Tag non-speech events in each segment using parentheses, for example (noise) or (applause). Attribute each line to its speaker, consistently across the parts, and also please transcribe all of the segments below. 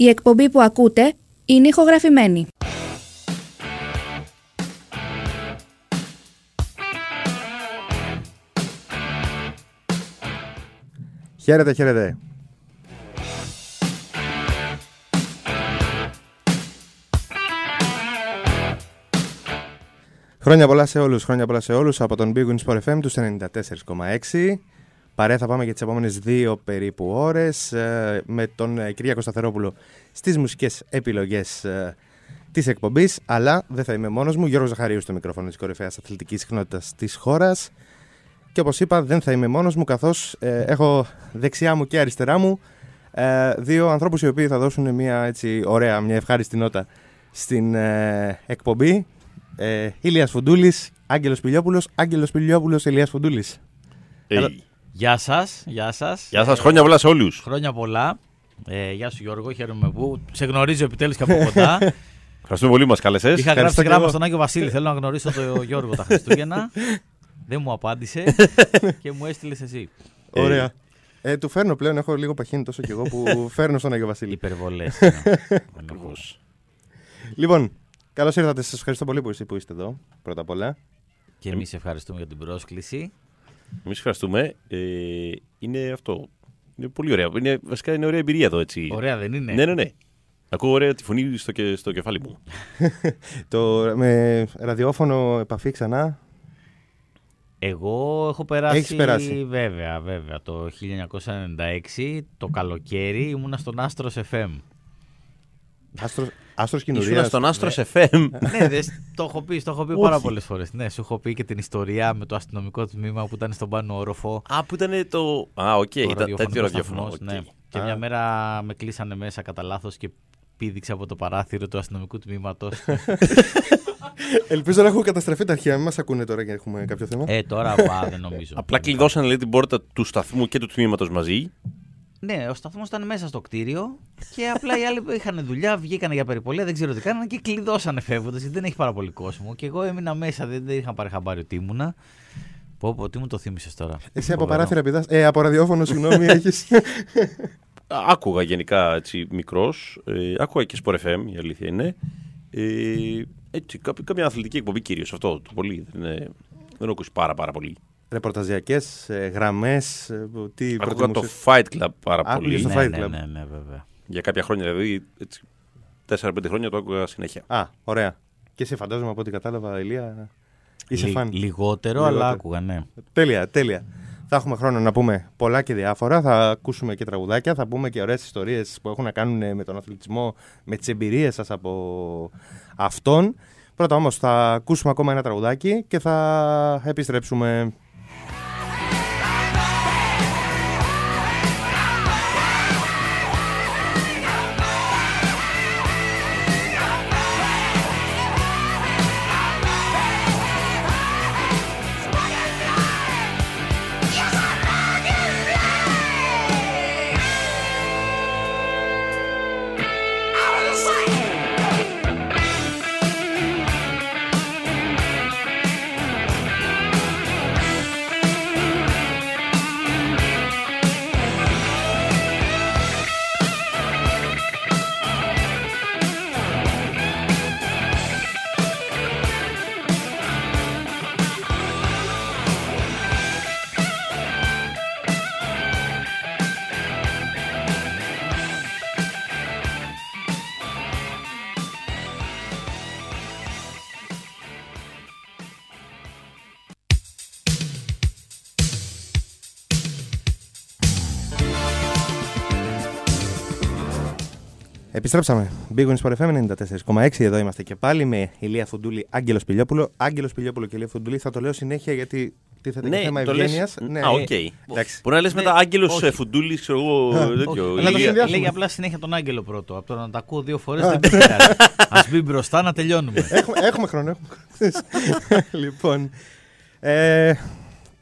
Speaker 1: Η εκπομπή που ακούτε είναι ηχογραφημένη.
Speaker 2: Χαίρετε, χαίρετε. Χρόνια πολλά σε όλους, χρόνια πολλά σε όλους από τον Big Win Sport FM τους 94,6. Παρέα θα πάμε για τις επόμενες δύο περίπου ώρες ε, με τον ε, Κυριάκο Σταθερόπουλο στις μουσικές επιλογές ε, της εκπομπής. Αλλά δεν θα είμαι μόνος μου, Γιώργος Ζαχαρίου στο μικρόφωνο της κορυφαίας αθλητικής συχνότητας της χώρας. Και όπως είπα δεν θα είμαι μόνος μου καθώς ε, έχω δεξιά μου και αριστερά μου ε, δύο ανθρώπους οι οποίοι θα δώσουν μια έτσι ωραία, μια ευχάριστη νότα στην ε, εκπομπή. Ε, Ηλίας Φουντούλης, Άγγελος Πηλιόπουλος, Άγγελος Πηλιόπουλος, Ηλίας Φουντούλης.
Speaker 3: Hey.
Speaker 4: Γεια σας, γεια σας.
Speaker 3: Γεια σας, χρόνια πολλά σε όλους.
Speaker 4: Χρόνια πολλά. Ε, γεια σου Γιώργο, χαίρομαι που σε γνωρίζω επιτέλους και από κοντά. (laughs)
Speaker 3: Ευχαριστούμε πολύ μας κάλεσες.
Speaker 4: Είχα
Speaker 2: Ευχαριστώ
Speaker 4: γράψει
Speaker 2: και
Speaker 4: γράμμα
Speaker 2: εγώ.
Speaker 4: στον Άγιο Βασίλη, θέλω να γνωρίσω τον Γιώργο τα Χριστούγεννα. (laughs) Δεν μου απάντησε (laughs) και μου έστειλες εσύ.
Speaker 3: Ε,
Speaker 2: Ωραία. Ε, του φέρνω πλέον, έχω λίγο παχύνει τόσο κι εγώ που φέρνω στον Άγιο Βασίλη.
Speaker 4: Υπερβολές.
Speaker 3: Ακριβώς.
Speaker 2: Λοιπόν, καλώς ήρθατε. Σας ευχαριστώ πολύ που, είστε- που είστε εδώ, πρώτα απ' όλα.
Speaker 4: και εμείς ευχαριστούμε για την πρόσκληση.
Speaker 3: Εμείς ευχαριστούμε. Ε, είναι αυτό. Είναι πολύ ωραία. Είναι, βασικά είναι ωραία εμπειρία εδώ έτσι.
Speaker 4: Ωραία δεν είναι;
Speaker 3: Ναι, ναι, ναι. Ακούω ωραία τη φωνή στο, και, στο κεφάλι μου. (laughs)
Speaker 2: Το, με ραδιόφωνο επαφή ξανά;
Speaker 4: Εγώ έχω περάσει,
Speaker 2: Έχεις περάσει.
Speaker 4: βέβαια, βέβαια, το 1996, το καλοκαίρι, ήμουνα στον Άστρος FM.
Speaker 2: Άστρος, άστρος
Speaker 3: Ήσουν
Speaker 2: κοινωνίας.
Speaker 3: στον Άστρος FM. (laughs)
Speaker 4: ναι, δες, το έχω πει, το έχω πει
Speaker 3: Όχι.
Speaker 4: πάρα πολλές φορές. Ναι, σου έχω πει και την ιστορία με το αστυνομικό τμήμα που ήταν στον πάνω όροφο.
Speaker 3: Α, που ήταν το... Α, οκ.
Speaker 4: το
Speaker 3: ήταν
Speaker 4: ραδιοφωνικό
Speaker 3: τέτοιο ραδιόφωνο.
Speaker 4: σταθμός,
Speaker 3: οκ.
Speaker 4: ναι. Και
Speaker 2: Α.
Speaker 4: μια μέρα με κλείσανε μέσα κατά λάθος και πήδηξε από το παράθυρο του αστυνομικού τμήματος. (laughs)
Speaker 2: Ελπίζω να έχουν καταστραφεί τα αρχεία. Μην μας ακούνε τώρα και έχουμε κάποιο θέμα.
Speaker 4: ε, τώρα α, δεν νομίζω.
Speaker 3: Απλά κλειδώσανε λέει, την πόρτα του σταθμού και του τμήματος μαζί.
Speaker 4: Ναι, ο σταθμός ήταν μέσα στο κτίριο και απλά οι άλλοι είχαν δουλειά, βγήκαν για περιπολία, δεν ξέρω τι κάνανε και κλειδώσανε φεύγοντας γιατί δεν έχει πάρα πολύ κόσμο. Και εγώ έμεινα μέσα, δεν, δεν είχαν πάρει χαμπάρι ότι ήμουνα. Πω, πω, τι μου το θύμισες τώρα;
Speaker 2: Εσύ από
Speaker 4: Φοβερό.
Speaker 2: παράθυρα πηδάς. Ε, από ραδιόφωνο, συγγνώμη, (laughs) έχεις.
Speaker 3: Α, Άκουγα γενικά έτσι μικρός. Ε, άκουγα και Sport FM, η αλήθεια είναι. Ε, έτσι, κά- κάμια αθλητική εκπομπή κυρίως αυτό. Το πολύ. Δεν, είναι, δεν έχω ακούσει πάρα πάρα πολύ.
Speaker 2: Ρεπορταζιακές γραμμές. Τι
Speaker 3: Άκουγα το
Speaker 2: προτιμούσες;
Speaker 3: Fight Club πάρα
Speaker 2: Άκουγες
Speaker 3: πολύ.
Speaker 2: το
Speaker 4: ναι,
Speaker 2: Fight
Speaker 4: ναι,
Speaker 2: Club;
Speaker 4: ναι, ναι, βέβαια.
Speaker 3: Για κάποια χρόνια δηλαδή. Έτσι, 4-5 χρόνια το άκουγα συνέχεια.
Speaker 2: Α, ωραία. Και εσύ φαντάζομαι από ό,τι κατάλαβα, Ηλία. Είσαι
Speaker 4: Λι-
Speaker 2: φαν.
Speaker 4: Λιγότερο,
Speaker 2: Λιγότερο.
Speaker 4: αλλά άκουγα, ναι.
Speaker 2: Τέλεια, τέλεια. Θα έχουμε χρόνο να πούμε πολλά και διάφορα. Θα ακούσουμε και τραγουδάκια. Θα πούμε και ωραίες ιστορίες που έχουν να κάνουν με τον αθλητισμό, με τις εμπειρίες σας από αυτόν. Πρώτα όμως θα ακούσουμε ακόμα ένα τραγουδάκι και θα επιστρέψουμε. Επιστρέψαμε. bwin Sport FM 94,6. Εδώ είμαστε και πάλι με Ηλία Φουντούλη, Άγγελο Σπηλιόπουλο. Άγγελο Σπηλιόπουλο και Ηλία Φουντούλη. Θα το λέω συνέχεια γιατί τίθεται και θέμα
Speaker 3: Ναι, το λες.
Speaker 2: ευγένειας. Ναι,
Speaker 3: Α, οκ.
Speaker 2: Εντάξει.
Speaker 3: Μπορεί να λες
Speaker 4: Ναι,
Speaker 3: μετά Άγγελος
Speaker 4: όχι.
Speaker 3: ε, Φουντούλης, ξέρω εγώ,
Speaker 2: Α,
Speaker 3: τέτοιο.
Speaker 2: όχι. Αλλά το
Speaker 3: Ηλία-
Speaker 2: συνδυάσουμε.
Speaker 4: Λέγε απλά συνέχεια τον Άγγελο πρώτο. Από το να τα ακούω δύο φορές
Speaker 2: Α.
Speaker 4: δεν πειράζει. Ας μπει μπροστά να τελειώνουμε.
Speaker 2: έχουμε, έχουμε χρόνο. Έχουμε χρόνο. (laughs) λοιπόν.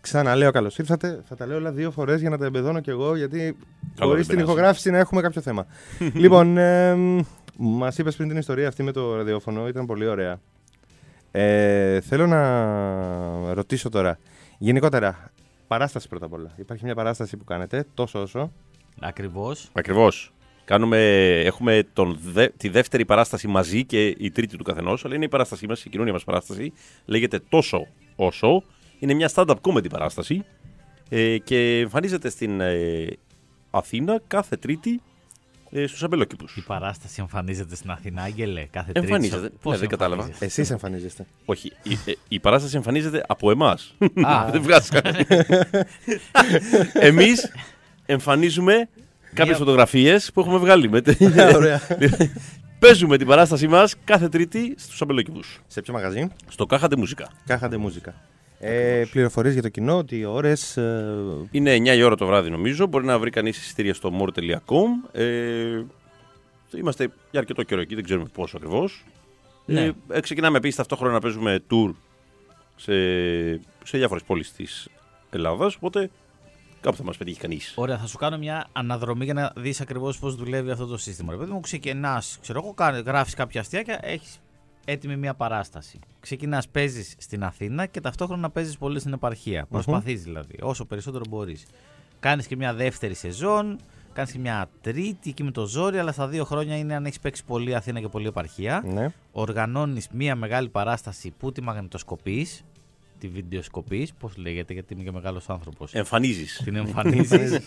Speaker 2: Ε, ξαναλέω καλώς ήρθατε. Θα τα λέω όλα δύο φορές για να τα εμπεδώνω κι εγώ γιατί
Speaker 3: Καλό,
Speaker 2: χωρίς
Speaker 3: δεν
Speaker 2: την
Speaker 3: πειράζει.
Speaker 2: ηχογράφηση να έχουμε κάποιο θέμα. (laughs) λοιπόν, ε, μας είπες πριν την ιστορία αυτή με το ραδιόφωνο, ήταν πολύ ωραία. Ε, θέλω να ρωτήσω τώρα. Γενικότερα, παράσταση πρώτα απ' όλα. Υπάρχει μια παράσταση που κάνετε, τόσο όσο.
Speaker 4: Ακριβώς.
Speaker 3: Ακριβώς. Κάνουμε, έχουμε τον δε, τη δεύτερη παράσταση μαζί και η τρίτη του καθενός, αλλά είναι η παράστασή μας, η καινούργια μας παράσταση. Λέγεται Τόσο Όσο. Είναι μια stand-up comedy παράσταση ε, και εμφανίζεται στην ε, Αθήνα κάθε Τρίτη ε, στους αμπελόκηπους.
Speaker 4: Η παράσταση εμφανίζεται στην Αθήνα, Άγγελε, κάθε
Speaker 3: Εμφανίζεται.
Speaker 4: τρίτη.
Speaker 3: Ναι,
Speaker 4: Πώς
Speaker 3: δεν κατάλαβα.
Speaker 4: εμφανίζεται;
Speaker 2: Εσείς εμφανίζεστε.
Speaker 3: Όχι, η, ε, η παράσταση εμφανίζεται από εμάς.
Speaker 4: Α. (laughs)
Speaker 3: δεν βγάζει κανένα. Εμείς εμφανίζουμε κάποιες
Speaker 4: Μία-
Speaker 3: φωτογραφίες που έχουμε βγάλει. Με... (laughs)
Speaker 2: Ωραία. (laughs)
Speaker 3: Παίζουμε την παράστασή μας κάθε Τρίτη στους αμπελόκηπους.
Speaker 2: Σε ποιο μαγαζί,
Speaker 3: Στο Κάχατε Μουσικά.
Speaker 2: κάχατε μουσικά. Ε, Πληροφορίες για το κοινό, τι ώρες. Ε,
Speaker 3: Είναι 9 η ώρα το βράδυ νομίζω. Μπορεί να βρει κανείς εισιτήρια στο more.com. Ε, είμαστε για αρκετό καιρό εκεί, δεν ξέρουμε πόσο ακριβώς.
Speaker 4: Ναι.
Speaker 3: Ε, ξεκινάμε επίσης ταυτόχρονα να παίζουμε tour σε, σε διάφορες πόλεις της Ελλάδας. Οπότε κάπου θα μας πετύχει κανείς.
Speaker 4: Ωραία, θα σου κάνω μια αναδρομή για να δεις ακριβώς πώς δουλεύει αυτό το σύστημα. Ρε παιδί μου, ξεκινάς, ξέρω εγώ, γράφεις κάποια αστιάκια, έχεις έτοιμη μια παράσταση. Ξεκινάς, παίζεις στην Αθήνα και ταυτόχρονα παίζεις πολύ στην επαρχία. Προσπαθείς δηλαδή, όσο περισσότερο μπορείς. Κάνεις και μια δεύτερη σεζόν, κάνεις και μια τρίτη εκεί με το ζόρι, αλλά στα δύο χρόνια είναι αν έχεις παίξει πολύ Αθήνα και πολύ επαρχία.
Speaker 2: ναι.
Speaker 4: Οργανώνεις μια μεγάλη παράσταση που τη μαγνητοσκοπείς, τη βιντεοσκοπείς, πώς λέγεται, γιατί είμαι και μεγάλος άνθρωπος
Speaker 3: Εμφανίζεις.
Speaker 4: την εμφανίζεις.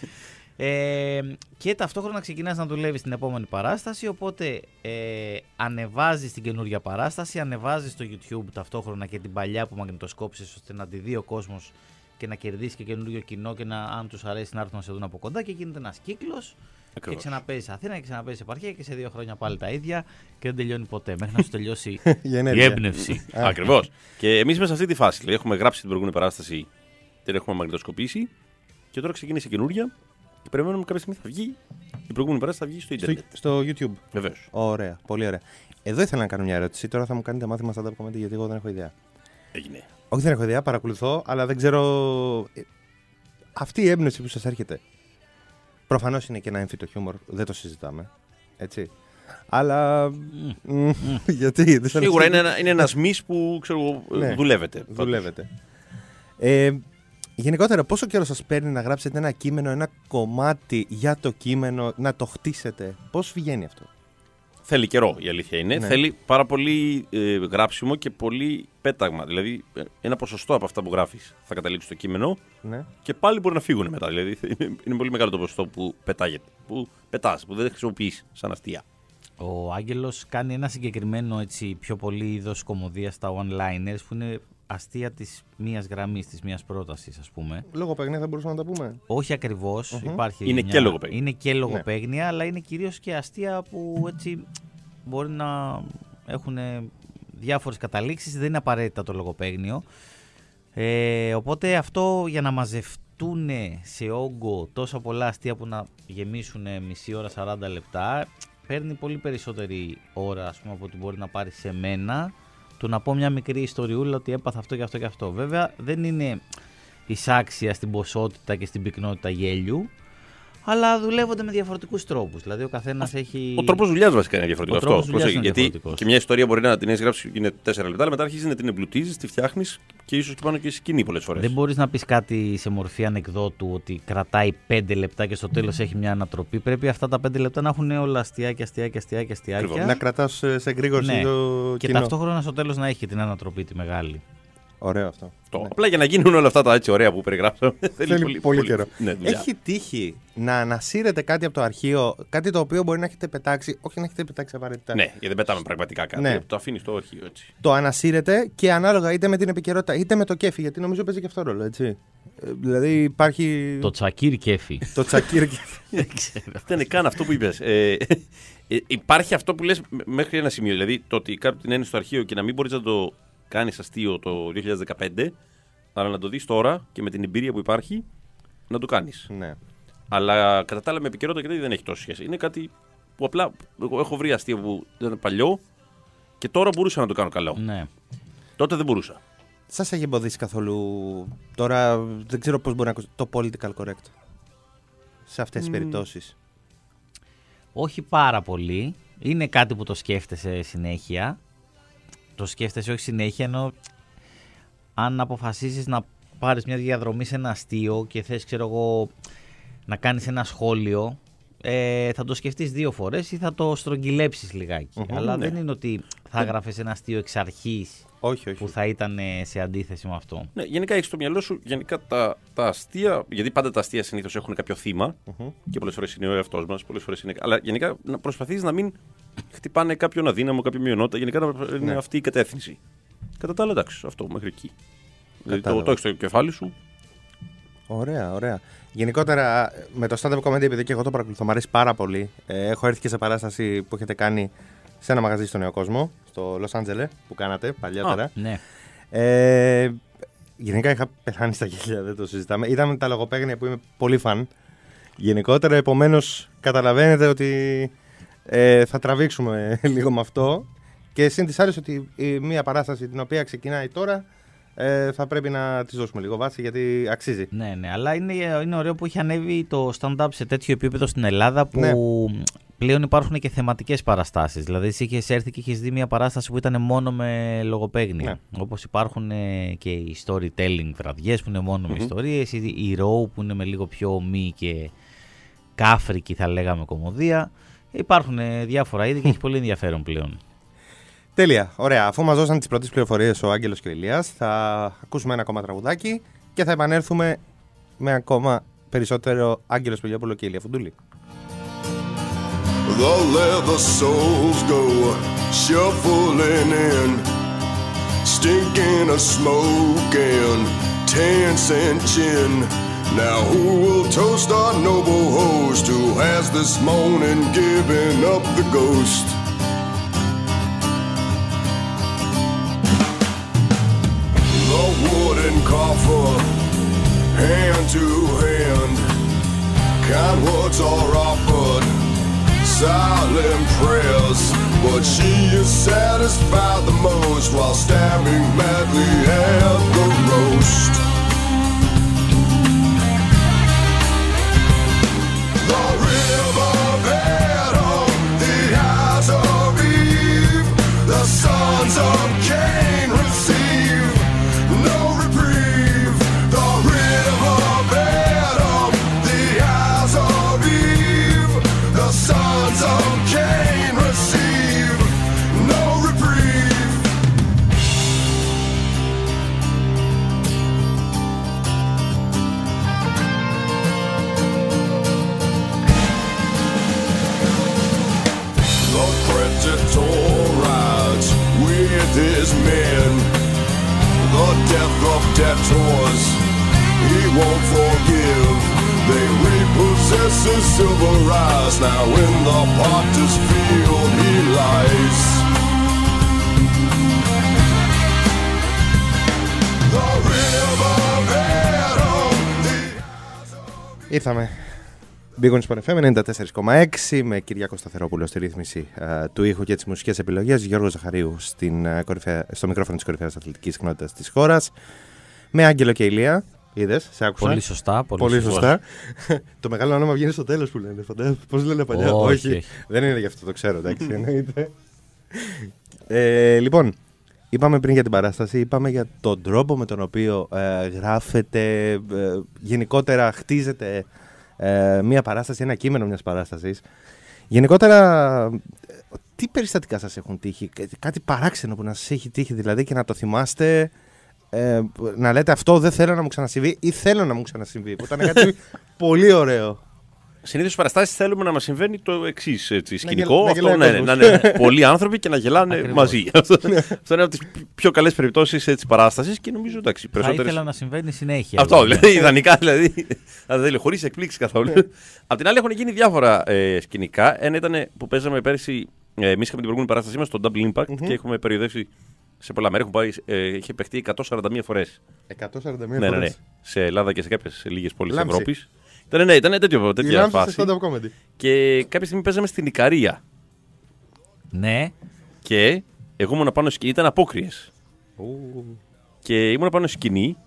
Speaker 4: Ε, και ταυτόχρονα ξεκινάς να δουλεύεις την επόμενη παράσταση οπότε ε, ανεβάζεις την καινούργια παράσταση ανεβάζεις στο YouTube ταυτόχρονα και την παλιά που μαγνητοσκόπησες ώστε να τη δει ο κόσμος και να κερδίσει και καινούριο κοινό και να, αν τους αρέσει να έρθουν να σε δουν από κοντά και γίνεται ένας κύκλος και
Speaker 3: Ακριβώς.
Speaker 4: ξαναπέζεις Αθήνα και ξαναπέζεις επαρχία και σε δύο χρόνια πάλι τα ίδια και δεν τελειώνει ποτέ μέχρι να σου τελειώσει (laughs)
Speaker 2: Η
Speaker 4: η
Speaker 2: ενέργεια.
Speaker 4: έμπνευση. (laughs)
Speaker 3: Ακριβώς. και εμείς είμαστε σε αυτή τη φάση. Δηλαδή, έχουμε γράψει την προηγούμενη παράσταση, την έχουμε μαγνητοσκοπήσει και τώρα ξεκίνησε καινούρια. Και περιμένουμε κάποια στιγμή θα βγει. Η προηγούμενη παράσταση θα βγει στο
Speaker 2: Στο,
Speaker 3: Ιντερνετ.
Speaker 2: στο YouTube.
Speaker 3: Βεβαίως.
Speaker 2: Ωραία, πολύ ωραία. Εδώ ήθελα να κάνω μια ερώτηση. Τώρα θα μου κάνετε μάθημα stand-up comedy γιατί εγώ δεν έχω ιδέα.
Speaker 3: Έγινε.
Speaker 2: Όχι, δεν έχω ιδέα, παρακολουθώ, αλλά δεν ξέρω. ε, Αυτή η έμπνευση που σας έρχεται. Προφανώς είναι και ένα έμφυτο χιούμορ, δεν το συζητάμε. Έτσι. Αλλά. μ, γιατί. δεν θέλω-
Speaker 3: Σίγουρα είναι, ένα, είναι ένας μυς που ξέρω, εγώ,
Speaker 2: Ναι.
Speaker 3: δουλεύετε. πάντως.
Speaker 2: Δουλεύετε. Ε, γενικότερα, πόσο καιρό σας παίρνει να γράψετε ένα κείμενο, ένα κομμάτι για το κείμενο, να το χτίσετε; Πώς βγαίνει αυτό;
Speaker 3: Θέλει καιρό η αλήθεια είναι.
Speaker 2: Ναι.
Speaker 3: Θέλει πάρα πολύ ε, γράψιμο και πολύ πέταγμα. Δηλαδή, ε, ένα ποσοστό από αυτά που γράφεις θα καταλήξει στο κείμενο
Speaker 2: Ναι.
Speaker 3: και πάλι μπορεί να φύγουν μετά. Δηλαδή, (laughs) είναι, είναι πολύ μεγάλο το ποσοστό που πετάγεται. Που πετάς, που δεν χρησιμοποιείς σαν αστεία.
Speaker 4: Ο Άγγελος κάνει ένα συγκεκριμένο έτσι, πιο πολύ είδος κομμωδίας στα one-liners που είναι αστεία της μίας γραμμής, της μίας πρότασης ας πούμε.
Speaker 2: Λόγω θα μπορούσαμε να τα πούμε.
Speaker 4: Όχι ακριβώς, υπάρχει
Speaker 3: Είναι
Speaker 4: μια-
Speaker 3: και λογοπαίγνια.
Speaker 4: Είναι και λογοπαίγνια, αλλά είναι κυρίως και αστεία που έτσι μπορεί να έχουν διάφορες καταλήξεις, δεν είναι απαραίτητα το λογοπαίγνιο. Ε, οπότε αυτό για να μαζευτούν σε όγκο τόσα πολλά αστεία που να γεμίσουν μισή ώρα, 40 λεπτά, παίρνει πολύ περισσότερη ώρα ας πούμε, από ό,τι μπορεί να πάρει σε μένα του να πω μια μικρή ιστοριούλα ότι έπαθα αυτό και αυτό και αυτό. Βέβαια δεν είναι εισάξια στην ποσότητα και στην πυκνότητα γέλιου, αλλά δουλεύονται με διαφορετικούς τρόπους. Δηλαδή ο καθένας έχει...
Speaker 3: Ο τρόπος δουλειάς βασικά είναι διαφορετικός.
Speaker 4: Ο τρόπος
Speaker 3: αυτό.
Speaker 4: δουλειάς
Speaker 3: Προσέχει,
Speaker 4: είναι
Speaker 3: γιατί
Speaker 4: διαφορετικός.
Speaker 3: και μια ιστορία μπορεί να την έχεις γράψει είναι 4 λεπτά, αλλά μετά αρχίζεις να την εμπλουτίζεις, τη φτιάχνεις και ίσως και πάνω και σκηνή πολλές φορές.
Speaker 4: Δεν μπορείς να πεις κάτι σε μορφή ανεκδότου ότι κρατάει 5 λεπτά και στο τέλος έχει μια ανατροπή. Πρέπει αυτά τα 5 λεπτά να έχουν όλα αστιάκια, αστιάκια, αστιάκια. αστιάκια.
Speaker 2: Να κρατάς σε εγρήγορση
Speaker 4: Ναι.
Speaker 2: το
Speaker 4: Και
Speaker 2: κοινό.
Speaker 4: ταυτόχρονα στο τέλος να έχει και την ανατροπή τη μεγάλη.
Speaker 2: Ωραίο αυτό.
Speaker 3: Το- Απλά για να γίνουν όλα αυτά τα έτσι ωραία που περιγράψαμε.
Speaker 2: Θέλει πολύ, καιρό.
Speaker 3: Ναι, δουλειά.
Speaker 2: Έχει τύχει να ανασύρετε κάτι από το αρχείο, κάτι το οποίο μπορεί να έχετε πετάξει, όχι να έχετε πετάξει απαραίτητα.
Speaker 3: Ναι, γιατί δεν πετάμε πραγματικά κάτι.
Speaker 2: Ναι.
Speaker 3: Το αφήνεις στο αρχείο έτσι.
Speaker 2: Το ανασύρετε και ανάλογα είτε με την επικαιρότητα είτε με το κέφι, γιατί νομίζω παίζει και αυτό ρόλο, έτσι. Ε, δηλαδή υπάρχει.
Speaker 4: Το τσακίρ κέφι.
Speaker 2: το τσακίρ κέφι. (laughs)
Speaker 4: Δεν ξέρω.
Speaker 3: Δεν είναι καν αυτό που είπες. Ε, ε, υπάρχει αυτό που λες μέχρι ένα σημείο. Δηλαδή το ότι κάτι την έννοια στο αρχείο και να μην μπορείς να το κάνεις αστείο το 2015, αλλά να το δεις τώρα και με την εμπειρία που υπάρχει να το κάνεις.
Speaker 2: ναι.
Speaker 3: Αλλά κατά τα άλλα με επικαιρότητα γιατί δεν έχει τόση σχέση. Είναι κάτι που απλά εγώ έχω βρει αστείο που ήταν παλιό και τώρα μπορούσα να το κάνω καλό.
Speaker 4: ναι.
Speaker 3: Τότε δεν μπορούσα.
Speaker 2: Σας έχει εμποδίσει καθόλου. Τώρα δεν ξέρω πώς μπορεί να ακούσει. Το political correct. Σε αυτές τις περιπτώσεις;
Speaker 4: Όχι πάρα πολύ. Είναι κάτι που το σκέφτεσαι συνέχεια. Το σκέφτεσαι όχι συνέχεια, ενώ αν αποφασίσεις να πάρεις μια διαδρομή σε ένα αστείο και θες, ξέρω εγώ, να κάνεις ένα σχόλιο, ε, θα το σκεφτείς δύο φορές ή θα το στρογγυλέψεις λιγάκι.
Speaker 2: Μμμ,
Speaker 4: Αλλά
Speaker 3: ναι.
Speaker 4: δεν είναι ότι θα έγραφες ένα αστείο εξ αρχής
Speaker 2: Όχι, όχι.
Speaker 4: που θα ήταν ε, σε αντίθεση με αυτό.
Speaker 3: Ναι, γενικά έχεις στο μυαλό σου γενικά τα, τα αστεία, γιατί πάντα τα αστεία συνήθως έχουν κάποιο θύμα
Speaker 2: Μμμ.
Speaker 3: και πολλές φορές είναι ο εαυτός μας, πολλές φορές είναι. Αλλά γενικά να προσπαθείς να μην χτυπάνε κάποιον αδύναμο, κάποια μειονότητα, γενικά να είναι
Speaker 2: Ναι.
Speaker 3: αυτή η κατεύθυνση. Κατά τα άλλα, εντάξει, αυτό μέχρι εκεί. Δηλαδή, το,
Speaker 2: Κατάλαβα.
Speaker 3: το έχεις στο κεφάλι σου.
Speaker 2: Ωραία, ωραία. Γενικότερα με το stand-up comedy, επειδή και εγώ το παρακολουθώ, μου αρέσει πάρα πολύ. Ε, έχω έρθει και σε παράσταση που έχετε κάνει σε ένα μαγαζί στο Νέο Κόσμο, στο Λος Άντζελε, που κάνατε παλιότερα.
Speaker 4: Ναι.
Speaker 2: Ε, γενικά είχα πεθάνει στα γέλια, δεν το συζητάμε. Είδαμε τα λογοπαίγνια που είμαι πολύ φαν. Γενικότερα, επομένως, καταλαβαίνετε ότι ε, θα τραβήξουμε (laughs) λίγο με αυτό. Και συν της άλλης ότι η μία παράσταση την οποία ξεκινάει τώρα ε, θα πρέπει να της δώσουμε λίγο βάση γιατί αξίζει.
Speaker 4: Ναι, ναι, αλλά είναι, είναι ωραίο που έχει ανέβει το stand-up σε τέτοιο επίπεδο στην Ελλάδα που
Speaker 2: Ναι.
Speaker 4: πλέον υπάρχουν και θεματικές παραστάσεις. Δηλαδή, εσύ είχες έρθει και είχες δει μια παράσταση που ήταν μόνο με λογοπαίγνια.
Speaker 2: Ναι.
Speaker 4: Όπως υπάρχουν ε, και οι storytelling βραδιές που είναι μόνο με ιστορίες, οι, οι row που είναι με λίγο πιο ομή και κάφρικη, θα λέγαμε, κομμωδία. Υπάρχουν ε, διάφορα είδη και έχει πολύ ενδιαφέρον πλέον.
Speaker 2: Τέλεια. Ωραία. Αφού μας δώσαν τις πρώτες πληροφορίες ο Άγγελος και ο Ηλίας, θα ακούσουμε ένα ακόμα τραγουδάκι και θα επανέλθουμε με ακόμα περισσότερο Άγγελος Πελιόπουλο και Ηλία Φουντούλη.
Speaker 5: The leather soles go shuffling in, stinking of smoke and ten cent chin. Now who will toast our noble host who has this morning given up the ghost? The wooden coffer, hand to hand, kind words are offered silent prayers, but she is satisfied the most while stabbing madly at the roast. hands. men. The death of debtors he won't forgive. They repossess his silver eyes. Now in the potter's field he lies. The river red the
Speaker 2: eyes of... Big Wings Sport FM 94,6 με Κυριάκο Σταθερόπουλο στη ρύθμιση ε, του ήχου και τις μουσικές επιλογές. Γιώργος Ζαχαρίου στην, ε, κορυφαία- στο μικρόφωνο της κορυφαίας αθλητικής κοινότητα της χώρας. Με Άγγελο και Ηλία. Είδες, σε άκουσα;
Speaker 4: Πολύ σωστά. Πολύ,
Speaker 2: Πολύ
Speaker 4: σωστά.
Speaker 2: σωστά. το μεγάλο όνομα βγαίνει στο τέλος που λένε. Πώς λένε παλιά;
Speaker 4: Όχι, όχι.
Speaker 2: Δεν είναι γι' αυτό, το ξέρω, εντάξει, εννοείται. ε, λοιπόν, είπαμε πριν για την παράσταση, είπαμε για τον τρόπο με τον οποίο ε, γράφεται, ε, γενικότερα χτίζεται ε, μία παράσταση, ένα κείμενο μιας παράστασης. Γενικότερα, ε, τι περιστατικά σας έχουν τύχει, κα- κάτι παράξενο που να σας έχει τύχει δηλαδή και να το θυμάστε, ε, να λέτε αυτό δεν θέλω να μου ξανασυμβεί ή θέλω να μου ξανασυμβεί, που ήταν κάτι (laughs) πολύ ωραίο.
Speaker 3: Συνήθως στι παραστάσεις θέλουμε να μας συμβαίνει το εξής σκηνικό.
Speaker 2: γελ- να
Speaker 3: αυτό,
Speaker 2: γελάει
Speaker 3: ναι,
Speaker 2: ο
Speaker 3: ναι,
Speaker 2: κόσμος.
Speaker 3: να είναι πολλοί άνθρωποι και να γελάνε
Speaker 4: Ακριβώς.
Speaker 3: μαζί. (laughs) αυτό, αυτό είναι από τις πιο καλές περιπτώσεις τη παράστασης και νομίζω εντάξει.
Speaker 4: Θα
Speaker 3: Περισσότερες...
Speaker 4: ήθελα να συμβαίνει συνέχεια.
Speaker 3: Αυτό
Speaker 4: βέβαια.
Speaker 3: δηλαδή, ιδανικά δηλαδή. (laughs) Αν δεν χωρίς εκπλήξεις καθόλου. Απ' την άλλη έχουν γίνει διάφορα ε, σκηνικά. Ένα ήταν που παίζαμε πέρσι. Ε, Εμείς είχαμε την προηγούμενη παράστασή μας στο Double Impact και έχουμε περιοδεύσει σε πολλά μέρη. Έχουν πάει, ε, είχε παιχτεί 141 φορές.
Speaker 2: 141
Speaker 3: Ναι, ναι, ναι.
Speaker 2: φορές.
Speaker 3: Σε Ελλάδα και σε κάποιες λίγες πόλεις τη
Speaker 2: Λάμψη.
Speaker 3: Ευρώπης. Ήταν, ναι, ήταν τέτοιο,
Speaker 2: Η
Speaker 3: τέτοια
Speaker 2: Λάμψη
Speaker 3: φάση.
Speaker 2: σε stand-up comedy.
Speaker 3: Και κάποια στιγμή παίζαμε στην Ικαρία.
Speaker 4: Ναι.
Speaker 3: Και εγώ ήμουν πάνω σκηνή, ήταν απόκριες. Και ήμουν πάνω σκηνή.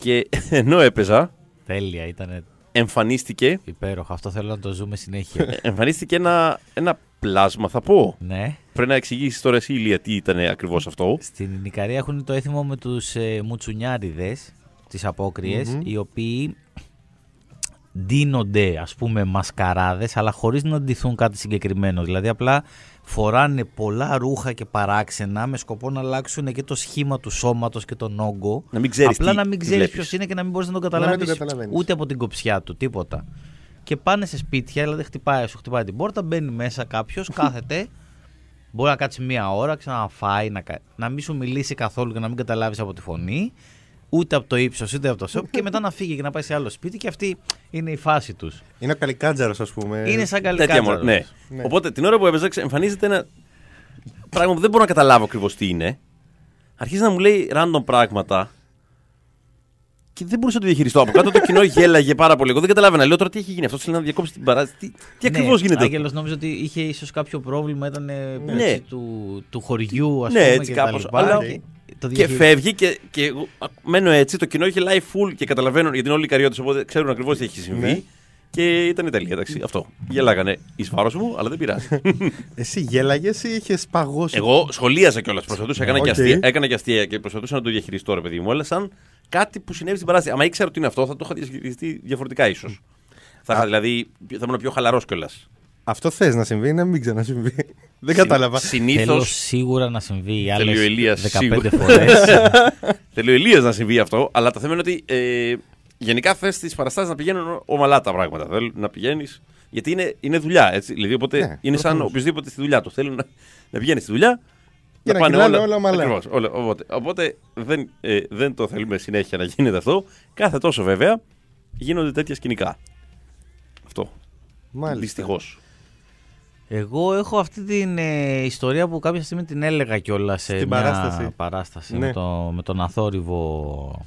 Speaker 3: Και (laughs) ενώ έπαιζα,
Speaker 4: Τέλεια, ήταν
Speaker 3: εμφανίστηκε,
Speaker 4: υπέροχο. Αυτό θέλω να το ζούμε συνέχεια. (laughs)
Speaker 3: εμφανίστηκε ένα, ένα πλάσμα, θα πω.
Speaker 4: ναι.
Speaker 3: Πρέπει να εξηγήσεις τώρα εσύ, Ηλία, τι ήταν ακριβώς αυτό.
Speaker 4: Στην Ικαρία έχουν το έθιμο με τους ε, μουτσουνιάριδες, τις αποκριες οι οποίοι ντύνονται ας πούμε μασκαράδες αλλά χωρίς να ντυθούν κάτι συγκεκριμένο. Δηλαδή απλά φοράνε πολλά ρούχα και παράξενα με σκοπό να αλλάξουν και το σχήμα του σώματος και τον όγκο.
Speaker 3: Να μην ξέρεις
Speaker 4: Απλά
Speaker 3: τι-
Speaker 4: να μην
Speaker 3: τι
Speaker 4: ξέρεις
Speaker 3: βλέπεις.
Speaker 4: ποιος είναι και να μην μπορείς να τον
Speaker 2: μην τον
Speaker 4: καταλάβεις
Speaker 2: καταλαβαίνεις.
Speaker 4: ούτε από την κοψιά του, τίποτα. Και πάνε σε σπίτια, δηλαδή χτυπάει, σου χτυπάει την πόρτα, μπαίνει μέσα κάποιος, (laughs) κάθεται, μπορεί να κάτσει μία ώρα, ξαναφάει, να, κα- να μην σου μιλήσει καθόλου και να μην καταλάβεις από τη φωνή, ούτε από το ύψος, ούτε από το σώμα, και μετά να φύγει και να πάει σε άλλο σπίτι. Και αυτή είναι η φάση τους.
Speaker 2: Είναι ο Καλικάτζαρος, ας πούμε.
Speaker 4: είναι σαν
Speaker 3: Τέτοια
Speaker 4: καλή
Speaker 3: μορ- ναι. Οπότε την ώρα που έπαιζα, ξε- εμφανίζεται ένα πράγμα που δεν μπορώ να καταλάβω ακριβώς τι είναι. Αρχίζει να μου λέει random πράγματα. Και δεν μπορούσα να το διαχειριστώ. Από κάτω το κοινό γέλαγε πάρα πολύ. Εγώ δεν καταλάβαινα. Λέω τώρα τι έχει γίνει. Αυτό θέλει να διακόψει την παράσταση. Τι, τι ακριβώς γίνεται;
Speaker 4: Ναι, Άγγελος νόμιζε ότι είχε ίσως κάποιο πρόβλημα, ήταν ε,
Speaker 3: Ναι.
Speaker 4: έτσι, του, του χωριού, ας
Speaker 3: Ναι,
Speaker 4: πούμε.
Speaker 3: έτσι
Speaker 4: και τα
Speaker 3: κάπως,
Speaker 4: λοιπά.
Speaker 3: αλλά-
Speaker 4: Και, το
Speaker 3: Και
Speaker 4: διαχειри-
Speaker 3: φεύγει και, και εγώ α, μένω έτσι. Το κοινό είχε live full και καταλαβαίνουν γιατί είναι όλοι οι καριώτε. Οπότε ξέρουν ακριβώς τι έχει συμβεί.
Speaker 2: Ναι.
Speaker 3: Και ήταν η τελεία. Εντάξει, αυτό. Γελάγανε εις βάρος μου, αλλά δεν πειράζει. (laughs)
Speaker 2: Εσύ γέλαγες ή είχες παγώσει;
Speaker 3: Εγώ σχολίαζα κιόλας. Προσπαθούσα, έκανα, και
Speaker 2: Οκ.
Speaker 3: αστεία, έκανα και αστεία και προσπαθούσα να το διαχειριστώ, ρε παιδί μου. Αλλά σαν κάτι που συνέβη στην παράσταση. Αν ήξερα ότι είναι αυτό, θα το είχα διαχειριστεί διαφορετικά ίσως. Θα είχα, δηλαδή, θα ήμουν πιο χαλαρός κιόλας.
Speaker 2: Αυτό θες να συμβεί, να μην ξανασυμβεί; (laughs) Δεν κατάλαβα.
Speaker 3: Συνήθω.
Speaker 4: Θέλω σίγουρα να συμβεί οι
Speaker 3: Θέλει ο
Speaker 4: άλλε
Speaker 3: Ηλίας
Speaker 4: 15
Speaker 3: σίγουρα.
Speaker 4: φορές. (laughs)
Speaker 3: Θέλει ο Ηλίας να συμβεί αυτό, αλλά το θέμα είναι ότι ε, γενικά θες τις παραστάσεις να πηγαίνουν ομαλά τα πράγματα. Θέλει να πηγαίνεις. Γιατί είναι, είναι δουλειά, έτσι. Δηλαδή, οπότε
Speaker 2: Ναι,
Speaker 3: είναι σαν
Speaker 2: προφανώς.
Speaker 3: οποιοδήποτε στη δουλειά του. Θέλουν να, να πηγαίνεις στη δουλειά.
Speaker 2: Για να κυλάνε όλα ομαλά.
Speaker 3: Ακριβώς, όλα, οπότε οπότε δεν, ε, δεν το θέλουμε συνέχεια να γίνεται αυτό. Κάθε τόσο βέβαια γίνονται τέτοια σκηνικά. Αυτό.
Speaker 2: Μάλιστα.
Speaker 3: Δυστυχώς.
Speaker 4: Εγώ έχω αυτή την ε, ιστορία που κάποια στιγμή την έλεγα κιόλας σε
Speaker 2: Στην
Speaker 4: μια
Speaker 2: παράσταση.
Speaker 4: παράσταση
Speaker 2: Ναι.
Speaker 4: με, το, με τον αθόρυβο.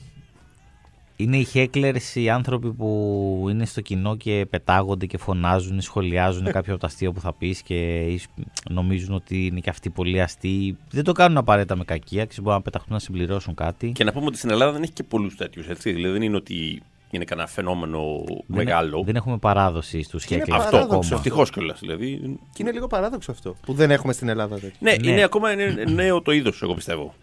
Speaker 4: Είναι οι hecklers οι άνθρωποι που είναι στο κοινό και πετάγονται και φωνάζουν ή σχολιάζουν κάποιο από τα αστεία που θα πεις και ίσ- νομίζουν ότι είναι και αυτοί πολύ αστείοι. Δεν το κάνουν απαραίτητα με κακία, ξέρεις, μπορούν να πεταχτούν να συμπληρώσουν κάτι.
Speaker 3: Και να πούμε ότι στην Ελλάδα δεν έχει και πολλούς τέτοιους. Δηλαδή δεν είναι ότι είναι κανένα φαινόμενο μεγάλο.
Speaker 4: Δεν, δεν έχουμε παράδοση στους
Speaker 2: Και είναι
Speaker 4: hecklers
Speaker 2: παράδοξο
Speaker 4: ακόμα.
Speaker 2: αυτό.
Speaker 3: Ευτυχώς κιόλας. Δηλαδή,
Speaker 2: Και είναι λίγο παράδοξο αυτό. Που δεν έχουμε στην Ελλάδα τέτοιο.
Speaker 3: ναι,
Speaker 4: Ναι.
Speaker 3: είναι ακόμα είναι νέο το είδος, εγώ πιστεύω.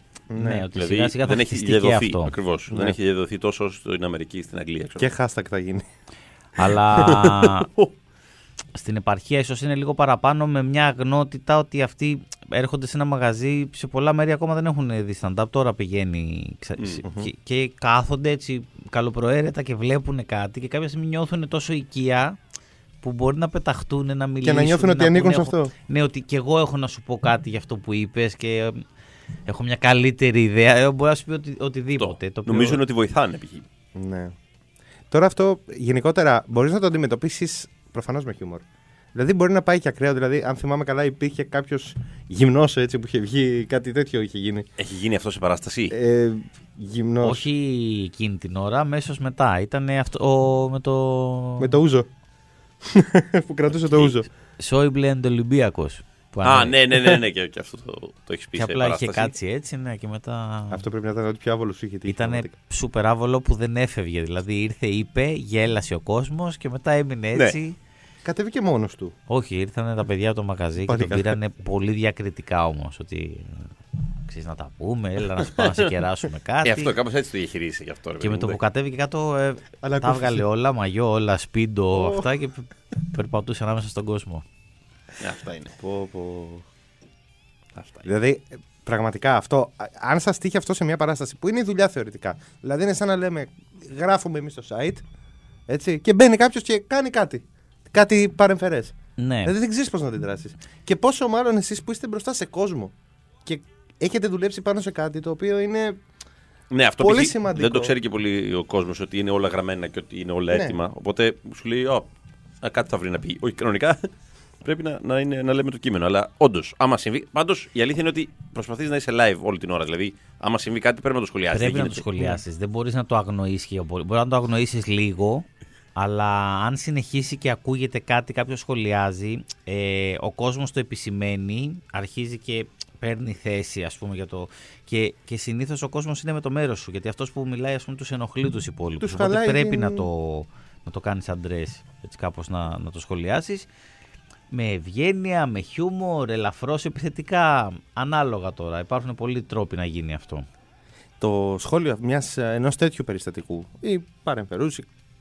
Speaker 4: Ναι, ότι
Speaker 3: Δηλαδή
Speaker 4: σιγά σιγά θα
Speaker 3: δεν έχει
Speaker 4: χτιστεί και
Speaker 3: διαδοθεί.
Speaker 4: αυτό.
Speaker 3: Ακριβώς. Δεν
Speaker 2: Ναι.
Speaker 3: έχει διαδοθεί τόσο στην Αμερική, στην Αγγλία. Ξέρω.
Speaker 2: Και hashtag θα γίνει.
Speaker 4: Αλλά (laughs) στην επαρχία ίσως είναι λίγο παραπάνω με μια αγνότητα ότι αυτοί έρχονται σε ένα μαγαζί σε πολλά μέρη ακόμα δεν έχουν δει stand-up τώρα πηγαίνει ξα- σε- και, και κάθονται έτσι καλοπροαίρετα και βλέπουν κάτι και κάποια στιγμή νιώθουν τόσο οικία που μπορεί να πεταχτούν, να μιλήσουν.
Speaker 2: να νιώθουν ότι
Speaker 4: πούνε,
Speaker 2: ανήκουν σε
Speaker 4: έχω-
Speaker 2: αυτό.
Speaker 4: Ναι, ότι και εγώ έχω να σου πω κάτι για αυτό που είπες και ε, έχω μια καλύτερη ιδέα. Ε, Μπορεί να σου πει οτι, οτιδήποτε. το οποίο-
Speaker 3: Νομίζω είναι ότι βοηθάνε π.χ.
Speaker 2: Ναι. Τώρα αυτό γενικότερα μπορείς να το αντιμετωπίσεις προφανώς με χιούμορ. Δηλαδή μπορεί να πάει και ακραίο. Δηλαδή, αν θυμάμαι καλά, υπήρχε κάποιος γυμνός έτσι που είχε βγει, κάτι τέτοιο είχε γίνει.
Speaker 3: Έχει γίνει αυτό σε παράσταση;
Speaker 2: Ε, γυμνός.
Speaker 4: Όχι εκείνη την ώρα, αμέσως μετά. Ήταν αυτό ο- με το.
Speaker 2: Με το ούζο. (laughs) που κρατούσε το ούζο.
Speaker 4: Σόιμπλε Ολυμπιακός.
Speaker 3: Α, ναι, ναι, ναι, ναι, και, και αυτό το, το έχεις πει
Speaker 4: Και
Speaker 3: σε
Speaker 4: απλά είχε
Speaker 3: παράσταση.
Speaker 4: κάτσει έτσι, ναι, και μετά.
Speaker 2: Αυτό πρέπει να ήταν ό,τι πιο άβολος σου είχε τύχει.
Speaker 4: Ήταν
Speaker 2: πραγματικά.
Speaker 4: σούπερ άβολο που δεν έφευγε. Δηλαδή ήρθε, είπε, γέλασε ο κόσμος και μετά έμεινε
Speaker 3: Ναι.
Speaker 4: έτσι.
Speaker 2: Κατέβηκε μόνος του.
Speaker 4: Όχι, ήρθαν τα παιδιά από το μαγαζί και
Speaker 2: Πάλι
Speaker 4: τον
Speaker 2: καλά.
Speaker 4: πήρανε πολύ διακριτικά όμως. Ότι ξέρεις να τα πούμε, έλα να σου πάμε να σε κεράσουμε κάτι.
Speaker 3: Ε, αυτό κάπως έτσι το διαχειρίσει γι' αυτό. ρε
Speaker 4: Και
Speaker 3: παιδί
Speaker 4: με το
Speaker 3: μου,
Speaker 4: που κατέβηκε κάτω, ε,
Speaker 2: Αλλά
Speaker 4: τα
Speaker 2: ακούστηκε.
Speaker 4: έβγαλε όλα, μαγιό, όλα, σπίντο,
Speaker 2: Ω.
Speaker 4: αυτά και πε- περπατούσε ανάμεσα στον κόσμο.
Speaker 3: Ναι, αυτά είναι.
Speaker 2: Πω, πω.
Speaker 3: Αυτά είναι.
Speaker 2: Δηλαδή, ε, πραγματικά αυτό, α- αν σας τύχει αυτό σε μια παράσταση που είναι η δουλειά θεωρητικά. Δηλαδή, είναι σαν να λέμε, γράφουμε εμείς στο site, έτσι, και μπαίνει κάποιος και κάνει κάτι. Κάτι παρεμφερές.
Speaker 4: Ναι.
Speaker 2: Δηλαδή, δεν ξέρεις πώς να αντιδράσεις. Και πόσο μάλλον εσείς που είστε μπροστά σε κόσμο και έχετε δουλέψει πάνω σε κάτι το οποίο είναι.
Speaker 3: Ναι, αυτό
Speaker 2: Πολύ
Speaker 3: π.χ.
Speaker 2: σημαντικό.
Speaker 3: Δεν το ξέρει και πολύ ο κόσμος ότι είναι όλα γραμμένα και ότι είναι όλα
Speaker 2: Ναι.
Speaker 3: έτοιμα. Οπότε σου λέει, Ω, α, κάτι θα βρει να πει. Όχι, κανονικά (laughs) πρέπει να, να, είναι, να λέμε το κείμενο. Αλλά όντως, άμα συμβεί. Πάντως η αλήθεια είναι ότι προσπαθείς να είσαι live όλη την ώρα. Δηλαδή, άμα συμβεί κάτι πρέπει να το σχολιάσεις.
Speaker 4: Πρέπει
Speaker 3: Δεν
Speaker 4: να το
Speaker 3: γίνεται.
Speaker 4: σχολιάσεις. Δεν μπορείς να το αγνοήσει. Μπορεί να το αγνοήσεις λίγο, αλλά αν συνεχίσει και ακούγεται κάτι, κάποιο σχολιάζει, ε, ο κόσμος το επισημαίνει, αρχίζει και παίρνει θέση, ας πούμε, για το. Και, και συνήθως ο κόσμος είναι με το μέρος σου. Γιατί αυτός που μιλάει, ας πούμε, τους ενοχλεί τους υπόλοιπους.
Speaker 2: Τους
Speaker 4: Οπότε
Speaker 2: χαλάει
Speaker 4: πρέπει
Speaker 2: την-
Speaker 4: να το, να το κάνεις αντρές, έτσι κάπως να, να το σχολιάσεις. Με ευγένεια, με χιούμορ, ελαφρώς επιθετικά. Ανάλογα τώρα. Υπάρχουν πολλοί τρόποι να γίνει αυτό.
Speaker 2: Το σχόλιο μιας, ενός τέτοιου περιστατικού ή παρεμφερούς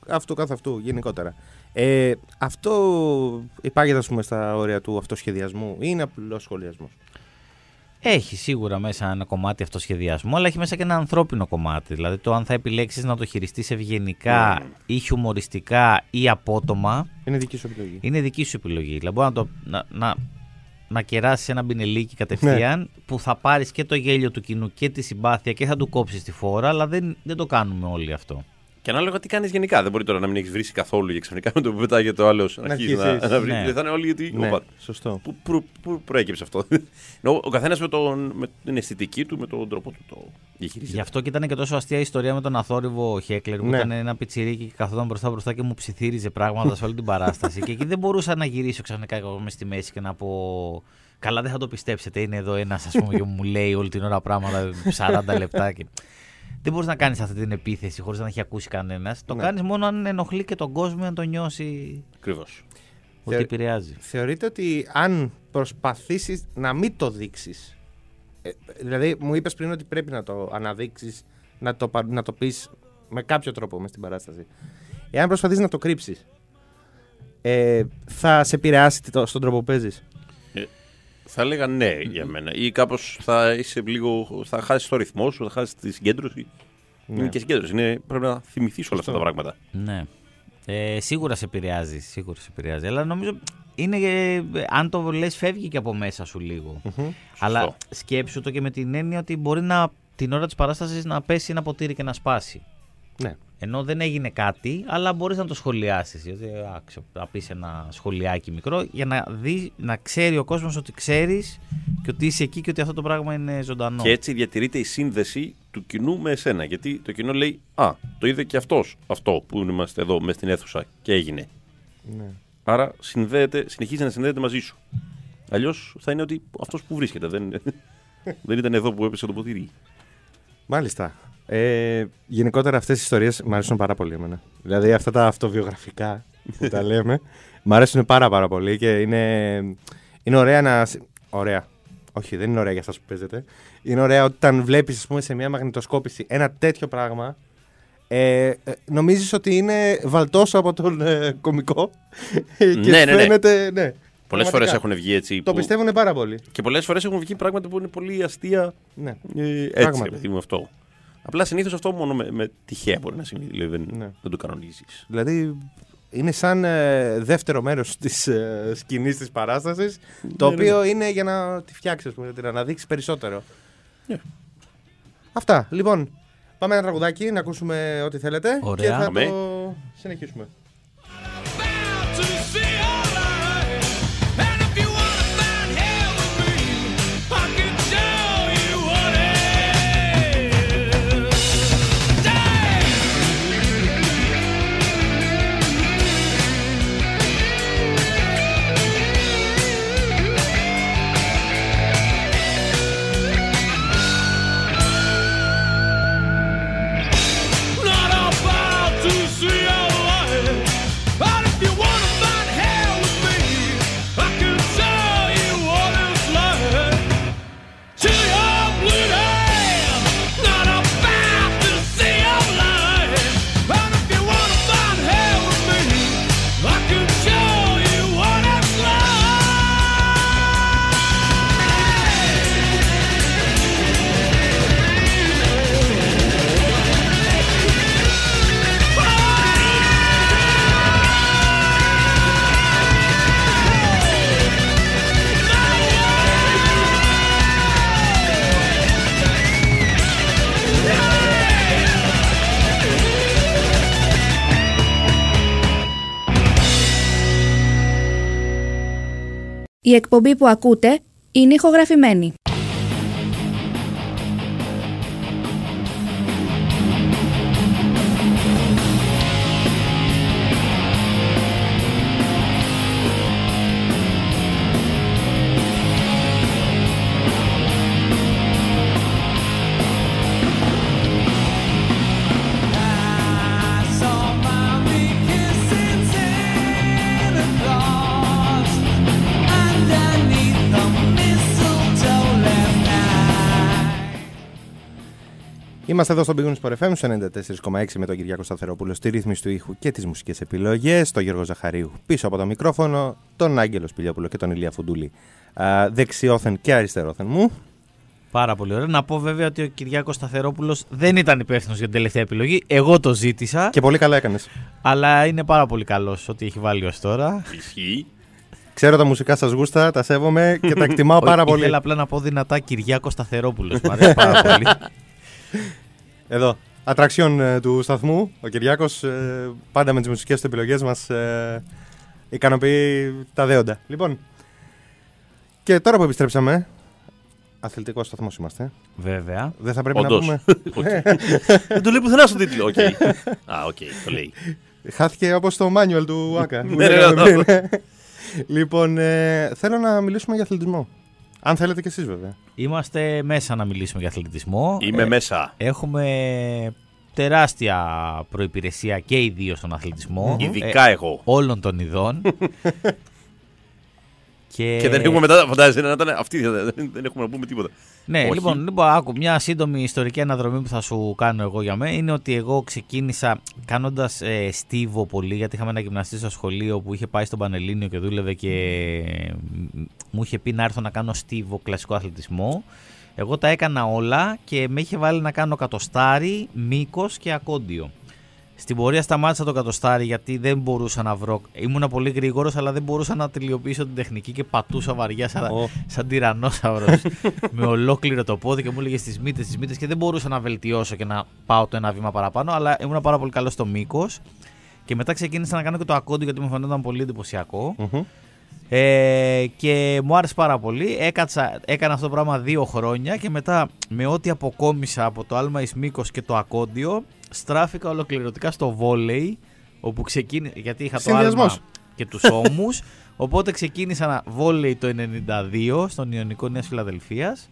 Speaker 2: ή αυτού καθ' αυτού γενικότερα. Ε, αυτό υπάγεται, ας πούμε, στα όρια του αυτοσχεδιασμού ή είναι απλός σχολιασμός;
Speaker 4: Έχει σίγουρα μέσα ένα κομμάτι αυτοσχεδιασμού, αλλά έχει μέσα και ένα ανθρώπινο κομμάτι. Δηλαδή το αν θα επιλέξεις να το χειριστείς ευγενικά ή χιουμοριστικά ή απότομα.
Speaker 2: Είναι δική σου επιλογή.
Speaker 4: Είναι δική σου επιλογή. Δηλαδή μπορείς να, το, να, να, να κεράσεις ένα μπινελίκι κατευθείαν που θα πάρεις και το γέλιο του κοινού και τη συμπάθεια και θα του κόψεις τη φόρα, αλλά δεν, δεν το κάνουμε όλοι αυτό.
Speaker 3: Και ανάλογα τι κάνεις γενικά. Δεν μπορεί τώρα να μην έχεις βρει καθόλου και ξαφνικά με το που πετάγεται το άλλος να αρχίσεις να,
Speaker 2: αρχίσεις.
Speaker 3: να βρει.
Speaker 4: Ναι.
Speaker 3: Θα είναι όλοι γιατί.
Speaker 2: Ναι,
Speaker 3: Οπα,
Speaker 2: σωστό.
Speaker 3: Πού, πού, πού προέκυψε αυτό; (laughs) ο ο καθένας με, τον- με την αισθητική του, με τον τρόπο του το διαχειρίζεται.
Speaker 4: Γι' αυτό και ήταν και τόσο αστεία η ιστορία με τον αθόρυβο Χέκλερ που
Speaker 2: Ναι.
Speaker 4: ήταν ένα πιτσιρίκι και καθόταν μπροστά μπροστά και μου ψιθύριζε πράγματα σε όλη την παράσταση. και εκεί δεν μπορούσα να γυρίσω ξαφνικά εγώ μες στη μέση και να πω. Καλά, δεν θα το πιστέψετε. Είναι εδώ ένας, ας πούμε, και μου λέει όλη την ώρα πράγματα 40 λεπτά. Και... Δεν μπορείς να κάνεις αυτή την επίθεση χωρίς να έχει ακούσει κανένας. Το
Speaker 2: Ναι.
Speaker 4: κάνεις μόνο αν ενοχλεί και τον κόσμο, αν το νιώσει
Speaker 3: Ακριβώς.
Speaker 4: ότι
Speaker 2: Θε-
Speaker 4: επηρεάζει.
Speaker 2: Θεωρείτε ότι αν προσπαθήσεις να μην το δείξεις ε, δηλαδή μου είπες πριν ότι πρέπει να το αναδείξεις να το, πα- να το πεις με κάποιο τρόπο μες στην παράσταση εάν προσπαθείς να το κρύψεις ε, θα σε επηρεάσει το- στον τρόπο που παίζεις
Speaker 3: Θα έλεγα ναι για μένα. Ή κάπως θα είσαι λίγο. θα χάσεις το ρυθμό σου, θα χάσεις τη συγκέντρωση.
Speaker 2: Ναι.
Speaker 3: Είναι και συγκέντρωση. Είναι, πρέπει να θυμηθείς όλα αυτά τα πράγματα.
Speaker 4: Ναι. Ε, σίγουρα σε επηρεάζει. Σίγουρα σε επηρεάζει. Αλλά νομίζω είναι. ε, αν το λες, φεύγει και από μέσα σου λίγο. Αλλά σκέψου το και με την έννοια ότι μπορεί να, την ώρα της παράστασης να πέσει ένα ποτήρι και να σπάσει.
Speaker 2: Ναι.
Speaker 4: Ενώ δεν έγινε κάτι, αλλά μπορείς να το σχολιάσεις. Γιατί α, ξε- να πεις ένα σχολιάκι μικρό για να, δεις, να ξέρει ο κόσμος ότι ξέρεις και ότι είσαι εκεί και ότι αυτό το πράγμα είναι ζωντανό.
Speaker 3: Και έτσι διατηρείται η σύνδεση του κοινού με εσένα. Γιατί το κοινό λέει Α, το είδε και αυτός αυτό που είμαστε εδώ μες στην αίθουσα και έγινε.
Speaker 2: ναι.
Speaker 3: Άρα συνδέεται, συνεχίζει να συνδέεται μαζί σου. Αλλιώς θα είναι ότι αυτός που βρίσκεται δεν, (laughs) δεν ήταν εδώ που έπεσε το ποτήρι.
Speaker 2: Μάλιστα. Ε, γενικότερα αυτές οι ιστορίες μου αρέσουν πάρα πολύ εμένα. Δηλαδή αυτά τα αυτοβιογραφικά που τα (laughs) λέμε μου αρέσουν πάρα πάρα πολύ και είναι, είναι ωραία να... σ- Ωραία. Όχι, δεν είναι ωραία για εσάς που παίζετε. Είναι ωραία όταν βλέπεις ας πούμε, σε μια μαγνητοσκόπηση ένα τέτοιο πράγμα ε, ε, νομίζεις ότι είναι βαλτός από τον ε, κομικό και
Speaker 3: Ναι, ναι, ναι.
Speaker 2: φαίνεται... Ναι,
Speaker 3: Πολλές φορές
Speaker 2: πραγματικά.
Speaker 3: έχουν βγει έτσι.
Speaker 2: Το
Speaker 3: που-
Speaker 2: πιστεύουν πάρα πολύ.
Speaker 3: Και πολλές φορές έχουν βγει πράγματα που είναι πολύ αστεία.
Speaker 2: Ναι.
Speaker 3: Ε, έτσι,
Speaker 2: Πράγματι.
Speaker 3: ρε παιδί μου αυτό. Απλά συνήθως αυτό μόνο με, με τυχαία μπορεί να συμβεί. Δηλαδή δεν,
Speaker 2: Ναι.
Speaker 3: δεν το κανονίζεις.
Speaker 2: Δηλαδή είναι σαν ε, δεύτερο μέρος της ε, σκηνής της παράστασης το
Speaker 3: Ναι,
Speaker 2: οποίο είναι για να τη φτιάξεις, ας πούμε, να την αναδείξεις περισσότερο.
Speaker 3: Ναι.
Speaker 2: Αυτά. Λοιπόν, πάμε ένα τραγουδάκι να ακούσουμε ό,τι θέλετε
Speaker 4: Ωραία.
Speaker 2: και θα
Speaker 3: Αμέ.
Speaker 2: το συνεχίσουμε.
Speaker 1: Η εκπομπή που ακούτε είναι ηχογραφημένη.
Speaker 2: Είμαστε εδώ στο Big Wings Sport FM στο 94,6 με τον Κυριάκο Σταθερόπουλο στη ρύθμιση του ήχου και τις μουσικές επιλογές, τον Γιώργο Ζαχαρίου πίσω από το μικρόφωνο, τον Άγγελο Σπηλιόπουλο και τον Ηλία Φουντούλη α, δεξιόθεν και αριστερόθεν μου.
Speaker 4: Πάρα πολύ ωραία. Να πω βέβαια ότι ο Κυριάκος Σταθερόπουλος δεν ήταν υπεύθυνος για την τελευταία επιλογή. Εγώ το ζήτησα.
Speaker 2: Και πολύ καλά έκανες.
Speaker 4: Αλλά είναι πάρα πολύ καλός ό,τι έχει βάλει ως τώρα.
Speaker 3: Ισχύει.
Speaker 2: Ξέρω τα μουσικά σας γούστα, τα σέβομαι και τα εκτιμάω πάρα πολύ.
Speaker 4: Ήθελα απλά να πω δυνατά Κυριάκος Σταθερόπουλος. Μ' αρέσει πάρα (laughs) πολύ.
Speaker 2: Εδώ. Ατραξιόν ε, του σταθμού. Ο Κυριάκος πάντα με τις μουσικές του επιλογές μας ε, ικανοποιεί τα δέοντα. Λοιπόν. Και τώρα που επιστρέψαμε. Αθλητικός σταθμός είμαστε.
Speaker 4: Βέβαια.
Speaker 2: Δεν θα πρέπει
Speaker 3: Όντως.
Speaker 2: να πούμε. (laughs)
Speaker 3: Οκ. Δεν το λέει πουθενά στον τίτλο. Οκ. (laughs) Α, οκ, το λέει.
Speaker 2: Χάθηκε όπως το manual του Άκα. που
Speaker 3: Ναι, ναι,
Speaker 2: λέγαμε
Speaker 3: ναι.
Speaker 2: πριν. (laughs) λοιπόν, ε, θέλω να μιλήσουμε για αθλητισμό. Αν θέλετε κι εσείς, βέβαια.
Speaker 4: Είμαστε μέσα να μιλήσουμε για αθλητισμό.
Speaker 3: Είμαι
Speaker 4: Ε,
Speaker 3: μέσα.
Speaker 4: Έχουμε τεράστια προϋπηρεσία και οι δύο στον αθλητισμό.
Speaker 3: Ειδικά
Speaker 4: Ε,
Speaker 3: εγώ.
Speaker 4: όλων των ειδών. (laughs) και...
Speaker 3: Και δεν έχουμε μετά, φαντάζεσαι να ήταν αυτή, δεν, δεν έχουμε να πούμε τίποτα.
Speaker 4: Ναι,
Speaker 3: Όχι.
Speaker 4: λοιπόν, λοιπόν, άκου, μια σύντομη ιστορική αναδρομή που θα σου κάνω εγώ για μένα είναι ότι εγώ ξεκίνησα κάνοντας ε, στίβο πολύ, γιατί είχαμε ένα γυμναστή στο σχολείο που είχε πάει στον Πανελλήνιο και δούλευε και μ, μου είχε πει να έρθω να κάνω στίβο κλασικό αθλητισμό. Εγώ τα έκανα όλα και με είχε βάλει να κάνω κατοστάρι, μήκος και ακόντιο. Στην πορεία σταμάτησα το κατοστάρι γιατί δεν μπορούσα να βρω. Ήμουνα πολύ γρήγορος, αλλά δεν μπορούσα να τελειοποιήσω την τεχνική και πατούσα βαριά σαν,
Speaker 2: Ω.
Speaker 4: σαν τυρανόσαυρος (laughs) με ολόκληρο το πόδι και μου έλεγε στις μύτες, στις μύτες και δεν μπορούσα να βελτιώσω και να πάω το ένα βήμα παραπάνω. Αλλά ήμουν πάρα πολύ καλός στο μήκος. Και μετά ξεκίνησα να κάνω και το ακόντιο γιατί μου φαινόταν πολύ εντυπωσιακό.
Speaker 2: Μμμ.
Speaker 4: Ε, και μου άρεσε πάρα πολύ. Έκατσα, έκανα αυτό το πράγμα δύο χρόνια και μετά με ό,τι αποκόμισα από το άλμα εις μήκος και το ακόντιο στράφηκα ολοκληρωτικά στο βόλεϊ όπου ξεκίνησα, γιατί είχα το
Speaker 2: Συνδυασμός.
Speaker 4: άλμα και τους ώμους (laughs) οπότε ξεκίνησα να βόλεϊ το 92 στον Ιωνικό Νέας Φιλαδελφίας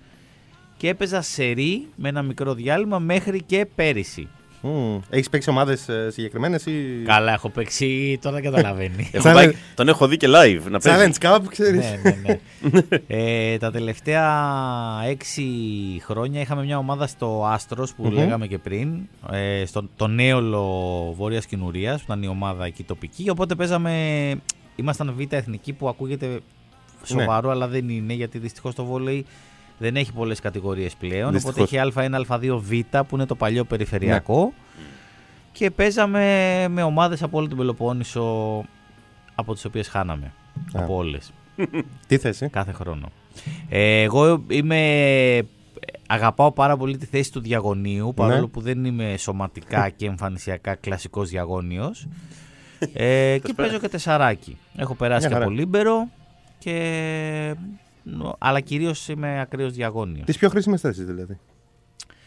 Speaker 4: και έπαιζα σερί με ένα μικρό διάλειμμα μέχρι και πέρυσι.
Speaker 2: Μμ. Έχεις παίξει ομάδες συγκεκριμένες ή.
Speaker 4: Καλά, έχω παίξει, τώρα καταλαβαίνει. (laughs)
Speaker 3: Έχω
Speaker 2: Challenge.
Speaker 3: πάει- τον έχω δει και live να παίζει.
Speaker 2: Challenge Cup, ξέρεις.
Speaker 4: ναι, ναι, ναι. ε, τα τελευταία έξι χρόνια είχαμε μια ομάδα στο Άστρος που
Speaker 2: Μμμ.
Speaker 4: λέγαμε και πριν, ε, στο, το Νέολο Βόρειας Κινουρίας, που ήταν η ομάδα εκεί τοπική, οπότε παίζαμε, ήμασταν β' εθνική που ακούγεται σοβαρό, αλλά δεν είναι, γιατί δυστυχώς το βόλεϊ δεν έχει πολλές κατηγορίες πλέον,
Speaker 2: Δυστυχώς.
Speaker 4: οπότε έχει Α1, Α2, Β που είναι το παλιό περιφερειακό και παίζαμε με ομάδες από όλη την Πελοπόννησο από τις οποίες χάναμε.
Speaker 2: Α.
Speaker 4: Από όλες (laughs)
Speaker 2: Τι θέση.
Speaker 4: κάθε χρόνο. Ε, εγώ είμαι. Αγαπάω πάρα πολύ τη θέση του διαγωνίου, παρόλο
Speaker 2: Ναι.
Speaker 4: που δεν είμαι σωματικά (laughs) και εμφανισιακά κλασικός διαγώνιος. Ε, και παίζω και τεσσαράκι. Έχω περάσει
Speaker 2: Μια
Speaker 4: και
Speaker 2: χαρά.
Speaker 4: από λίμπερο, και... αλλά κυρίως είμαι ακραίος διαγώνιος.
Speaker 2: Τις πιο χρήσιμες θέσεις δηλαδή.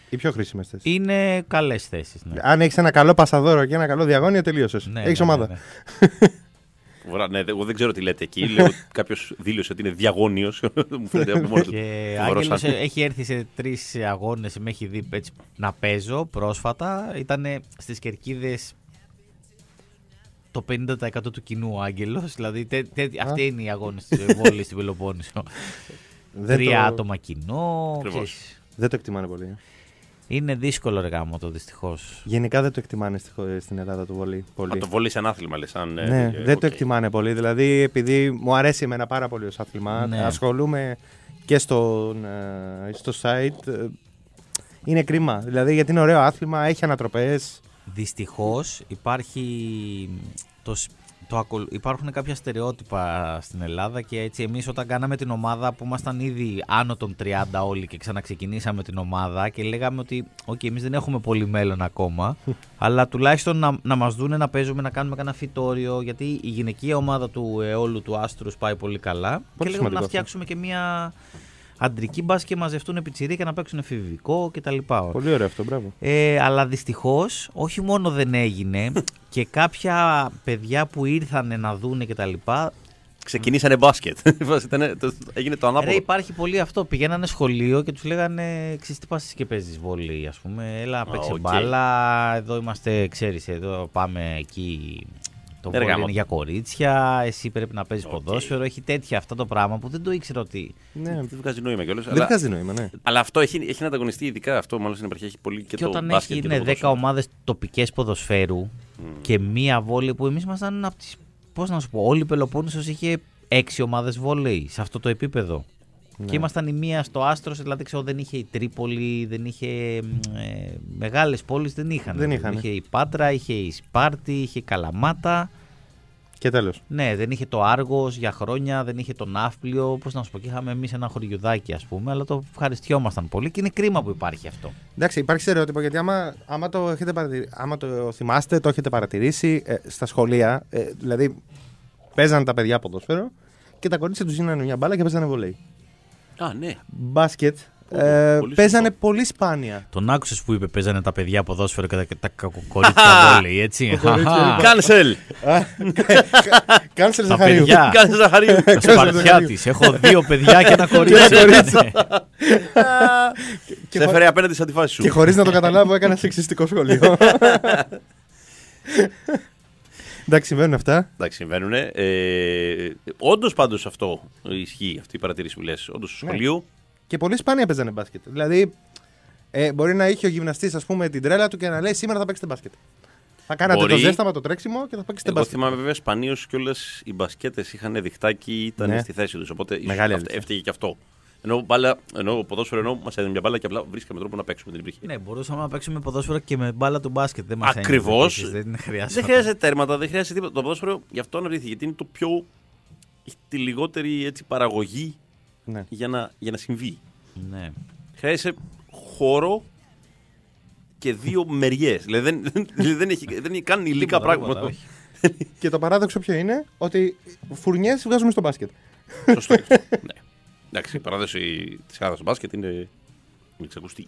Speaker 2: Οι πιο χρήσιμες θέσεις.
Speaker 4: Είναι καλές θέσεις. Ναι.
Speaker 2: Αν έχεις ένα καλό πασαδόρο και ένα καλό διαγώνιο, τελείωσες.
Speaker 4: Ναι,
Speaker 2: έχεις
Speaker 4: ναι,
Speaker 2: ομάδα.
Speaker 4: ναι, ναι. (laughs)
Speaker 3: Βρα- Ναι, εγώ δεν ξέρω τι λέτε εκεί. Λέω κάποιος δήλωσε ότι είναι διαγώνιος. (laughs) Μου φαίνεται από μόνος του.
Speaker 4: Και
Speaker 3: φοβερός
Speaker 4: Άγγελος
Speaker 3: σαν-
Speaker 4: ε, έχει έρθει σε τρεις αγώνες, με έχει δει έτσι, να παίζω πρόσφατα. Ήταν στις κερκίδες το 50% του κοινού ο Άγγελος. Δηλαδή, τε, τε, αυτοί είναι οι αγώνες της βόλεϊ στην Πελοπόννησο. (laughs)
Speaker 2: Δεν
Speaker 4: Τρία
Speaker 2: το-
Speaker 4: άτομα κοινό.
Speaker 3: Ακριβώς.
Speaker 4: ξέρεις.
Speaker 2: Δεν το εκτιμάνε πολύ.
Speaker 4: Είναι δύσκολο ρε γαμώ το δυστυχώς.
Speaker 2: Γενικά δεν το εκτιμάνε στη χω- στην Ελλάδα το βόλεϊ. Πολύ.
Speaker 3: Α, το βόλεϊ σαν άθλημα, λες. Σαν, ε,
Speaker 2: Ναι,
Speaker 3: ε,
Speaker 2: δεν
Speaker 3: οκ.
Speaker 2: το εκτιμάνε πολύ. Δηλαδή, επειδή μου αρέσει εμένα πάρα πολύ ως άθλημα,
Speaker 4: Ναι.
Speaker 2: ασχολούμαι και στο, ε, στο site. ε, Είναι κρίμα. Δηλαδή, γιατί είναι ωραίο άθλημα, έχει ανατροπές.
Speaker 4: Δυστυχώς υπάρχει. Το, σ- το, ακολ- υπάρχουν κάποια στερεότυπα στην Ελλάδα και έτσι εμείς όταν κάναμε την ομάδα που ήμασταν ήδη άνω των 30 όλοι και ξαναξεκινήσαμε την ομάδα και λέγαμε ότι okay, εμείς δεν έχουμε πολύ μέλλον ακόμα (laughs) αλλά τουλάχιστον να, να μας δούνε να παίζουμε, να κάνουμε κανένα φυτόριο γιατί η γυναικεία ομάδα του αιώλου του Άστρους πάει πολύ καλά και λέγαμε
Speaker 2: σημαντικό
Speaker 4: να
Speaker 2: αυτό.
Speaker 4: φτιάξουμε και μια αντρική μπάσκετ και μαζευτούν πιτσιρίκια να παίξουν εφηβικό κτλ.
Speaker 2: Πολύ ωραίο αυτό, μπράβο.
Speaker 4: Ε, αλλά δυστυχώς όχι μόνο δεν έγινε (laughs) και κάποια παιδιά που ήρθαν να δούνε και τα λοιπά.
Speaker 3: Ξεκινήσανε μπάσκετ. (laughs) Ήτανε- το- Έγινε το
Speaker 4: Ρε,
Speaker 3: ανάποδο.
Speaker 4: υπάρχει πολύ αυτό. Πηγαίνανε σχολείο και τους λέγανε Ξέρεις τι πας και παίζεις βόλεϊ, ας πούμε. Έλα, παίξε
Speaker 3: οκ.
Speaker 4: μπάλα. Εδώ είμαστε, ξέρεις, εδώ πάμε εκεί. Το
Speaker 3: Ναι, ρε
Speaker 4: βόλεϊ
Speaker 3: γαμώ.
Speaker 4: είναι για κορίτσια, εσύ πρέπει να παίζεις
Speaker 3: Οκ.
Speaker 4: ποδόσφαιρο. Έχει τέτοια αυτό το πράγμα που δεν το ήξερα ότι.
Speaker 2: Ναι,
Speaker 3: Δεν βγάζει νόημα κιόλας.
Speaker 2: δεν βγάζει νόημα, ναι.
Speaker 3: Αλλά αυτό έχει, έχει να ανταγωνιστεί ειδικά αυτό, μάλλον στην επαρχία έχει πολύ και,
Speaker 4: Και,
Speaker 3: το
Speaker 4: όταν
Speaker 3: μπάσκετ
Speaker 4: έχει
Speaker 3: και
Speaker 4: ναι,
Speaker 3: το
Speaker 4: 10
Speaker 3: ποδόσφαιρο.
Speaker 4: ομάδες τοπικές ποδοσφαίρου και μία βόλεϊ που εμείς ήμασταν από τι. Πώς να σου πω, όλη η Πελοπόννησος είχε 6 ομάδες βόλεϊ σε αυτό το επίπεδο.
Speaker 3: Ναι.
Speaker 4: Και ήμασταν η μία στο Άστρος, δηλαδή ξέρω, δεν είχε η Τρίπολη, δεν είχε. Ε, Μεγάλες πόλεις δεν είχαν.
Speaker 2: Δεν είχαν.
Speaker 4: Είχε η Πάτρα, είχε η Σπάρτη, είχε η Καλαμάτα.
Speaker 2: Και τέλος.
Speaker 4: Ναι, δεν είχε το Άργος για χρόνια, δεν είχε το Ναύπλιο. Πώς να σου πω, και είχαμε εμείς ένα χωριουδάκι, ας πούμε, αλλά το ευχαριστιόμασταν πολύ και είναι κρίμα που υπάρχει αυτό.
Speaker 2: Εντάξει, υπάρχει στερεότυπο γιατί άμα, άμα, το, έχετε παρατηρήσει, άμα το θυμάστε, το έχετε παρατηρήσει ε, στα σχολεία. Ε, δηλαδή, παίζανε τα παιδιά ποδόσφαιρο και τα κορίτσια τους γίνανε μια μπάλα και παίζανε βολέι.
Speaker 3: Α, ναι.
Speaker 2: Μπάσκετ
Speaker 3: Ω,
Speaker 2: ε,
Speaker 3: πολύ
Speaker 2: παίζανε
Speaker 3: σωστό.
Speaker 2: πολύ σπάνια.
Speaker 4: Τον άκουσες που είπε παίζανε τα παιδιά ποδόσφαιρο και τα, τα κακοκορίτσια βόλεϊ, έτσι.
Speaker 2: κορίτσια
Speaker 4: Χαχα.
Speaker 2: είπα.
Speaker 3: Κάνσελ!
Speaker 2: Κάνσελ
Speaker 4: Τα
Speaker 2: Ζαχαρίου.
Speaker 4: παιδιά.
Speaker 3: Κάνσελ Ζαχαρίου!
Speaker 4: Ο Σπαρτιάτη. Έχω δύο παιδιά και ένα κορίτσι.
Speaker 2: Και,
Speaker 3: Σε
Speaker 2: χω-
Speaker 3: έφερε απέναντι στι αντιφάσεις σου.
Speaker 2: και χωρίς να το καταλάβω, έκανα σεξιστικό σχολείο. (laughs) Εντάξει, συμβαίνουν αυτά.
Speaker 3: Εντάξει, συμβαίνουν. Ε, Όντως πάντως αυτό ισχύει, αυτή η παρατήρηση που λες. Όντως στο
Speaker 2: Ναι.
Speaker 3: σχολείο.
Speaker 2: Και πολύ σπάνια παίζανε μπάσκετ. Δηλαδή, ε, μπορεί να είχε ο γυμναστής, ας πούμε, την τρέλα του και να λέει σήμερα θα παίξετε μπάσκετ. Θα κάνατε
Speaker 3: Μπορεί.
Speaker 2: το ζέσταμα, το τρέξιμο και θα παίξετε
Speaker 3: Εγώ
Speaker 2: μπάσκετ.
Speaker 3: θυμάμαι βέβαια σπανίως κιόλας οι μπασκέτες είχαν διχτάκι, ήταν
Speaker 2: Ναι.
Speaker 3: στη θέση τους. Οπότε ίσως
Speaker 2: Μεγάλη
Speaker 3: αυτό-
Speaker 2: αλήθεια.
Speaker 3: έφταιγε και αυτό. Ενώ, μπάλα, ενώ ποδόσφαιρο ενώ μας έδινε μια μπάλα και απλά βρίσκαμε τρόπο να παίξουμε την υπήρχε.
Speaker 4: Ναι, μπορούσαμε να παίξουμε ποδόσφαιρο και με μπάλα του μπάσκετ. Δεν μας
Speaker 3: Ακριβώς.
Speaker 4: ένοιαζε επίσης, Δεν χρειάζεται.
Speaker 3: Δεν χρειάζεται τέρματα, δεν χρειάζεται τίποτα. Το ποδόσφαιρο γι' αυτό αναπτύχθηκε γιατί είναι το πιο. έχει τη λιγότερη έτσι, παραγωγή
Speaker 2: Ναι.
Speaker 3: για να, για να συμβεί.
Speaker 4: Ναι.
Speaker 3: Χρειάζεσαι χώρο και δύο μεριές. Δηλαδή δεν, δηλαδή δεν, έχει, δεν έχει καν υλικά
Speaker 4: Τίποτα,
Speaker 3: πράγματα.
Speaker 4: τίποτα, όχι.
Speaker 2: Και το παράδοξο ποιο είναι, ότι φουρνιές βγάζουμε στο μπάσκετ.
Speaker 3: Σωστό. και (laughs) αυτό. ναι. Εντάξει, η παράδοση της Ελλάδας στο μπάσκετ είναι. είναι ξακουστή.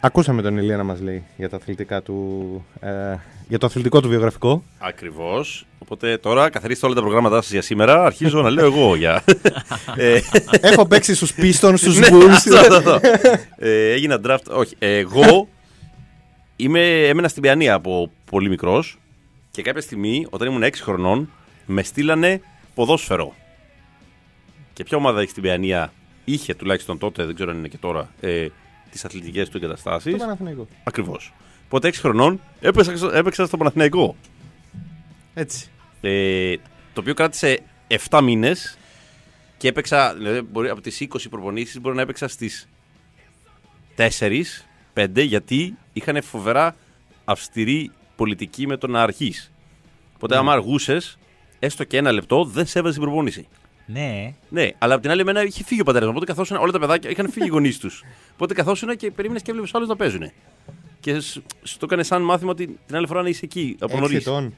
Speaker 2: Ακούσαμε τον Ηλία να μας λέει για, τα αθλητικά του, ε, για το αθλητικό του βιογραφικό.
Speaker 3: Ακριβώς. Οπότε τώρα καθαρίστε όλα τα προγράμματά σας για σήμερα. Αρχίζω να λέω εγώ για. (laughs) ε,
Speaker 2: Έχω παίξει στους Pistons, στους (laughs)
Speaker 3: ναι,
Speaker 2: Bulls.
Speaker 3: αυτό, αυτό, αυτό. ε, έγινα draft. Όχι. Εγώ είμαι, έμενα στην Πιανία από πολύ μικρός και κάποια στιγμή, όταν ήμουν 6 χρονών, με στείλανε ποδόσφαιρο. Και ποια ομάδα έχει στην Πιανία, είχε τουλάχιστον τότε, δεν ξέρω αν είναι και τώρα, ε, τις αθλητικές του εγκαταστάσεις.
Speaker 2: Το Παναθηναϊκό.
Speaker 3: Ακριβώς. Οπότε 6 χρονών έπαιξα, έπαιξα στο Παναθηναϊκό.
Speaker 2: Έτσι.
Speaker 3: Ε, το οποίο κράτησε 7 μήνες και έπαιξα. Δηλαδή, μπορεί, από τις 20 προπονήσεις μπορεί να έπαιξα στις 4, 5, γιατί είχαν φοβερά αυστηρή πολιτική με το να αρχεί. Οπότε, άμα αργούσες, έστω και ένα λεπτό, δεν σε έβαζε την προπόνηση.
Speaker 4: Ναι.
Speaker 3: Ναι, αλλά από την άλλη, εμένα είχε φύγει ο πατέρας μου. Οπότε καθόσουν όλα τα παιδάκια, είχαν φύγει οι γονείς τους. Οπότε καθόσουν και περίμενες και έβλεπες άλλους να παίζουν. Και σ- σου το έκανε σαν μάθημα ότι την άλλη φορά να είσαι εκεί από
Speaker 2: Έξι
Speaker 3: νωρίς.
Speaker 2: ετών.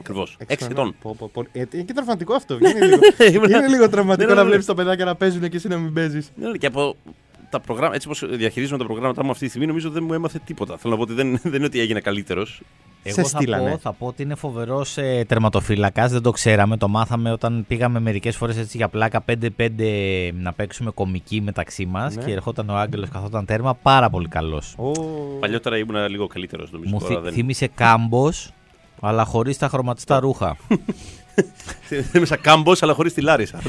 Speaker 3: Ακριβώς.
Speaker 2: Έξι
Speaker 3: 6 ετών.
Speaker 2: Πω, πω, πω. Ε, είναι και (laughs) τραυματικό αυτό. Είναι λίγο, είναι λίγο τραυματικό
Speaker 3: Ναι, ναι,
Speaker 2: να
Speaker 3: ναι.
Speaker 2: βλέπεις τα παιδάκια να παίζουν και εσύ να μην παίζεις.
Speaker 3: Ναι, και από τα προγράμματα, έτσι όπως διαχειρίζομαι τα προγράμματά μου αυτή τη στιγμή, νομίζω δεν μου έμαθε τίποτα. Θέλω να πω ότι δεν, δεν είναι ότι έγινε καλύτερος.
Speaker 4: Εγώ
Speaker 2: Σε
Speaker 4: θα
Speaker 2: στείλανε.
Speaker 4: πω, θα πω ότι είναι φοβερός ε, τερματοφύλακας. Δεν το ξέραμε. Το μάθαμε όταν πήγαμε μερικές φορές έτσι για πλάκα 5-5 να παίξουμε κομική μεταξύ μας.
Speaker 2: Ναι.
Speaker 4: Και ερχόταν ο Άγγελος καθόταν τέρμα. Πάρα πολύ καλός.
Speaker 3: Παλιότερα ήμουν λίγο καλύτερος νομίζω.
Speaker 4: Μου
Speaker 3: τώρα
Speaker 4: θυ-
Speaker 3: δεν...
Speaker 4: θύμισε κάμπος, αλλά χωρίς τα χρωματιστά ρούχα. (laughs)
Speaker 3: Είμαι σαν κάμπος, αλλά χωρίς τη Λάρισα. (laughs)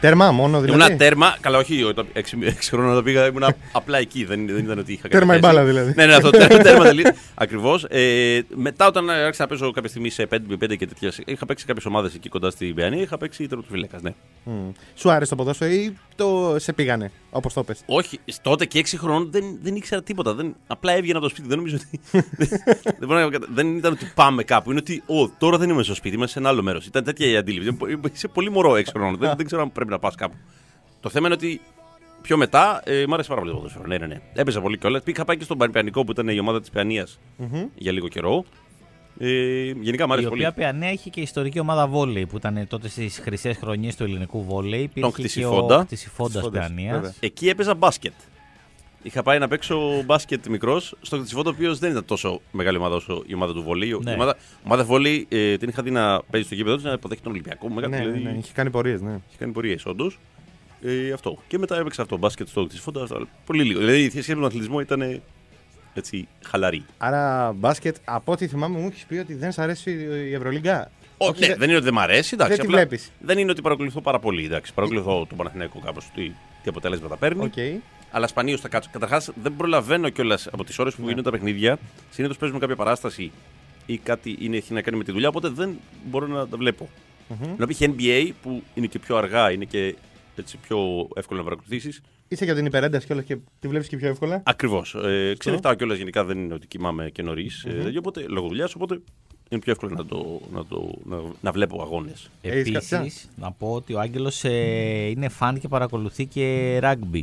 Speaker 2: Τέρμα μόνο δηλαδή.
Speaker 3: Ήμουν τέρμα. Καλά, όχι, όταν 6 χρόνια όταν πήγα ήμουν απλά εκεί. Δεν, δεν ήταν ότι είχα
Speaker 2: Τέρμα η
Speaker 3: καταθέσει.
Speaker 2: μπάλα, δηλαδή.
Speaker 3: Ναι, ναι, αυτό τέρμα, (laughs) τέρμα τελείω. Ακριβώς. Ε, μετά, όταν άρχισα να παίζω κάποια στιγμή σε 5x5 και τέτοια. Είχα παίξει κάποιες ομάδες εκεί κοντά στην Παιανία. Είχα παίξει τερματοφύλακα. Ναι.
Speaker 2: Μμ. Σου άρεσε το ποδόσφαιρο ή το σε πήγανε, όπως το πες;
Speaker 3: Όχι, τότε και 6 χρόνων δεν, δεν ήξερα τίποτα. Δεν, απλά έβγαινα από το σπίτι. Δεν νομίζω ότι. (laughs) δεν, μπορώ να κατα- δεν ήταν ότι πάμε κάπου. Είναι ότι ο, τώρα δεν είμαι στο σπίτι, είμαστε σε ένα άλλο μέρος. Ήταν τέτοια η αντίληψη. Είσαι πολύ μωρό 6 χρόνων. δεν, δεν ξέρω αν πρέπει να πας κάπου. Το θέμα είναι ότι πιο μετά ε, μ' άρεσε πάρα πολύ το ποδόσφαιρο. Ναι, ναι, ναι. Έπαιζα πολύ κιόλας. Είχα πάει και στον Πανεπιανικό που ήταν η ομάδα της παιανια για λίγο καιρό. Ε, γενικά μ'
Speaker 4: Η
Speaker 3: άρεσε πολύ.
Speaker 4: οποία Παιανέα είχε και ιστορική ομάδα βόλεϊ που ήταν τότε στις χρυσές χρονιές του ελληνικού βόλεϊ. Υπήρχε και ο
Speaker 3: Κτησιφόντα.
Speaker 4: Κτησιφόντας
Speaker 2: Κτησιφόντας,
Speaker 4: Παιανίας.
Speaker 2: βέβαια.
Speaker 3: Εκεί έπαιζα μπάσκετ. Είχα πάει να παίξω μπάσκετ μικρός στο Κτησιφόντο, ο οποίος δεν ήταν τόσο μεγάλη ομάδα όσο η ομάδα του βολείου.
Speaker 4: Ναι.
Speaker 3: Η ομάδα, ομάδα βολεϊ ε, την είχα δει να παίζει στο γήπεδο της, να υποδέχεται τον Ολυμπιακό. Μεγάλη,
Speaker 2: Ναι, ναι,
Speaker 3: δηλαδή,
Speaker 2: ναι, είχε κάνει πορείες, ναι.
Speaker 3: Είχε κάνει πορείες, όντως. Ε, αυτό. Και μετά έπαιξα αυτό μπάσκετ στο Κτησιφώντα. αυτό, Πολύ λίγο. Δηλαδή η σχέση με τον αθλητισμό ήταν έτσι χαλαρή.
Speaker 2: Άρα μπάσκετ, από ό,τι θυμάμαι, μου έχεις πει ότι δεν σ' αρέσει η Ευρωλίγκα.
Speaker 3: Όχι, ναι,
Speaker 2: δε-
Speaker 3: δεν είναι ότι δεν μ' αρέσει. Εντάξει,
Speaker 2: δεν τη
Speaker 3: απλά
Speaker 2: βλέπεις.
Speaker 3: Δεν είναι ότι παρακολουθώ πάρα πολύ. Εντάξει, παρακολουθώ τον Παναθηναϊκό κάπως τι, τι αποτελέσματα παίρνει.
Speaker 2: Οκ.
Speaker 3: Αλλά σπανίως θα κάτσω. Καταρχάς, δεν προλαβαίνω κιόλας από τις ώρες που
Speaker 2: Ναι.
Speaker 3: γίνονται τα παιχνίδια. Συνήθως παίζουμε κάποια παράσταση ή κάτι είναι, έχει να κάνει με τη δουλειά, οπότε δεν μπορώ να τα βλέπω. Να πει NBA που είναι και πιο αργά, είναι και έτσι πιο εύκολο να παρακολουθήσεις.
Speaker 2: Είσαι για την υπερένταση κιόλας και τη βλέπεις και πιο εύκολα;
Speaker 3: Ακριβώς. Ε, ξενυχτάω κιόλας γενικά δεν είναι ότι κοιμάμαι και νωρίς, ε, οπότε λόγω δουλειάς, οπότε είναι πιο εύκολο να, το, να, το, να, να βλέπω αγώνες.
Speaker 2: Έχεις
Speaker 4: Επίσης,
Speaker 2: κάποια;
Speaker 4: να πω ότι ο Άγγελος είναι φαν και παρακολουθεί και rugby.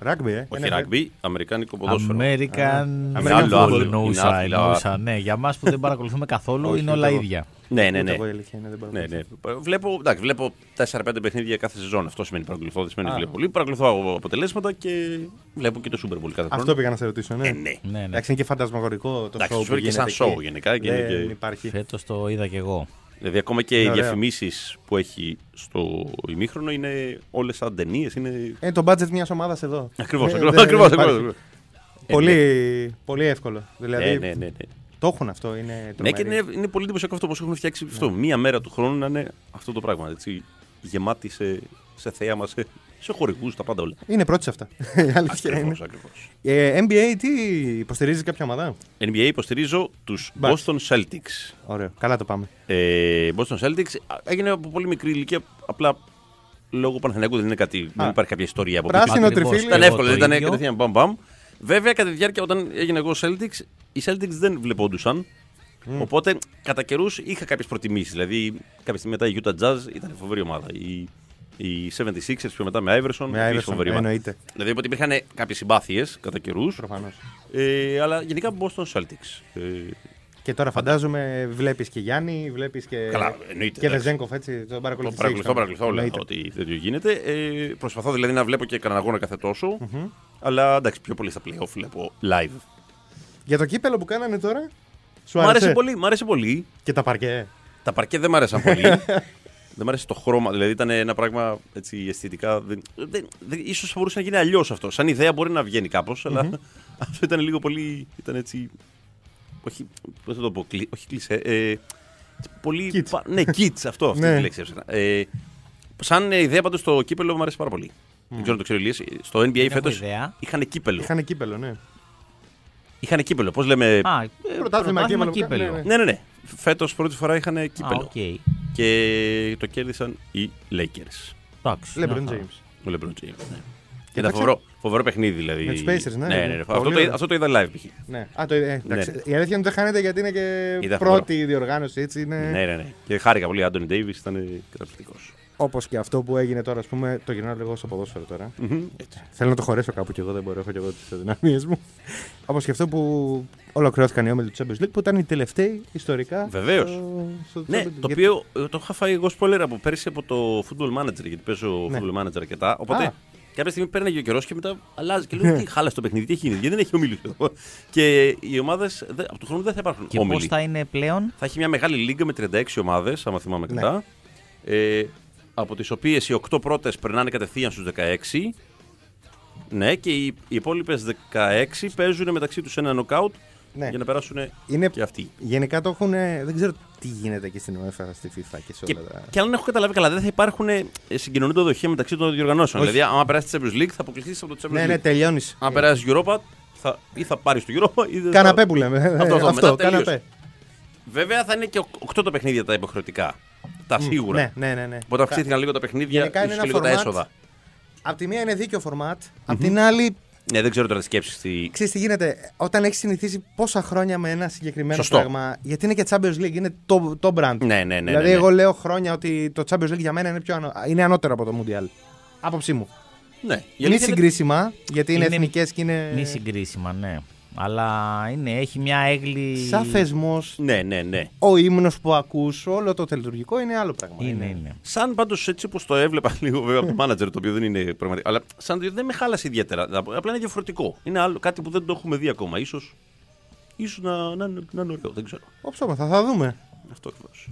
Speaker 2: Ράγκμπι, ε.
Speaker 3: Όχι
Speaker 2: Είναι
Speaker 3: rugby, αμερικάνικο ποδόσφαιρο.
Speaker 4: American
Speaker 2: American
Speaker 3: football.
Speaker 4: football.
Speaker 3: Είναι
Speaker 4: Εννοούσα,
Speaker 3: άλλο.
Speaker 4: εννοούσα, ναι. Για εμά που δεν παρακολουθούμε καθόλου
Speaker 2: Όχι,
Speaker 4: είναι
Speaker 2: ούτε
Speaker 4: όλα
Speaker 2: εγώ.
Speaker 4: ίδια.
Speaker 3: Ναι, ναι,
Speaker 2: Ούτε
Speaker 3: ναι.
Speaker 2: εγώ η αλήθεια είναι, δεν
Speaker 3: Ναι,
Speaker 2: παρακολουθώ.
Speaker 3: ναι. Βλέπω, εντάξει, βλέπω 4-5 παιχνίδια κάθε σεζόν. Αυτό σημαίνει παρακολουθώ. Δεν σημαίνει
Speaker 2: Α.
Speaker 3: βλέπω πολύ. Παρακολουθώ αποτελέσματα και βλέπω και το Super Bowl κάθε χρόνο.
Speaker 2: Αυτό πήγα να σε ρωτήσω, ναι.
Speaker 3: Ε, ναι.
Speaker 4: Ναι, ναι.
Speaker 2: Εντάξει, είναι και φαντασμαγορικό το
Speaker 3: Εντάξει,
Speaker 2: show
Speaker 3: σου
Speaker 2: που
Speaker 3: φέρει και
Speaker 2: γίνεται
Speaker 3: σαν
Speaker 2: εκεί.
Speaker 3: show γενικά και είναι
Speaker 2: Δεν
Speaker 3: και-
Speaker 2: υπάρχει.
Speaker 4: Φέτος το είδα κι εγώ.
Speaker 3: Δηλαδή, ακόμα και
Speaker 2: Είναι
Speaker 3: οι
Speaker 2: ωραίο.
Speaker 3: διαφημίσεις που έχει στο ημίχρονο είναι όλες σαν ταινίες. Είναι...
Speaker 2: Ε, το budget μιας ομάδας εδώ.
Speaker 3: Ακριβώς,
Speaker 2: Ε,
Speaker 3: ακριβώς.
Speaker 2: δεν- δεν υπάρχει.
Speaker 3: ακριβώς.
Speaker 2: Πολύ, πολύ εύκολο. Δηλαδή
Speaker 3: Ναι, ναι, ναι, ναι.
Speaker 2: το έχουν αυτό. Είναι
Speaker 3: Ναι, και
Speaker 2: τρομεροί.
Speaker 3: είναι, είναι πολύ εντυπωσιακό αυτό που έχουν φτιάξει αυτό. Μία μέρα του χρόνου να είναι αυτό το πράγμα. Έτσι, γεμάτη σε, σε θέαμα, σε, σε χορηγούς, τα πάντα όλα.
Speaker 2: Είναι πρώτη σε αυτά. (laughs) Η αλήθεια είναι.
Speaker 3: Ακριβώς, ακριβώ.
Speaker 2: Ε, NBA, τι υποστηρίζει κάποια ομάδα;
Speaker 3: NBA υποστηρίζω τους
Speaker 2: Bucks.
Speaker 3: Boston Celtics.
Speaker 2: Ωραίο. Καλά το πάμε.
Speaker 3: Ε, Boston Celtics α, έγινε από πολύ μικρή ηλικία. Απλά λόγω Παναθηναϊκού δεν είναι κάτι. δεν υπάρχει κάποια ιστορία από
Speaker 2: Πράσινο
Speaker 3: πίσω.
Speaker 4: Ακριβώς.
Speaker 2: τριφύλι.
Speaker 3: Ήταν
Speaker 4: Εγώ
Speaker 3: εύκολο,
Speaker 4: το
Speaker 3: δεν ήταν
Speaker 4: ίδιο.
Speaker 3: κατευθείαν μπαμ μπαμ. Βέβαια, κατά τη διάρκεια όταν έγινε εγώ Celtics, οι Celtics δεν βλεπόντουσαν. Οπότε, κατά καιρούς είχα κάποιες προτιμήσεις. Δηλαδή, κάποια στιγμή μετά η Utah Jazz ήταν φοβερή ομάδα. Οι, οι 76ers πιο μετά με Iverson,
Speaker 2: Με
Speaker 3: επίσης
Speaker 2: Iverson,
Speaker 3: φοβερή ομάδα.
Speaker 2: εννοείται.
Speaker 3: Δηλαδή, ότι υπήρχαν κάποιες συμπάθειες κατά καιρούς.
Speaker 2: Προφανώς.
Speaker 3: Ε, αλλά γενικά Boston Celtics. Ε,
Speaker 2: Και τώρα φαντάζομαι βλέπεις και Γιάννη, βλέπεις και.
Speaker 3: Καλά, εννοείται,
Speaker 2: Και
Speaker 3: εντάξει.
Speaker 2: Βεζέγκοφ, έτσι. Τον
Speaker 3: Το
Speaker 2: παρακολουθείς.
Speaker 3: παρακολουθώ, παρακολουθώ όλα ότι τέτοιο γίνεται. Ε, προσπαθώ δηλαδή να βλέπω και κανένα αγώνα κάθε τόσο, Αλλά εντάξει, πιο πολύ στα playoff βλέπω live.
Speaker 2: Για το κύπελο που κάνανε τώρα. Σου
Speaker 3: Μ'
Speaker 2: άρεσε.
Speaker 3: άρεσε; πολύ, μ' άρεσε πολύ.
Speaker 2: Και τα παρκέ.
Speaker 3: Τα παρκέ δεν μ' άρεσαν πολύ. (laughs) δεν μ' άρεσε το χρώμα. Δηλαδή ήταν ένα πράγμα έτσι αισθητικά. Δεν, δεν, δεν, ίσως θα μπορούσε να γίνει αλλιώς αυτό. Σαν ιδέα μπορεί να βγαίνει κάπως, αλλά (laughs) αυτό ήταν λίγο πολύ. Ήταν έτσι. Όχι, πώς θα το πω, κλει- όχι κλεισέ. Ε, πολύ.
Speaker 2: Kids.
Speaker 3: πα- ναι, kids, αυτό. Αυτή
Speaker 2: Ναι.
Speaker 3: τη λέξη έψαχνα. Ε, σαν ε, ιδέα πάντως το κύπελο μου άρεσε πάρα πολύ. Δεν ξέρω αν το ξέρει ο Ηλίας. Στο NBA
Speaker 4: έχω
Speaker 3: φέτος
Speaker 4: ιδέα.
Speaker 3: είχαν κύπελο.
Speaker 2: Είχαν κύπελο, ναι.
Speaker 3: Είχαν κύπελο. Πώς λέμε.
Speaker 4: Α, ε,
Speaker 2: Πρωτάθλημα κύπελο.
Speaker 4: κύπελο.
Speaker 2: Ναι, ναι.
Speaker 3: Ναι, ναι, ναι. Φέτος πρώτη φορά είχαν
Speaker 4: Α,
Speaker 3: κύπελο.
Speaker 4: οκ.
Speaker 3: Και το κέρδισαν οι Lakers.
Speaker 4: Εντάξει.
Speaker 2: LeBron
Speaker 4: μια χαρά.
Speaker 2: James.
Speaker 3: Ο LeBron James. Ναι.
Speaker 6: Ήταν φοβερό, φοβερό παιχνίδι δηλαδή.
Speaker 2: Με τους Pacers, ναι.
Speaker 6: ναι, ναι, ναι.
Speaker 2: Πολύ
Speaker 6: Αυτό, το,
Speaker 2: ωραίο.
Speaker 6: αυτό το είδα live π.χ.
Speaker 2: Ναι. Α, το, ε, εντάξει.
Speaker 6: Ναι.
Speaker 2: Η αλήθεια είναι ότι δεν χάνεται γιατί είναι και
Speaker 6: Είδα
Speaker 2: πρώτη διοργάνωση. Έτσι είναι.
Speaker 6: Ναι, ναι, ναι. Και χάρηκα πολύ. Άντωνι Ντέιβις ήταν καταπληκτικός.
Speaker 2: Όπως και αυτό που έγινε τώρα, ας πούμε, το γυρνάω λίγο στο ποδόσφαιρο τώρα. Θέλω να το χωρέσω κάπου κι εγώ, δεν μπορώ, έχω κι εγώ τις αδυναμίες μου. Όπως και αυτό που ολοκληρώθηκαν οι όμιλοι του Champions League, που ήταν οι τελευταίοι ιστορικά.
Speaker 6: Βεβαίως.
Speaker 2: στο- στο
Speaker 6: Ναι,
Speaker 2: Champions League.
Speaker 6: το οποίο ε, το είχα φάει εγώ spoiler από πέρσι από το Football Manager, γιατί παίζω
Speaker 2: Ναι.
Speaker 6: Football Manager αρκετά. Οπότε
Speaker 2: Α.
Speaker 6: κάποια στιγμή παίρνει ο καιρός και μετά αλλάζει. Και λέω τι χάλασε το παιχνίδι, τι έχει γίνει, γιατί δεν έχει ομίλου εδώ. Και οι ομάδες από του χρόνου δεν θα υπάρχουν
Speaker 4: Και πώς
Speaker 6: όμιλοι.
Speaker 4: θα είναι πλέον;
Speaker 6: Θα έχει μια μεγάλη λίγα με 36 ομάδες, άμα θυμάμαι
Speaker 2: Ναι.
Speaker 6: καλά. Ε, από τις οποίες οι 8 πρώτες περνάνε κατευθείαν στους 16. Ναι, και οι, οι υπόλοιπες 16 παίζουν μεταξύ τους ένα νοκάουτ
Speaker 2: Ναι.
Speaker 6: για να περάσουν
Speaker 2: Είναι-
Speaker 6: και αυτοί.
Speaker 2: Γενικά το έχουν. Δεν ξέρω τι γίνεται και στην UEFA, στη FIFA και σε
Speaker 6: Και,
Speaker 2: όλα τα.
Speaker 6: και αν έχω καταλάβει καλά, δεν θα υπάρχουν ε, συγκοινωνούντα δοχεία μεταξύ των διοργανώσεων.
Speaker 2: Όχι.
Speaker 6: Δηλαδή, άμα περάσεις τη Champions League, θα αποκλειστείς από το Champions
Speaker 2: Ναι,
Speaker 6: League.
Speaker 2: ναι, τελειώνεις.
Speaker 6: Αν περάσεις Europa, θα, ή θα πάρεις το Europa ή δεν
Speaker 2: Καναπέ
Speaker 6: θα...
Speaker 2: που λέμε.
Speaker 6: Αυτό, αυτό, μετά τελείωσε.
Speaker 2: καναπέ.
Speaker 6: Βέβαια, θα είναι και 8 τα παιχνίδια τα υποχρεωτικά. Τα σίγουρα.
Speaker 2: Ναι, ναι, ναι. ναι.
Speaker 6: Οπότε αυξήθηκαν λίγο τα παιχνίδια
Speaker 2: Γενικά είναι
Speaker 6: ίσως και
Speaker 2: ένα
Speaker 6: λίγο τα
Speaker 2: format-
Speaker 6: έσοδα.
Speaker 2: Απ' τη μία είναι δίκαιο φορμάτ, απ' την άλλη
Speaker 6: Ναι, δεν ξέρω τώρα τις σκέψεις. Τι...
Speaker 2: Ξέρεις τι γίνεται, όταν έχεις συνηθίσει πόσα χρόνια με ένα συγκεκριμένο
Speaker 6: Σωστό.
Speaker 2: πράγμα. Γιατί είναι και Champions League, είναι το, το brand.
Speaker 6: Ναι, ναι, ναι.
Speaker 2: δηλαδή,
Speaker 6: ναι, ναι.
Speaker 2: εγώ λέω χρόνια ότι το Champions League για μένα είναι, πιο ανώ... είναι ανώτερο από το Mundial. Άποψή μου.
Speaker 6: Ναι, η
Speaker 2: Είναι
Speaker 6: αλήθεια είναι-
Speaker 2: συγκρίσιμα, γιατί είναι,
Speaker 4: Είναι-
Speaker 2: εθνικές και είναι.
Speaker 4: Μη συγκρίσιμα, ναι. Αλλά είναι, έχει μια έγκλη.
Speaker 2: Σαν θεσμός,
Speaker 6: Ναι, ναι, ναι.
Speaker 2: ο ύμνος που ακούς, όλο το τελετουργικό είναι άλλο πράγμα.
Speaker 4: Είναι, είναι.
Speaker 6: Σαν πάντως έτσι όπω το έβλεπα (laughs) λίγο βέβαια από το manager, το οποίο δεν είναι πραγματικό. Αλλά σαν το δεν με χάλασε ιδιαίτερα. Απλά είναι διαφορετικό. Είναι άλλο, κάτι που δεν το έχουμε δει ακόμα. Ίσως, ίσως να, να, να, να είναι ωραίο. Δεν ξέρω.
Speaker 2: Όψομα, θα, θα δούμε.
Speaker 6: Αυτό ακριβώς.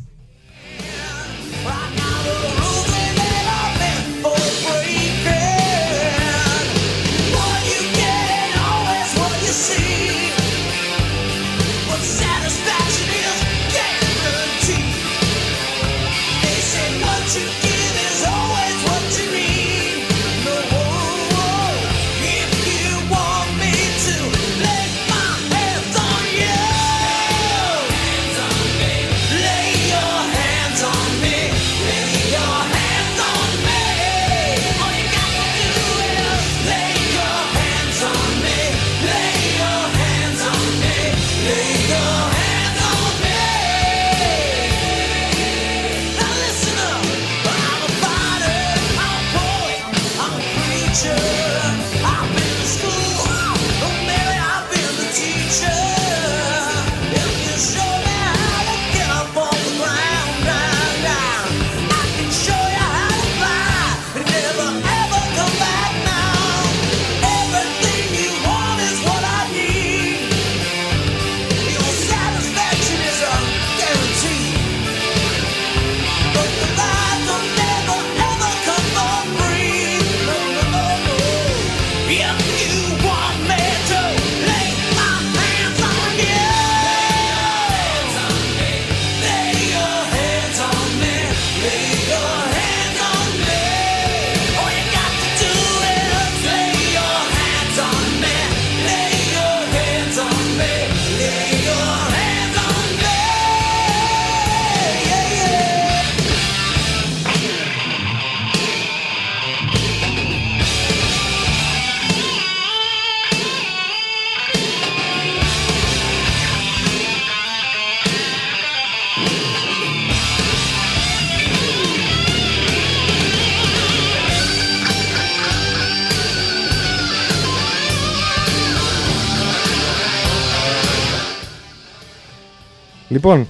Speaker 2: Λοιπόν,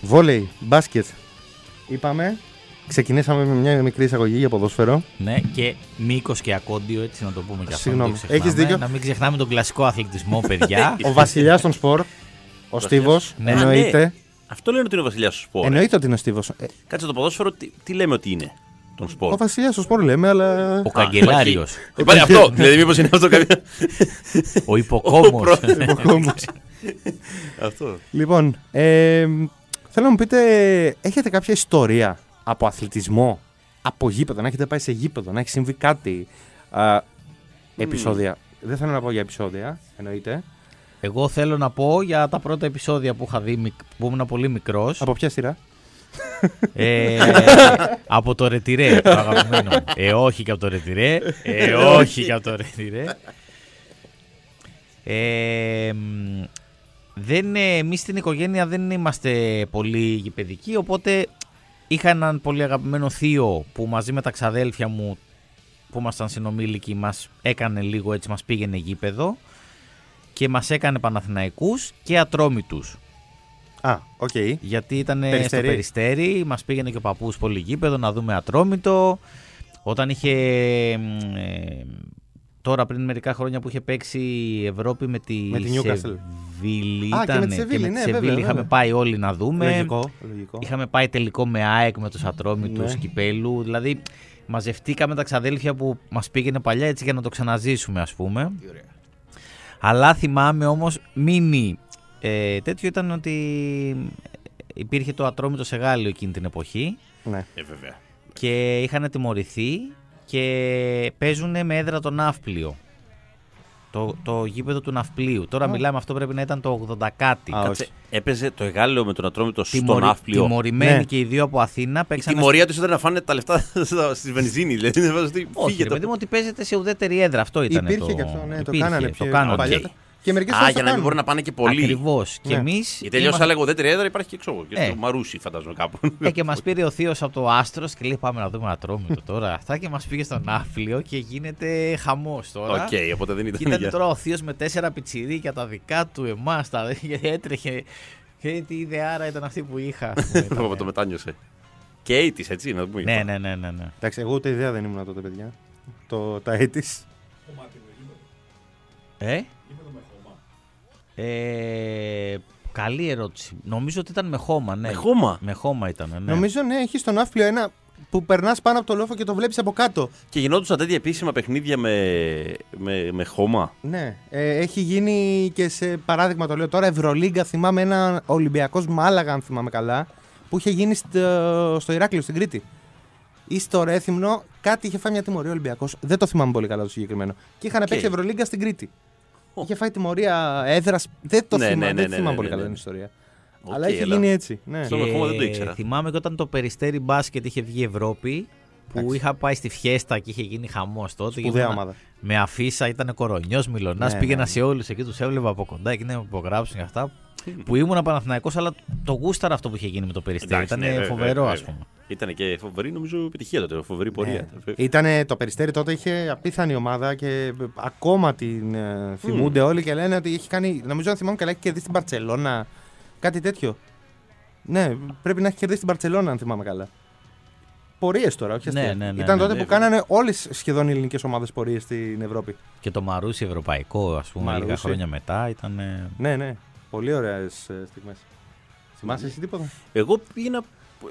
Speaker 2: βόλεϊ, μπάσκετ. Είπαμε. Ξεκινήσαμε με μια μικρή εισαγωγή για ποδόσφαιρο.
Speaker 4: Ναι, και μήκος και ακόντιο, έτσι να το πούμε και αυτό.
Speaker 2: Συγγνώμη.
Speaker 4: μην το ξεχνάμε.
Speaker 2: Έχεις δίκιο.
Speaker 4: Να μην ξεχνάμε τον κλασικό αθλητισμό, παιδιά. (laughs)
Speaker 2: Ο βασιλιάς των σπορ, ο Στίβος,
Speaker 4: Ναι.
Speaker 2: εννοείται.
Speaker 6: Α, ναι. Αυτό λένε ότι είναι ο βασιλιάς του σπορ.
Speaker 2: Εννοείται ότι είναι ο Στίβος.
Speaker 6: Κάτσε το ποδόσφαιρο, τι, τι λέμε ότι είναι τον σπορ.
Speaker 2: Ο βασιλιάς των σπορ λέμε, αλλά.
Speaker 4: Ο καγκελάριος.
Speaker 6: Υπάρχει αυτό. δηλαδή, μήπως είναι αυτό καμία.
Speaker 4: Ο υποκόμος.
Speaker 6: προ-
Speaker 2: Υποκόμος.
Speaker 6: αυτό.
Speaker 2: λοιπόν, ε, θέλω να μου πείτε, έχετε κάποια ιστορία από αθλητισμό, από γήπεδο, να έχετε πάει σε γήπεδο, να έχει συμβεί κάτι. α, επεισόδια. Δεν θέλω να πω για επεισόδια, εννοείται.
Speaker 4: Εγώ θέλω να πω για τα πρώτα επεισόδια που είχα δει μικ- που ήμουν πολύ μικρός.
Speaker 2: Από ποια σειρά;
Speaker 4: Ε, από το ρετυρέ, το αγαπημένο μου. Ε, όχι και από το ρετυρέ. Ε, όχι και από το ρετυρέ. Ε, μ, δεν, ε, εμείς στην οικογένεια δεν είμαστε πολύ γηπεδικοί, οπότε είχα έναν πολύ αγαπημένο θείο που μαζί με τα ξαδέλφια μου που ήμασταν συνομήλικοι μας έκανε λίγο έτσι, μας πήγαινε γήπεδο και μας έκανε Παναθηναϊκούς και Ατρόμητους.
Speaker 2: Α, οκ.
Speaker 4: Γιατί ήταν
Speaker 2: Περιστέρι.
Speaker 4: στο Περιστέρι, μας πήγαινε και ο παππούς πολύ γήπεδο να δούμε Ατρόμητο. Όταν είχε μ, ε, τώρα πριν μερικά χρόνια που είχε παίξει η Ευρώπη με τη,
Speaker 2: Με τη Newcastle.
Speaker 4: Σεβίλη.
Speaker 2: Α, και με
Speaker 4: ήτανε,
Speaker 2: τη Σεβίλη, ναι,
Speaker 4: Σεβίλη
Speaker 2: βέβαια,
Speaker 4: είχαμε
Speaker 2: βέβαια.
Speaker 4: πάει όλοι να δούμε.
Speaker 2: Λογικό, λογικό.
Speaker 4: Είχαμε πάει τελικό με ΑΕΚ με τους Ατρόμητους
Speaker 2: Ναι.
Speaker 4: Κυπέλου. Δηλαδή μαζευτήκαμε τα ξαδέλφια που μας πήγαινε παλιά έτσι για να το ξαναζήσουμε ας πούμε. Αλλά θυμάμαι όμως μίνι ε, τέτοιο ήταν ότι υπήρχε το Ατρόμητο σε Γάλλιο εκείνη την εποχή
Speaker 2: Ναι.
Speaker 3: Ε, βέβαια.
Speaker 4: και είχαν τιμωρηθεί και παίζουν με έδρα το Ναύπλιο. Το, το γήπεδο του Ναυπλίου. Τώρα μιλάμε, αυτό πρέπει να ήταν το 80 κάτι.
Speaker 2: Α,
Speaker 3: Κάτσε,
Speaker 2: όχι.
Speaker 3: έπαιζε το Εγάλεο με τον Ατρόμητο στον
Speaker 4: Τιμωρη-
Speaker 3: Ναύπλιο.
Speaker 4: Τιμωρημένοι
Speaker 2: Ναι.
Speaker 4: και οι δύο από Αθήνα
Speaker 3: Η
Speaker 4: παίξαν.
Speaker 3: τιμωρία τους ήταν να φάνε τα λεφτά (laughs) στη βενζίνη. Δηλαδή, δεν βάζω τι,
Speaker 4: Όχι, ρε
Speaker 3: φύγετε.
Speaker 4: παιδί μου, ότι παίζεται σε ουδέτερη έδρα. Αυτό ήταν.
Speaker 2: Υπήρχε
Speaker 4: το...
Speaker 2: και αυτό, ναι, το
Speaker 4: Υπήρχε,
Speaker 2: κάνανε
Speaker 4: το
Speaker 2: πιο
Speaker 4: κάνανε.
Speaker 2: παλιότερα.
Speaker 3: Οκ.
Speaker 2: Και μερικές
Speaker 3: Α,
Speaker 2: φορές
Speaker 3: για
Speaker 2: το
Speaker 3: να μην
Speaker 2: κάνουν.
Speaker 3: μπορούν να πάνε και πολλοί.
Speaker 4: Ακριβώς. Και
Speaker 2: Ναι.
Speaker 4: εμείς.
Speaker 3: Γιατί αλλιώς θα λέγω ουδέτερη έδρα υπάρχει και εξώ. Και
Speaker 4: Ε.
Speaker 3: στο Μαρούσι, φαντάζομαι κάπου.
Speaker 4: Ε, και μας πήρε ο Θείος από το Άστρος και λέει: Πάμε να δούμε έναν Ατρόμητο τώρα. Αυτά και μας πήγε στο Ναύπλιο και γίνεται χαμός τώρα.
Speaker 3: Οκ, οπότε δεν
Speaker 4: Και
Speaker 3: ήταν.
Speaker 4: ήταν
Speaker 3: για-
Speaker 4: τώρα ο Θείος με τέσσερα πιτσιρίκια τα δικά του, εμάς, τα και έτρεχε. Και τι ιδεάρα ήταν αυτή που είχα. ας πούμε, ήταν.
Speaker 3: Το το μετάνιωσε. Και 80's, έτσι, να το πούμε.
Speaker 4: ναι, ναι, ναι, ναι, ναι.
Speaker 2: Εντάξει, εγώ ούτε ιδέα δεν ήμουν τότε, παιδιά. Το, τα έτης.
Speaker 4: Ε; Ε, καλή ερώτηση. Νομίζω ότι ήταν με χώμα, ναι.
Speaker 3: Με χώμα;
Speaker 4: Με χώμα ήταν, ναι.
Speaker 2: Νομίζω, ναι, έχει στο Ναύπλιο ένα που περνάς πάνω από το λόφο και το βλέπεις από κάτω.
Speaker 3: Και γινόντουσαν τέτοια επίσημα παιχνίδια με, με, με χώμα;
Speaker 2: Ναι. Ε, έχει γίνει και σε παράδειγμα το λέω τώρα Ευρωλίγκα. Θυμάμαι ένα Ολυμπιακός Μάλαγα, αν θυμάμαι καλά, που είχε γίνει στο, στο Ηράκλειο στην Κρήτη. Ή στο Ρέθυμνο, κάτι είχε φάει μια τιμωρία Ολυμπιακός. Δεν το θυμάμαι πολύ καλά το συγκεκριμένο. Και είχαν
Speaker 3: Οκ.
Speaker 2: παίξει Ευρωλίγκα στην Κρήτη. Είχε φάει τιμωρία έδρας. Δεν το
Speaker 3: Ναι,
Speaker 2: θυμάμαι,
Speaker 3: ναι, ναι,
Speaker 2: δεν
Speaker 3: ναι,
Speaker 2: θυμάμαι
Speaker 3: ναι,
Speaker 2: πολύ
Speaker 3: ναι,
Speaker 2: καλά
Speaker 3: ναι.
Speaker 2: την ιστορία.
Speaker 3: Οκ,
Speaker 2: Αλλά είχε
Speaker 3: έλα.
Speaker 2: γίνει έτσι. Ναι.
Speaker 3: Αυτό με χώμα δεν το ήξερα.
Speaker 4: θυμάμαι και όταν το Περιστέρι μπάσκετ είχε βγει Ευρώπη, που
Speaker 2: Εντάξει.
Speaker 4: είχα πάει στη φιέστα και είχε γίνει χαμός τότε.
Speaker 2: Σπουδαία
Speaker 4: ήμουνα-
Speaker 2: ομάδα.
Speaker 4: Με αφίσα, ήταν Κορωνιός, Μυλωνά.
Speaker 2: Ναι,
Speaker 4: πήγαινα
Speaker 2: ναι,
Speaker 4: σε όλους εκεί, τους έβλεπα από κοντά και να με υπογράψουν και αυτά. Που ήμουν Παναθηναϊκός αλλά το γούσταρα αυτό που είχε γίνει με το Περιστέρι.
Speaker 3: Εντάξει,
Speaker 4: Ήταν
Speaker 3: ναι, βέβαια,
Speaker 4: φοβερό,
Speaker 3: βέβαια.
Speaker 4: ας πούμε.
Speaker 3: Ήταν και φοβερή, νομίζω, επιτυχία τότε. Φοβερή πορεία.
Speaker 2: Ναι. Ήτανε, το περιστέρι τότε είχε απίθανη ομάδα και ακόμα την ε, θυμούνται όλοι και λένε ότι έχει κάνει. Νομίζω αν θυμάμαι καλά, έχει κερδίσει την Παρσελώνα. Κάτι τέτοιο. Ναι, πρέπει να έχει κερδίσει την Παρσελώνα, αν θυμάμαι καλά. Πορείες τώρα, όχι
Speaker 4: Ναι,
Speaker 2: αστεία.
Speaker 4: ναι, ναι,
Speaker 2: Ήταν
Speaker 4: ναι,
Speaker 2: τότε
Speaker 3: ναι,
Speaker 2: που
Speaker 3: βέβαια.
Speaker 2: κάνανε όλες σχεδόν οι ελληνικές ομάδες πορείες στην Ευρώπη.
Speaker 4: Και το Μαρούσι ευρωπαϊκό, ας πούμε, λίγα
Speaker 2: Μαρούσι.
Speaker 4: χρόνια μετά ήταν. ε,
Speaker 2: Ναι, ναι. Πολύ ωραίες στιγμές. Θυμάσαι εσύ τίποτα;
Speaker 3: Εγώ πήγαινα.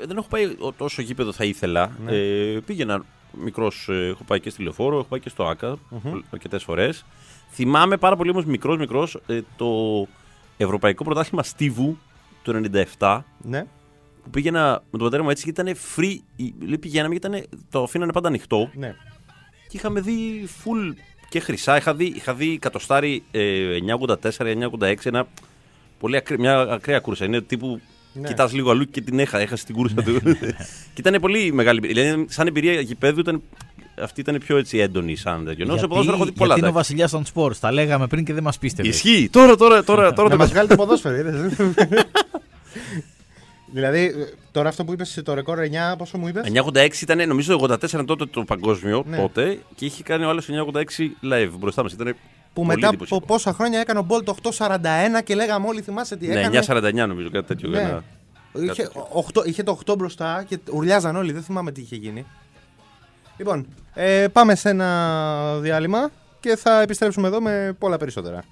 Speaker 3: Δεν έχω πάει ο- τόσο γήπεδο θα ήθελα.
Speaker 2: Ναι.
Speaker 3: Ε, πήγαινα μικρός. έχω πάει και στη λεωφόρο, έχω πάει και στο ΑΚΑ
Speaker 2: Μμμ.
Speaker 3: αρκετές φορές. Θυμάμαι πάρα πολύ όμως μικρός μικρός το Ευρωπαϊκό Πρωτάθλημα Στίβου το 97
Speaker 2: Ναι.
Speaker 3: που πήγαινα με τον πατέρα μου έτσι και ήταν free. η- Λέει, πηγαίναμε και ήταν, το αφήνανε πάντα ανοιχτό
Speaker 2: ναι.
Speaker 3: και είχαμε δει full και χρυσά. Είχα δει, είχα δει κατοστάρι ε, 984-986, ένα πολύ ακρι, μια ακραία κούρσα. Είναι τύπου
Speaker 2: Ναι.
Speaker 3: κοιτάς λίγο αλλού και την έχα, έχασες την κούρσα του. (laughs) και ήταν πολύ μεγάλη εμπειρία. Δηλαδή, σαν εμπειρία γηπέδου ήταν, αυτή ήταν πιο έτσι έντονη σαν τέτοιο. Ενώ σε ποδόσφαιρο έχω δει πολλά.
Speaker 4: γιατί είναι ο
Speaker 3: εντάξει.
Speaker 4: βασιλιάς των σπορ. Τα λέγαμε πριν και δεν μας πίστευες.
Speaker 3: Ισχύει. Τώρα, τώρα, τώρα, τώρα
Speaker 2: να
Speaker 3: το
Speaker 2: μας βγάλει το ποδόσφαιρο, (laughs) είδες. δηλαδή, ε, τώρα αυτό που είπες το ρεκόρ 9, πόσο μου είπες;
Speaker 3: 986 ήταν, νομίζω, 84 ήταν τότε το παγκόσμιο
Speaker 2: Ναι.
Speaker 3: τότε και είχε κάνει ο άλλος 986 live μπροστά μας. Ήταν
Speaker 2: Που
Speaker 3: πολύ
Speaker 2: μετά από
Speaker 3: εντυπωσιακό.
Speaker 2: πόσα χρόνια έκανε ο Bolt 841 και λέγαμε όλοι θυμάσαι τι
Speaker 3: Ναι,
Speaker 2: έκανε.
Speaker 3: 949 νομίζω, κάτι τέτοιο.
Speaker 2: Ναι.
Speaker 3: ένα-
Speaker 2: Είχε,
Speaker 3: τέτοιο.
Speaker 2: 8, είχε το 8 μπροστά και ουρλιάζαν όλοι, δεν θυμάμαι τι είχε γίνει. Λοιπόν, ε, πάμε σε ένα διάλειμμα και θα επιστρέψουμε εδώ με πολλά περισσότερα.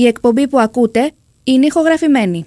Speaker 6: Η εκπομπή που ακούτε είναι ηχογραφημένη.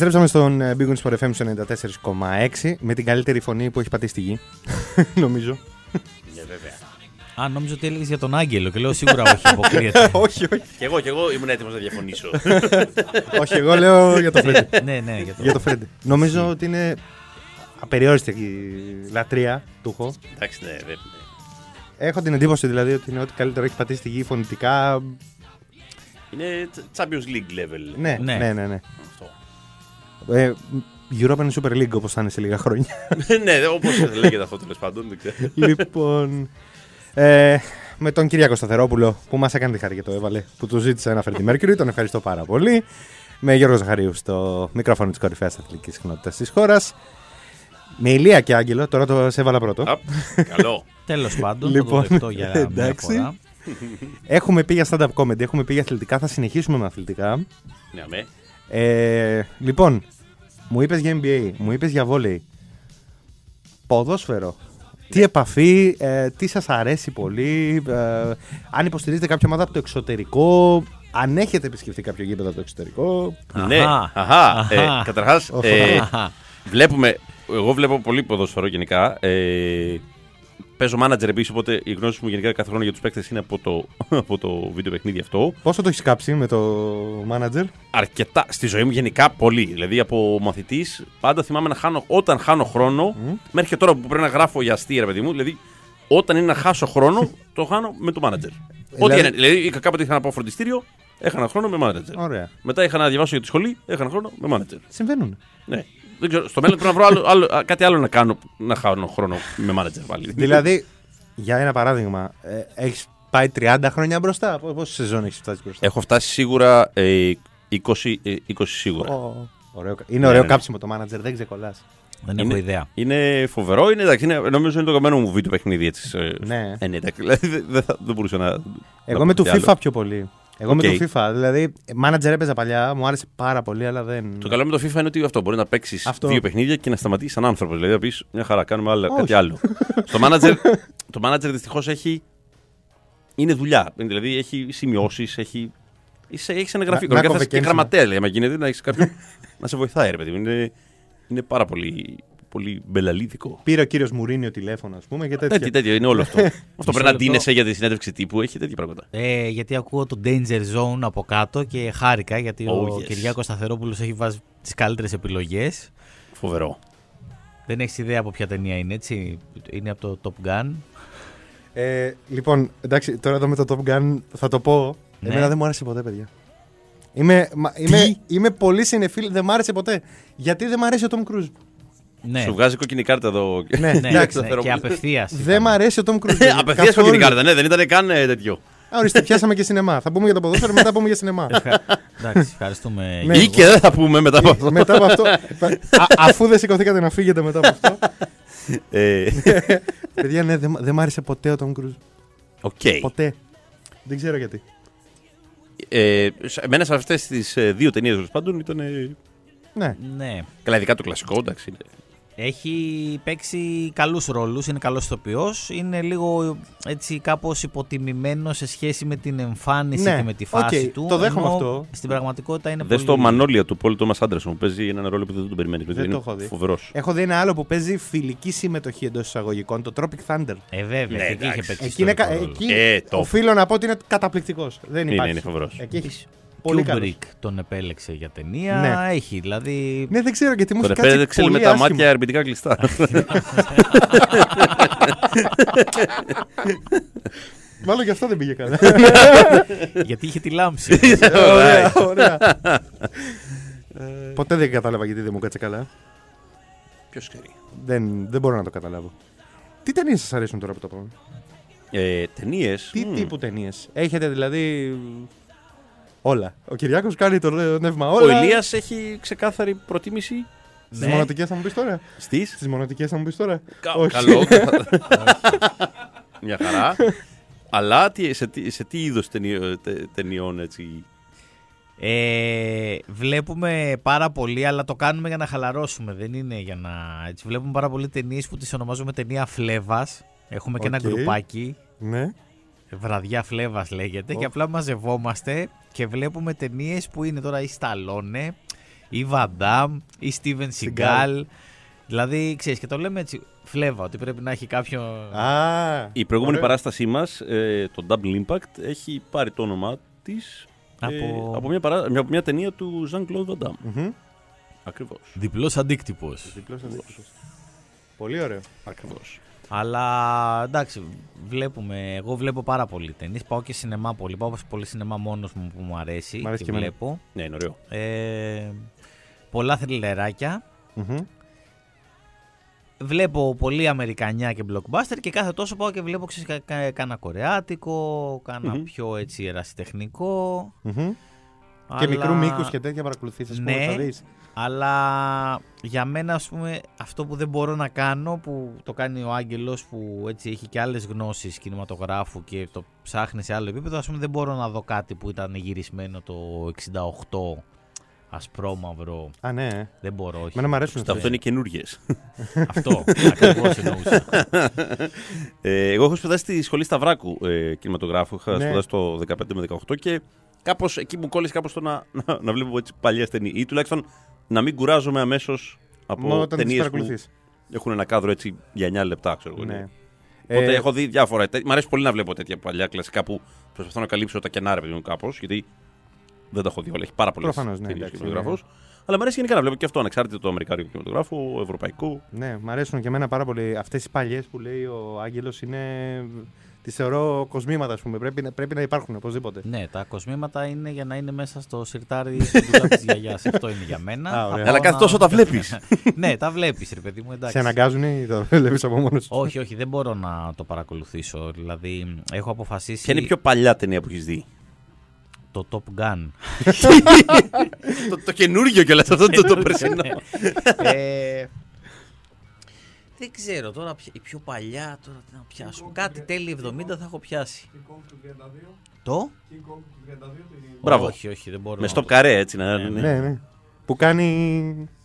Speaker 2: Επιστρέψαμε στον ε, Big Wings Sport FM στο 94,6 με την καλύτερη φωνή που έχει πατήσει στη γη. (laughs) Νομίζω.
Speaker 4: Α, νόμιζα ότι έλεγες για τον Άγγελο και λέω σίγουρα όχι, αποκλείεται. (laughs)
Speaker 2: όχι, όχι.
Speaker 3: Και εγώ, και εγώ ήμουν έτοιμος να διαφωνήσω. (laughs)
Speaker 2: όχι, εγώ λέω για το Φρέντι.
Speaker 4: ναι, ναι, για το...
Speaker 2: για το Φρέντι. Νομίζω ότι είναι απεριόριστη η λατρεία του έχω.
Speaker 3: Εντάξει, ναι, δεν.
Speaker 2: Έχω την εντύπωση δηλαδή ότι είναι ό,τι καλύτερο έχει πατήσει στη γη φωνητικά.
Speaker 3: Είναι Champions League level.
Speaker 2: Ναι,
Speaker 4: Ναι.
Speaker 2: ναι, ναι. ναι.
Speaker 3: Αυτό.
Speaker 2: Ε, European Super League όπως θα είναι σε λίγα χρόνια. (laughs)
Speaker 3: ναι, όπως λέγεται αυτό τέλος πάντων. Δεν ξέρω.
Speaker 2: λοιπόν, ε, με τον Κυριάκο Σταθερόπουλο που μας έκανε τη χαρή και το έβαλε, που του ζήτησε ένα Freddie Mercury, τον ευχαριστώ πάρα πολύ. Με Γιώργο Ζαχαρίου στο μικρόφωνο της κορυφαίας αθλητικής συχνότητας της χώρας. Με Ηλία και Άγγελο, τώρα το σε έβαλα πρώτο.
Speaker 3: Απ, Καλό.
Speaker 4: Τέλος πάντων,
Speaker 2: Λοιπόν,
Speaker 4: θα το δεχτώ για μια
Speaker 2: εντάξει.
Speaker 4: φορά.
Speaker 2: Έχουμε πει για stand-up comedy, έχουμε πει για αθλητικά, θα συνεχίσουμε με αθλητικά.
Speaker 3: Ναι, αμέ.
Speaker 2: Ε, λοιπόν, μου είπες για NBA, μου είπες για βόλεϊ. Ποδόσφαιρο. Τι επαφή, ε, τι σας αρέσει πολύ, ε, αν υποστηρίζετε κάποια ομάδα από το εξωτερικό, αν έχετε επισκεφτεί κάποιο γήπεδο από το εξωτερικό.
Speaker 3: Ναι,
Speaker 4: Αχα.
Speaker 3: αχα. Ε,
Speaker 4: Αχα.
Speaker 3: Καταρχά, ε,
Speaker 4: Αχα.
Speaker 3: βλέπουμε. Εγώ βλέπω πολύ ποδοσφαιρό γενικά. Ε, παίζω manager επίσης, οπότε η γνώση μου γενικά κάθε χρόνο για τους παίκτες είναι από το, (laughs) από το βίντεο παιχνίδι αυτό.
Speaker 2: Πόσο το έχεις κάψει με το manager;
Speaker 3: Αρκετά. Στη ζωή μου γενικά πολύ. Δηλαδή από μαθητής πάντα θυμάμαι να χάνω. Όταν χάνω χρόνο, μέχρι και τώρα που πρέπει να γράφω για αστεία, ρε παιδί μου. Δηλαδή όταν είναι να χάσω χρόνο, (laughs) το χάνω με το manager. Ό,τι
Speaker 2: Δηλαδή-
Speaker 3: είναι. Δηλαδή είχα κάποτε είχα να πάω φροντιστήριο, έχανα χρόνο με manager.
Speaker 2: Ωραία.
Speaker 3: Μετά είχα να διαβάσω για τη σχολή, έχανα χρόνο με manager.
Speaker 2: Συμβαίνουν.
Speaker 3: Ναι. Δεν ξέρω, στο μέλλον πρέπει να βρω άλλο, άλλο, α, κάτι άλλο να κάνω να χάνω χρόνο με manager πάλι.
Speaker 2: δηλαδή, για ένα παράδειγμα, ε, έχεις πάει 30 χρόνια μπροστά; Πόση σεζόν έχεις φτάσει μπροστά;
Speaker 3: Έχω φτάσει σίγουρα ε, 20, ε, 20 σίγουρα.
Speaker 2: Ω, ωραίο. Είναι ωραίο
Speaker 3: ναι, ναι.
Speaker 2: κάψιμο το manager, δεν ξεκολλάς.
Speaker 4: Δεν έχω ιδέα.
Speaker 3: Είναι φοβερό, είναι, εντάξει, είναι, νομίζω είναι το καμένο μου βίντεο παιχνίδι έτσι. σε-
Speaker 2: Ναι.
Speaker 3: Ε, ναι, εντάξει, δηλαδή δεν, δεν, θα- δεν μπορούσα να.
Speaker 2: Εγώ
Speaker 3: να
Speaker 2: με
Speaker 3: πω
Speaker 2: το
Speaker 3: τι
Speaker 2: FIFA
Speaker 3: άλλο.
Speaker 2: πιο πολύ. Εγώ με
Speaker 3: Οκ.
Speaker 2: το FIFA. Δηλαδή, manager έπαιζα παλιά, μου άρεσε πάρα πολύ, αλλά δεν.
Speaker 3: Το καλό με το FIFA είναι ότι αυτό μπορεί να παίξεις
Speaker 2: Αυτό.
Speaker 3: δύο παιχνίδια και να σταματήσεις σαν άνθρωπος. Δηλαδή να πεις μια χαρά, κάνουμε άλλο,
Speaker 2: Όχι.
Speaker 3: κάτι άλλο. (laughs) το manager, το manager δυστυχώς έχει. Είναι δουλειά. Είναι, Δηλαδή έχει σημειώσεις, έχει. Είσαι, έχεις ένα γραφείο.
Speaker 2: Να- να
Speaker 3: Κανονικά θα είσαι και
Speaker 2: κοβεκένσιμα.
Speaker 3: γραμματέα, λέει, άμα γίνεται, να έχεις κάποιον (laughs) να σε βοηθάει, ρε παιδί μου. Είναι, είναι πάρα πολύ, πολύ μπελαλίδικο.
Speaker 2: Πήρε ο κύριος Μουρίνιο τηλέφωνο, ας πούμε, και τέτοια.
Speaker 3: Τέτοιο, τέτοιο είναι όλο αυτό. (laughs) αυτό πρέπει να
Speaker 4: λεπτό.
Speaker 3: ντύνεσαι για τη συνέντευξη τύπου, έχει τέτοια πράγματα.
Speaker 4: Ε, γιατί ακούω το Danger Zone από κάτω και χάρηκα γιατί
Speaker 3: Oh,
Speaker 4: ο
Speaker 3: yes.
Speaker 4: Κυριάκος Σταθερόπουλος έχει βάζει τις καλύτερες επιλογές.
Speaker 3: Φοβερό.
Speaker 4: Δεν έχεις ιδέα από ποια ταινία είναι, έτσι; Είναι από το Top Gun.
Speaker 2: Ε, λοιπόν, εντάξει, τώρα εδώ με το Top Gun θα το πω.
Speaker 4: Ναι.
Speaker 2: Εμένα δεν μου άρεσε ποτέ, παιδιά. Είμαι, μα- είμαι, είμαι πολύ συνεφίλ, δεν μ' άρεσε ποτέ. Γιατί δεν μ' αρέσει ο Tom Cruise;
Speaker 4: Ναι,
Speaker 3: Σου βγάζει κόκκινη κάρτα εδώ.
Speaker 2: Ναι, (laughs)
Speaker 4: ναι,
Speaker 2: εντάξει.
Speaker 4: ναι, και απευθείας.
Speaker 2: Δεν μ' αρέσει ο Tom Cruise.
Speaker 3: Ε, (laughs) Απευθείας κόκκινη κάρτα, ναι, δεν ήταν καν ε, τέτοιο.
Speaker 2: Α, Ορίστε, πιάσαμε και σινεμά. Θα πούμε για το ποδόσφαιρο, μετά πούμε για σινεμά.
Speaker 4: Εντάξει, ευχαριστούμε.
Speaker 2: Ναι.
Speaker 3: Ή και δεν θα πούμε μετά από αυτό.
Speaker 2: μετά από αυτό. (laughs) α, αφού δεν σηκωθήκατε να φύγετε μετά από αυτό.
Speaker 3: Ε,
Speaker 2: παιδιά, ναι, δεν, μ- δεν μ' άρεσε ποτέ ο Tom Cruise.
Speaker 3: OK.
Speaker 2: Ποτέ. Δεν ξέρω γιατί.
Speaker 3: Ε, σε- Εμένα σε αυτές τις δύο ταινίες τέλος πάντων ήταν. ε,
Speaker 2: Ναι.
Speaker 4: Ναι.
Speaker 3: Καλά, ειδικά το κλασικό, εντάξει. Είναι-
Speaker 4: Έχει παίξει καλούς ρόλους, είναι καλός ηθοποιός, είναι λίγο έτσι κάπως υποτιμημένος σε σχέση με την εμφάνιση
Speaker 2: Ναι,
Speaker 4: και με τη φάση
Speaker 2: οκ,
Speaker 4: του.
Speaker 2: το δέχομαι
Speaker 4: ενώ
Speaker 2: αυτό.
Speaker 4: Στην πραγματικότητα είναι
Speaker 3: Δες
Speaker 4: πολύ...
Speaker 3: το Μανόλια του Πολ Τόμας Άντερσον που παίζει έναν ρόλο που δεν τον περιμένεις.
Speaker 2: Δεν το έχω δει.
Speaker 3: Φοβερός.
Speaker 2: Έχω δει ένα άλλο που παίζει φιλική συμμετοχή εντός εισαγωγικών, το Tropic Thunder.
Speaker 4: Ε, βέβαια,
Speaker 3: Ναι,
Speaker 4: και εκεί είχε
Speaker 3: εντάξει.
Speaker 4: παίξει
Speaker 2: Εκεί, είναι, κα-
Speaker 4: ιστορικό ρόλο.
Speaker 2: εκεί
Speaker 3: Ε, top.
Speaker 2: οφείλω να πω ότι είναι καταπληκτικός. Δεν
Speaker 3: Είναι,
Speaker 2: υπάρχει.
Speaker 3: είναι φοβερός.
Speaker 2: Εκεί έχει Πολύ καλός.
Speaker 4: Kubrick τον επέλεξε για ταινία.
Speaker 2: Ναι.
Speaker 4: Έχει δηλαδή.
Speaker 2: Ναι, δεν ξέρω γιατί μου
Speaker 3: Τον
Speaker 2: έχει κάτσει
Speaker 3: επέλεξε
Speaker 2: πολύ
Speaker 3: με τα
Speaker 2: άσχημα.
Speaker 3: μάτια ερευνητικά κλειστά.
Speaker 2: Μάλλον γι' αυτό δεν πήγε καλά.
Speaker 4: γιατί είχε τη λάμψη. (laughs)
Speaker 2: ωραία, ωραία. Ποτέ δεν κατάλαβα γιατί δεν μου κάτσε καλά.
Speaker 3: Ποιος ξέρει.
Speaker 2: Δεν, δεν μπορώ να το καταλάβω. Τι ταινίες σας αρέσουν τώρα που το πάμε;
Speaker 3: Ε, Ταινίες.
Speaker 2: Τι τύπου ταινίες; Έχετε δηλαδή. Όλα. Ο Κυριάκος κάνει το νεύμα
Speaker 3: Ο
Speaker 2: όλα.
Speaker 3: Ηλίας έχει ξεκάθαρη προτίμηση
Speaker 2: Στις
Speaker 4: Ναι.
Speaker 2: μονοτικέ θα μου πεις τώρα.
Speaker 3: στις;
Speaker 2: Στις μονοτικέ θα μου πεις τώρα.
Speaker 3: Κα-
Speaker 2: Όχι.
Speaker 3: Καλό. (laughs) Μια χαρά. Αλλά τι- σε, τι- σε τι είδος ταινιών έτσι;
Speaker 4: Ε, βλέπουμε πάρα πολύ, αλλά το κάνουμε για να χαλαρώσουμε. Δεν είναι για να. Έτσι, βλέπουμε πάρα πολύ ταινίες που τις ονομάζουμε ταινία φλέβας. Έχουμε και ένα
Speaker 2: Οκ.
Speaker 4: γκρουπάκι.
Speaker 2: Ναι.
Speaker 4: Βραδιά φλέβας λέγεται. Και απλά μαζευόμαστε και βλέπουμε ταινίες που είναι τώρα ή Σταλόνε, ή Βαντάμ, ή Στίβεν Σιγκάλ. Δηλαδή, ξέρεις, και το λέμε έτσι φλέβα, ότι πρέπει να έχει κάποιο.
Speaker 2: Α,
Speaker 3: Η προηγούμενη
Speaker 2: ωραία.
Speaker 3: παράστασή μας, το Double Impact, έχει πάρει το όνομά της
Speaker 4: Από-
Speaker 3: από, μια, παρά... μια, από μια ταινία του Jean-Claude Van Damme.
Speaker 2: Μμμ.
Speaker 3: Ακριβώς.
Speaker 4: Διπλός αντίκτυπος.
Speaker 2: Διπλός αντίκτυπος. Πολύ ωραίο.
Speaker 3: Ακριβώς.
Speaker 4: Αλλά εντάξει, βλέπουμε. Εγώ βλέπω πάρα πολύ ταινίε. Πάω και σινεμά πολύ. Πάω πολύ σινεμά μόνος μου που μου αρέσει.
Speaker 2: Μ' αρέσει
Speaker 4: και
Speaker 2: και εμένα.
Speaker 4: βλέπω.
Speaker 3: Ναι, είναι ωραίο.
Speaker 4: Ε, πολλά θρυλεράκια.
Speaker 2: Μμμ.
Speaker 4: Βλέπω πολύ Αμερικανιά και blockbuster και κάθε τόσο πάω και βλέπω ξέρεις, κα, κα, κάνα κορεάτικο, κάνα
Speaker 3: Μμμ.
Speaker 4: πιο έτσι ερασιτεχνικό.
Speaker 2: Μμμ. Και
Speaker 4: αλλά-
Speaker 2: μικρού μήκους και τέτοια παρακολουθήσει.
Speaker 4: Ναι.
Speaker 2: Θα δεις.
Speaker 4: Αλλά για μένα, ας πούμε, αυτό που δεν μπορώ να κάνω, που το κάνει ο Άγγελος που έτσι έχει και άλλες γνώσεις κινηματογράφου και το ψάχνει σε άλλο επίπεδο, ας πούμε δεν μπορώ να δω κάτι που ήταν γυρισμένο το 68 ασπρόμαυρο.
Speaker 2: Α, ναι. ε.
Speaker 4: Δεν μπορώ, όχι.
Speaker 2: Εμένα μου αρέσουν
Speaker 3: Αυτό είναι καινούργιες. (laughs)
Speaker 4: Αυτό, ακριβώς εννοούσα. (laughs)
Speaker 3: Ε, εγώ έχω σπουδάσει στη σχολή Σταυράκου ε, κινηματογράφου. Είχα
Speaker 2: Ναι.
Speaker 3: σπουδάσει το 15 με 18 και κάπως εκεί μου κόλλησε κάπως το να, να, να βλέπω έτσι παλιέ ταινίε. Ή τουλάχιστον να μην κουράζομαι αμέσως
Speaker 2: Μόνο
Speaker 3: από
Speaker 2: όταν τι
Speaker 3: ταινίες που
Speaker 2: παρακολουθείς.
Speaker 3: έχουν ένα κάδρο έτσι για 9 λεπτά, ξέρω εγώ.
Speaker 2: Ναι.
Speaker 3: είναι. Οπότε
Speaker 2: Ε,
Speaker 3: έχω δει διάφορα. Τε- Μ' αρέσει πολύ να βλέπω τέτοια παλιά κλασικά που προσπαθώ να καλύψω τα κενά, ρε παιδί μου, κάπως. Γιατί δεν τα έχω δει όλα. Έχει πάρα πολλές
Speaker 2: Προφανώς, ναι,
Speaker 3: ταινίες
Speaker 2: εντάξει,
Speaker 3: κινηματογράφο. Αλλά μου αρέσει γενικά να βλέπω και αυτό ανεξάρτητα το αμερικάνικο κινηματογράφο, ευρωπαϊκό.
Speaker 2: Ναι, μ' αρέσουν και εμένα πάρα πολύ. Αυτές οι παλιές που λέει ο Άγγελος είναι. Τι θεωρώ κοσμήματα, ας πούμε. Πρέπει, να- πρέπει να υπάρχουν οπωσδήποτε.
Speaker 4: ναι, τα κοσμήματα είναι για να είναι μέσα στο σιρτάρι του ντουλάπι της γιαγιάς. Αυτό είναι για μένα.
Speaker 2: Α, ωραία.
Speaker 4: Θα
Speaker 3: Αλλά
Speaker 4: πάω
Speaker 3: κάθε
Speaker 4: να-
Speaker 3: τόσο τα βλέπεις. (laughs)
Speaker 4: ναι, τα βλέπεις ρε παιδί μου, εντάξει.
Speaker 2: Σε αναγκάζουν ή το βλέπεις από μόνος σου.
Speaker 4: Όχι, όχι, δεν μπορώ να το παρακολουθήσω. Δηλαδή, έχω αποφασίσει
Speaker 3: Ποια είναι η πιο παλιά ταινία που έχεις δει;
Speaker 4: το Top Gun. (laughs)
Speaker 3: το, το καινούργιο κιόλας αυτό το, (laughs) το περσινό.
Speaker 4: Ε, δεν ξέρω τώρα ποια- η πιο παλιά τώρα τι να πιάσω. Κάτι τέλη 70 θα έχω πιάσει. Το;
Speaker 3: Μπράβο.
Speaker 4: Όχι, όχι, δεν μπορώ.
Speaker 3: Με
Speaker 4: να
Speaker 3: στο
Speaker 4: το-
Speaker 3: καρέ έτσι να
Speaker 4: Ναι,
Speaker 3: είναι.
Speaker 2: Ναι, ναι. Που κάνει.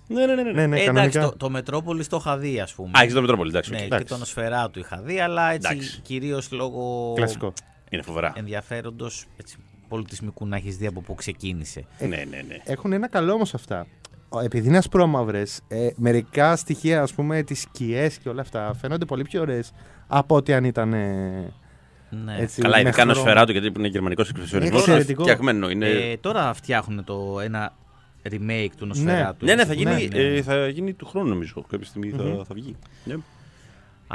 Speaker 3: Ναι, ναι, ναι. ναι.
Speaker 2: Ναι, ναι,
Speaker 4: Ε, εντάξει,
Speaker 2: κανονικά.
Speaker 4: το, το Μετρόπολης το είχα δει, ας πούμε.
Speaker 3: Α, έχεις το Μετρόπολη, εντάξει.
Speaker 4: ναι,
Speaker 3: οκ.
Speaker 4: και
Speaker 2: εντάξει.
Speaker 4: το Νοσφεράτου είχα δει, αλλά έτσι
Speaker 3: Εντάξει.
Speaker 4: κυρίως λόγω
Speaker 2: Κλασικό.
Speaker 3: Είναι φοβερά.
Speaker 4: ενδιαφέροντος πολιτισμικού να έχεις δει από πού ξεκίνησε.
Speaker 3: Ναι, ναι, ναι.
Speaker 2: Έχουν ένα καλό όμως αυτά. Ο- Επειδή είναι ασπρόμαυρες, ε, μερικά στοιχεία, ας πούμε, τις σκιές και όλα αυτά φαίνονται πολύ πιο ωραίες από ότι αν ήταν. ε,
Speaker 4: Ναι.
Speaker 2: έτσι,
Speaker 3: Καλά,
Speaker 2: με
Speaker 3: ειδικά ένα
Speaker 2: χρώμα.
Speaker 3: σφαιράτο γιατί είναι γερμανικός εξυπρεσιονισμό.
Speaker 2: Εξαιρετικό.
Speaker 3: Φτιαγμένο είναι.
Speaker 4: Ε, τώρα φτιάχνουν το ένα remake του Νοσφαιράτου.
Speaker 3: Ναι, ναι, θα
Speaker 4: έτσι.
Speaker 3: γίνει,
Speaker 2: ναι, ναι.
Speaker 3: ε, θα γίνει του χρόνου νομίζω. Κάποια στιγμή θα, θα βγει. Ναι.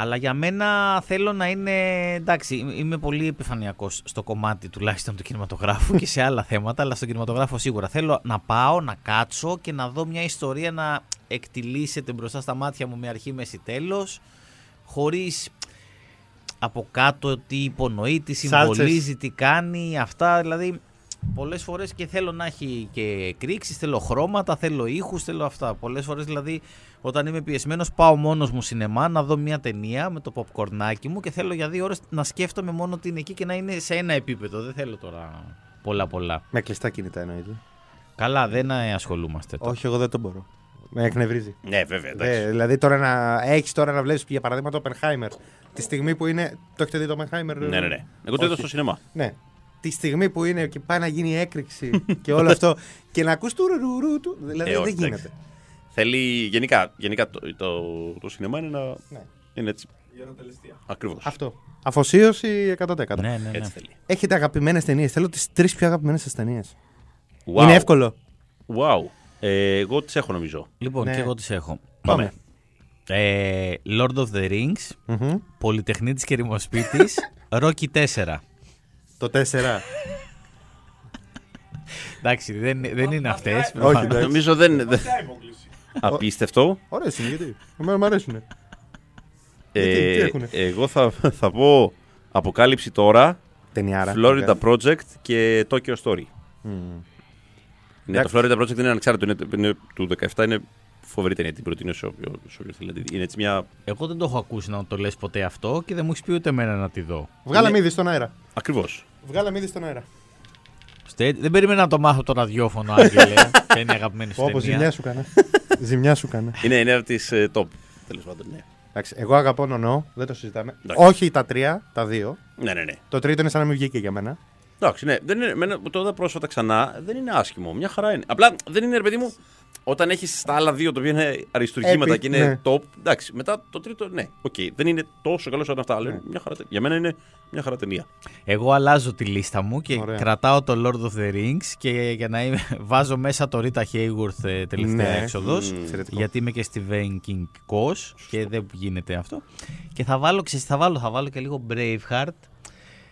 Speaker 4: Αλλά για μένα θέλω να είναι. Εντάξει, είμαι πολύ επιφανειακός στο κομμάτι τουλάχιστον του κινηματογράφου και σε άλλα θέματα, αλλά στον κινηματογράφο σίγουρα. Θέλω να πάω, να κάτσω και να δω μια ιστορία να εκτιλήσεται μπροστά στα μάτια μου με αρχή, μέση, τέλος, χωρίς από κάτω τι υπονοεί, τι συμβολίζει, τι κάνει, αυτά. Δηλαδή, πολλές φορές και θέλω να έχει και εκρήξεις, θέλω χρώματα, θέλω ήχους, θέλω αυτά. Πολλές φορές δηλαδή, όταν είμαι πιεσμένος, πάω μόνος μου σινεμά να δω μια ταινία με το popcornάκι μου και θέλω για δύο ώρες να σκέφτομαι μόνο ότι είναι εκεί και να είναι σε ένα επίπεδο. Δεν θέλω τώρα πολλά-πολλά.
Speaker 2: Με κλειστά κινητά εννοείται.
Speaker 4: Καλά, δεν ε, ασχολούμαστε τώρα.
Speaker 2: Όχι, εγώ δεν το μπορώ. Με εκνευρίζει.
Speaker 3: Ναι, βέβαια. εντάξει.
Speaker 2: Ε, δηλαδή τώρα να έχεις τώρα να βλέπεις για παράδειγμα το Oppenheimer. Τη στιγμή που είναι. Το έχετε δει το Oppenheimer.
Speaker 3: Ναι, ναι, ναι. Εγώ το είδα
Speaker 2: Όχι.
Speaker 3: στο σινεμά.
Speaker 2: Ναι. Τη στιγμή που είναι και πάει να γίνει έκρηξη (laughs) και όλο αυτό. και να ακούς του ρουρουρου του. Δηλαδή
Speaker 3: Ε,
Speaker 2: δεν
Speaker 3: όχι,
Speaker 2: γίνεται.
Speaker 3: εντάξει. Θέλει γενικά, γενικά το, το, το σινεμά είναι να.
Speaker 2: Ναι.
Speaker 3: Είναι έτσι. Ακριβώς.
Speaker 2: Αυτό. Αφοσίωση 100%.
Speaker 4: Ναι, ναι, ναι.
Speaker 3: Έτσι θέλει.
Speaker 2: Έχετε αγαπημένες ταινίες. Θέλω τις τρεις πιο αγαπημένες σας ταινίες.
Speaker 3: Wow.
Speaker 2: Είναι εύκολο.
Speaker 3: Wow. Ε, εγώ τις έχω νομίζω.
Speaker 4: Λοιπόν,
Speaker 2: Ναι.
Speaker 4: και εγώ τις έχω.
Speaker 2: Πάμε.
Speaker 4: Ε, Lord of the Rings,
Speaker 2: Μμμ.
Speaker 4: Πολυτεχνίτης και Ρημοσπίτης, (laughs) Rocky 4.
Speaker 2: Το 4.
Speaker 4: Εντάξει, δεν, δεν είναι αυτές.
Speaker 2: Όχι, εντάξει.
Speaker 3: Νομίζω δεν. δεν- Απίστευτο.
Speaker 2: Ωραίες είναι, γιατί. Εμένα μου αρέσουν.
Speaker 3: Ε,
Speaker 2: Γιατί, τι έχουνε;
Speaker 3: εγώ θα, θα πω Αποκάλυψη τώρα,
Speaker 2: Ταινιάρα.
Speaker 3: Florida Project και Tokyo Story.
Speaker 2: Μμ.
Speaker 3: Ναι, το Florida Project είναι ανεξάρτητο, είναι, είναι του 17, είναι φοβερή ταινία, την προτείνω σε όποιο, σε όποιο θέλει. να τη δει. Είναι έτσι μια.
Speaker 4: Εγώ δεν το έχω ακούσει να το λες ποτέ αυτό και δεν μου έχεις πει ούτε εμένα να τη δω.
Speaker 2: Βγάλαμε ήδη στον αέρα.
Speaker 3: Ακριβώς.
Speaker 2: Βγάλαμε ήδη στον αέρα.
Speaker 4: Στε- Δεν περίμενα να το μάθω το ραδιόφωνο, Άγγελε. (laughs) Ποια είναι η αγαπημένη σου
Speaker 2: Όπως ζημιά
Speaker 4: ταινία.
Speaker 2: σου κάνα. ζημιά σου κάνα.
Speaker 3: Είναι, είναι από τις top. Τέλος πάντων, ναι.
Speaker 2: Εντάξει, εγώ αγαπώ νονό, δεν το συζητάμε.
Speaker 3: Εντάξει.
Speaker 2: Όχι τα τρία, τα δύο.
Speaker 3: Ναι, ναι, ναι.
Speaker 2: Το τρίτο είναι σαν να μην βγήκε για μένα.
Speaker 3: Εντάξει, ναι. Δεν είναι, εμένα που το είδα πρόσφατα ξανά, δεν είναι άσχημο. Μια χαρά είναι. Απλά δεν είναι, ρε παιδί μου, όταν έχεις τα άλλα δύο τα οποία είναι αριστουργήματα
Speaker 2: Επί-
Speaker 3: και είναι
Speaker 2: ναι.
Speaker 3: top. Εντάξει, μετά το τρίτο, ναι. Οκ, δεν είναι τόσο καλό σαν αυτά. Αλλά
Speaker 2: Ναι.
Speaker 3: είναι μια χαρά, τε- για μένα είναι μια χαρά ταινία.
Speaker 4: Εγώ αλλάζω τη λίστα μου και
Speaker 2: Ωραία.
Speaker 4: κρατάω το Lord of the Rings και για να είμαι, (laughs) βάζω μέσα το Rita Hayworth ε, τελευταία
Speaker 2: Ναι.
Speaker 4: έξοδος
Speaker 3: Μμμ.
Speaker 2: Εξαιρετικό.
Speaker 4: γιατί είμαι και Stephen King κος και δεν γίνεται αυτό και θα βάλω, ξέρεις, τι θα βάλω, θα βάλω και λίγο Braveheart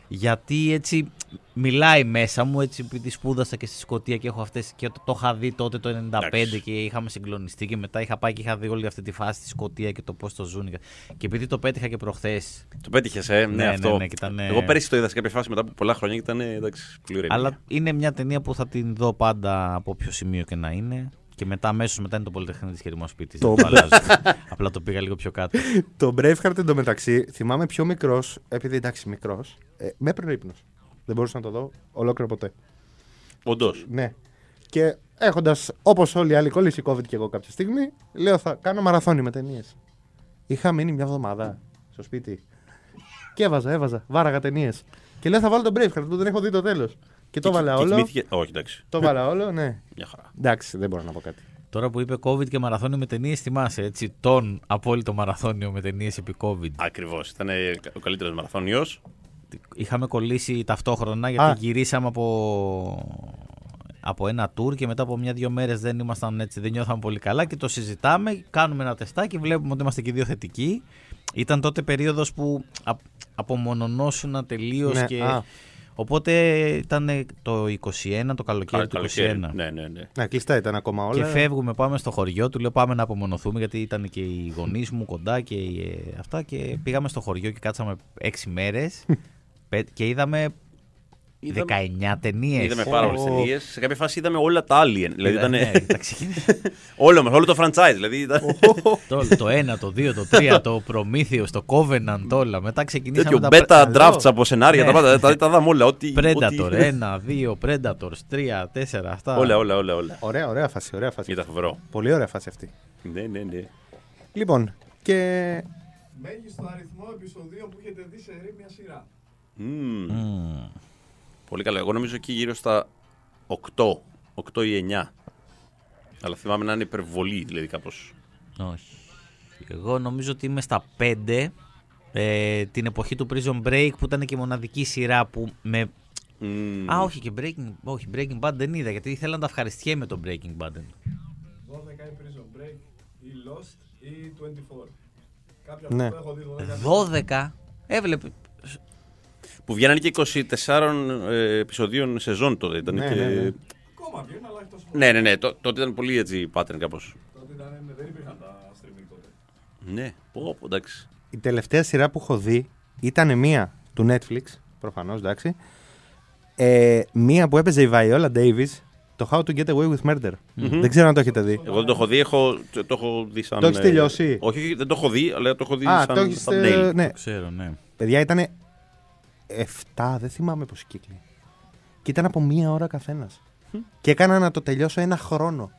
Speaker 4: γιατί έτσι μιλάει μέσα μου έτσι επειδή σπούδασα και στη Σκωτία και έχω αυτές και το, το είχα δει τότε το 95
Speaker 3: Εντάξει.
Speaker 4: και είχαμε συγκλονιστεί και μετά είχα πάει και είχα δει όλη αυτή τη φάση στη Σκωτία και το πώς το ζουν και επειδή το πέτυχα και προχθές
Speaker 3: Το πέτυχες, ε, ναι,
Speaker 4: Ναι,
Speaker 3: αυτό.
Speaker 4: ναι, ναι, και ήταν,
Speaker 3: Εγώ πέρυσι το είδα σε κάποια φάση μετά από πολλά χρόνια και ήταν ε, εντάξει, πολύ ωραία.
Speaker 4: Αλλά είναι μια ταινία που θα την δω πάντα από όποιο σημείο και να είναι. Και μετά αμέσως μετά είναι το Πολυτεχνείο της Χερμό Σπίτι.
Speaker 2: Το-
Speaker 4: Το αλλάζω. (laughs) Απλά το πήγα λίγο πιο κάτω. (laughs)
Speaker 2: Το Braveheart εντωμεταξύ θυμάμαι πιο μικρός, επειδή εντάξει μικρός, ε, με έπαιρνε ύπνος. Δεν μπορούσα να το δω ολόκληρο ποτέ.
Speaker 3: Όντως.
Speaker 2: Ναι. Και έχοντας, όπως όλοι οι άλλοι, κόλληση COVID και εγώ κάποια στιγμή, λέω θα κάνω μαραθώνι με ταινίες. Είχα μείνει μια εβδομάδα στο σπίτι. Και έβαζα, έβαζα, βάραγα ταινίες. Και λέω θα βάλω τον Braveheart που δεν έχω δει το τέλος. Και το έβαλα όλο.
Speaker 3: Όχι, εντάξει.
Speaker 2: Το έβαλα όλο, ναι.
Speaker 3: Μια χαρά.
Speaker 2: Εντάξει, δεν μπορώ να πω κάτι.
Speaker 4: Τώρα που είπε COVID και μαραθώνιο με ταινίες, θυμάσαι έτσι. Τον απόλυτο μαραθώνιο με ταινίες επί COVID.
Speaker 3: Ακριβώς. Ήταν ε, ο καλύτερος μαραθώνιος.
Speaker 4: Είχαμε κολλήσει ταυτόχρονα γιατί
Speaker 2: Α.
Speaker 4: γυρίσαμε από, από ένα tour και μετά από μια-δύο μέρες δεν ήμασταν έτσι, δεν νιώθαμε πολύ καλά και το συζητάμε. Κάνουμε ένα τεστάκι, βλέπουμε ότι είμαστε και δύο θετικοί. Ήταν τότε περίοδος που απ, απομονωνόσουν τελείως
Speaker 2: Ναι,
Speaker 4: και.
Speaker 2: α.
Speaker 4: Οπότε ήταν το 21, το καλοκαίρι του 21.
Speaker 3: Ναι, ναι, ναι.
Speaker 2: Ναι, κλειστά ήταν ακόμα όλα.
Speaker 4: Και φεύγουμε, πάμε στο χωριό. Του λέω πάμε να απομονωθούμε γιατί ήταν και οι γονείς μου κοντά και οι- ε, αυτά. Και πήγαμε στο χωριό και κάτσαμε 6 μέρες (laughs) και είδαμε 19 ταινίες.
Speaker 3: Είδαμε πάρα πολλές ταινίες. Σε κάποια φάση είδαμε όλα τα Alien. Δηλαδή ήταν.
Speaker 4: Ναι, τα ξεκίνησα. (laughs)
Speaker 3: όλο μας, όλο το franchise. Δηλαδή ήταν.
Speaker 4: το, το 1, το 2, το 3, το Prometheus, το Covenant, όλα. Μετά ξεκινήσαμε
Speaker 3: Τέτοιο
Speaker 4: τα
Speaker 3: beta
Speaker 4: pre-
Speaker 3: drafts από σενάρια.
Speaker 4: Ναι.
Speaker 3: Τα πάντα. Τα, τα δάμε όλα. Ό,τι,
Speaker 4: Predator,
Speaker 3: ό,τι-
Speaker 4: 1, 2, Predators, 3, 4, αυτά.
Speaker 3: Όλα, όλα, όλα. όλα.
Speaker 2: Ωραία, ωραία φάση, ωραία φάση.
Speaker 3: Ήταν φοβερό.
Speaker 2: Πολύ ωραία φάση αυτή.
Speaker 3: Ναι, ναι, ναι.
Speaker 2: Λοιπόν, και
Speaker 5: Μέγιστο αριθμό επεισοδίων που έχετε δει σε ρή μια σειρά.
Speaker 3: Μμμ.
Speaker 4: Μμμ.
Speaker 3: Πολύ καλό. Εγώ νομίζω εκεί γύρω στα 8. 8 ή 9. Αλλά θυμάμαι να είναι υπερβολή, δηλαδή κάπως.
Speaker 4: Όχι. Εγώ νομίζω ότι είμαι στα 5. Ε, την εποχή του Prison Break που ήταν και η μοναδική σειρά που με. Α, όχι και Breaking, όχι, Breaking Bad δεν είδα γιατί ήθελα να τα ευχαριστιέμαι το Breaking Bad.
Speaker 5: 12 ή Prison Break ή Lost ή 24. Κάποια
Speaker 2: Ναι.
Speaker 5: που έχω δει 12.
Speaker 4: 12. Έβλεπε.
Speaker 3: Που βγαίνανε και 24 ε, επεισοδίων σεζόν τότε. Ήταν
Speaker 2: Ναι,
Speaker 3: και...
Speaker 2: ναι, ναι.
Speaker 5: Ακόμα βγαίνουν, αλλά όχι τόσο
Speaker 3: ναι, ναι, ναι. Τό- τότε ήταν πολύ έτσι pattern κάπως.
Speaker 5: Τότε ήταν, ναι, δεν υπήρχαν τα streaming τότε.
Speaker 3: Ναι, πω, πω, εντάξει.
Speaker 2: η τελευταία σειρά που έχω δει ήταν μία του Netflix, προφανώς, εντάξει. Ε, μία που έπαιζε η Viola Davis, το How to Get Away with Murder. Δεν ξέρω αν το έχετε δει.
Speaker 3: Εγώ δεν το έχω δει, έχω, το έχω δει σαν.
Speaker 2: Το έχεις
Speaker 3: ε,
Speaker 2: τελειώσει;
Speaker 3: Όχι, όχι, δεν το έχω δει, αλλά το έχω δει
Speaker 2: Α,
Speaker 3: σαν
Speaker 2: το έχεις,
Speaker 3: thumbnail.
Speaker 2: ε, ναι.
Speaker 4: Το ξέρω, ναι.
Speaker 2: Παιδιά ήταν 7, δεν θυμάμαι πόσοι κύκλοι. Και ήταν από μία ώρα καθένας. Και έκανα να το τελειώσω ένα χρόνο.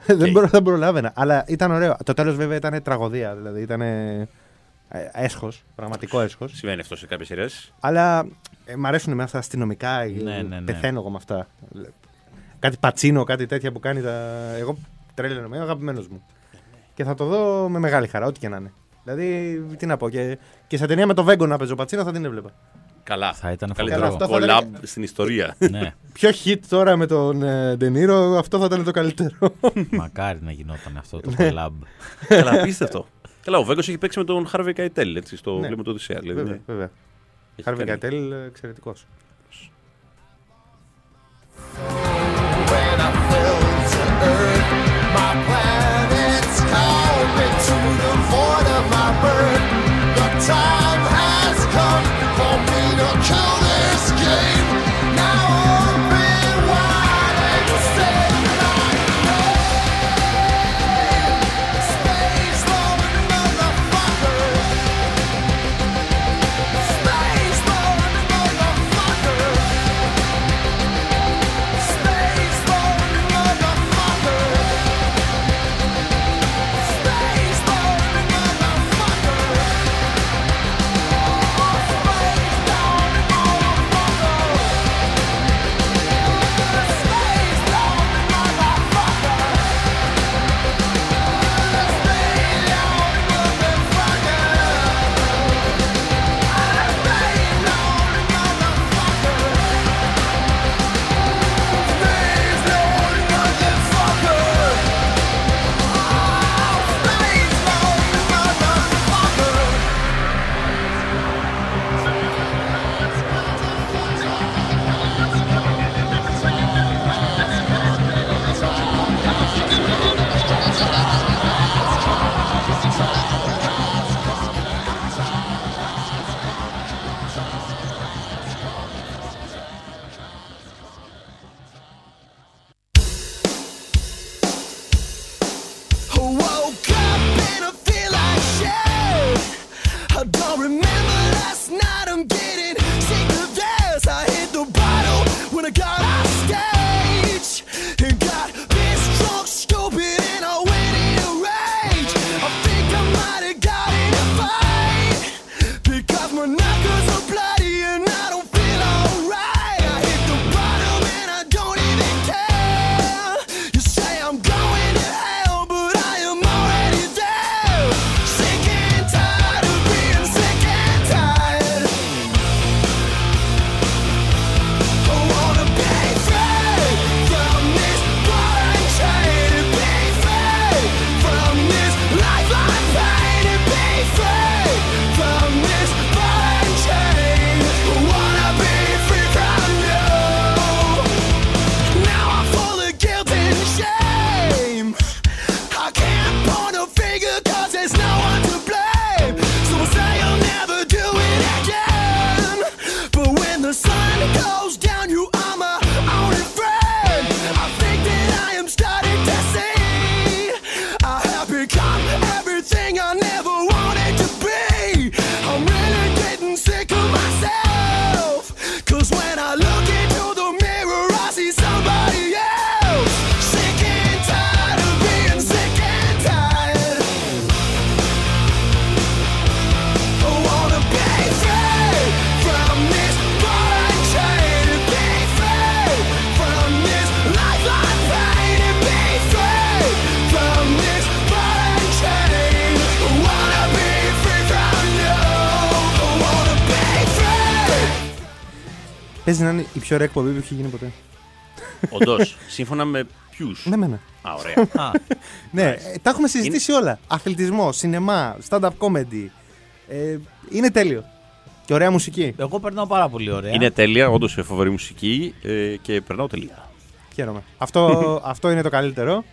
Speaker 2: (laughs) δεν, προ, δεν προλάβαινα. Αλλά ήταν ωραίο. Το τέλος βέβαια ήταν τραγωδία. Δηλαδή ήταν έσχος, πραγματικό έσχος.
Speaker 3: Συμβαίνει αυτό σε κάποιες σειρές.
Speaker 2: Αλλά ε, μ' αρέσουν με αυτά τα αστυνομικά. ε,
Speaker 4: Ναι, ναι, ναι.
Speaker 2: Πεθαίνω εγώ με αυτά. Κάτι πατσίνο, κάτι τέτοια που κάνει τα. Εγώ τρέλαινο με, αγαπημένος μου. Και θα το δω με μεγάλη χαρά, ό,τι και να είναι. Δηλαδή, τι να πω. Και, και σε ταινία με το Βέγκο να παίζω πατσίνος θα την έβλεπα.
Speaker 3: Καλά.
Speaker 4: Θα ήταν
Speaker 3: Καλύτερο
Speaker 2: φοβερό. Αυτό θα
Speaker 3: collab στην ιστορία.
Speaker 4: ναι, (laughs)
Speaker 2: Πιο hit τώρα με τον ε, Ντενίρο, αυτό θα ήταν το καλύτερο.
Speaker 4: μακάρι να γινόταν αυτό το
Speaker 2: Ναι.
Speaker 4: collab. (laughs)
Speaker 3: Καλά, απίστευτο. Καλά, ο Βέγκος έχει παίξει με τον Harvey Keitel έτσι, στο
Speaker 2: Ναι.
Speaker 3: βλέμμα του Οδυσσέα. Δηλαδή,
Speaker 2: βέβαια, βέβαια.
Speaker 3: έχει
Speaker 2: Χάρβι
Speaker 3: κάνει-
Speaker 2: Κατέλ,
Speaker 6: εξαιρετικός.
Speaker 2: Παίζει να είναι η πιο ωραία εκπομπή που έχει γίνει ποτέ.
Speaker 3: Όντως, (laughs) σύμφωνα με ποιους;
Speaker 2: Ναι, μένα.
Speaker 3: Α, ωραία.
Speaker 4: Α, (laughs)
Speaker 2: Ναι, ε, τα έχουμε συζητήσει όλα. Αθλητισμό, σινεμά, stand-up comedy. Ε, είναι τέλειο. Και ωραία μουσική.
Speaker 4: εγώ περνάω πάρα πολύ ωραία.
Speaker 3: Είναι τέλεια, όντως φοβερή μουσική ε, και περνάω τελεία.
Speaker 2: Χαίρομαι. Αυτό, (laughs) αυτό είναι το καλύτερο.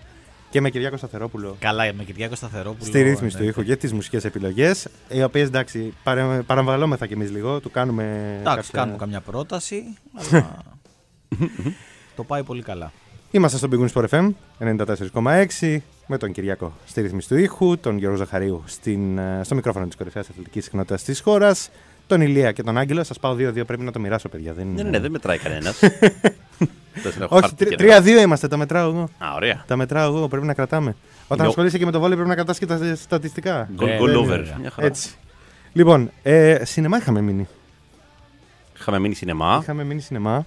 Speaker 2: Και με Κυριάκο Σταθερόπουλο
Speaker 4: Καλά, με Κυριάκο Σταθερόπουλο.
Speaker 2: στη ρύθμιση
Speaker 4: ναι.
Speaker 2: του ήχου και τις μουσικές επιλογές. Οι οποίες εντάξει, παρα, παραμβαλόμεθα κι εμείς λίγο. Του κάνουμε.
Speaker 4: Εντάξει,
Speaker 2: κάποια-
Speaker 4: κάνουμε καμιά πρόταση. (laughs) αλλά το πάει πολύ καλά.
Speaker 2: Είμαστε στο Big Wings Sport FM 94,6 με τον Κυριάκο στη ρύθμιση του ήχου, τον Γιώργο Ζαχαρίου στην, ε, στο μικρόφωνο της κορυφαίας αθλητικής συχνότητας της χώρας, τον Ηλία και τον Άγγελο. Σας πάω 2-2, πρέπει να το μοιράσω, παιδιά. Δεν...
Speaker 3: Ναι, ναι, ναι, δεν μετράει κανένας. (laughs)
Speaker 2: Όχι, 3-2 είμαστε, τα μετράω εγώ.
Speaker 3: Α, ωραία.
Speaker 2: Τα μετράω εγώ, πρέπει να κρατάμε. Όταν
Speaker 3: Είναι ο-
Speaker 2: ασχολείσαι και με το βόλιο, πρέπει να κρατάς και τα στατιστικά.
Speaker 3: Goal,
Speaker 4: Ε,
Speaker 3: goal
Speaker 4: ναι,
Speaker 3: over.
Speaker 4: βέβαια.
Speaker 3: Μια χαρά.
Speaker 2: Έτσι. Λοιπόν, ε, σινεμά είχαμε μείνει.
Speaker 3: Είχαμε μείνει σινεμά.
Speaker 2: Είχαμε μείνει σινεμά.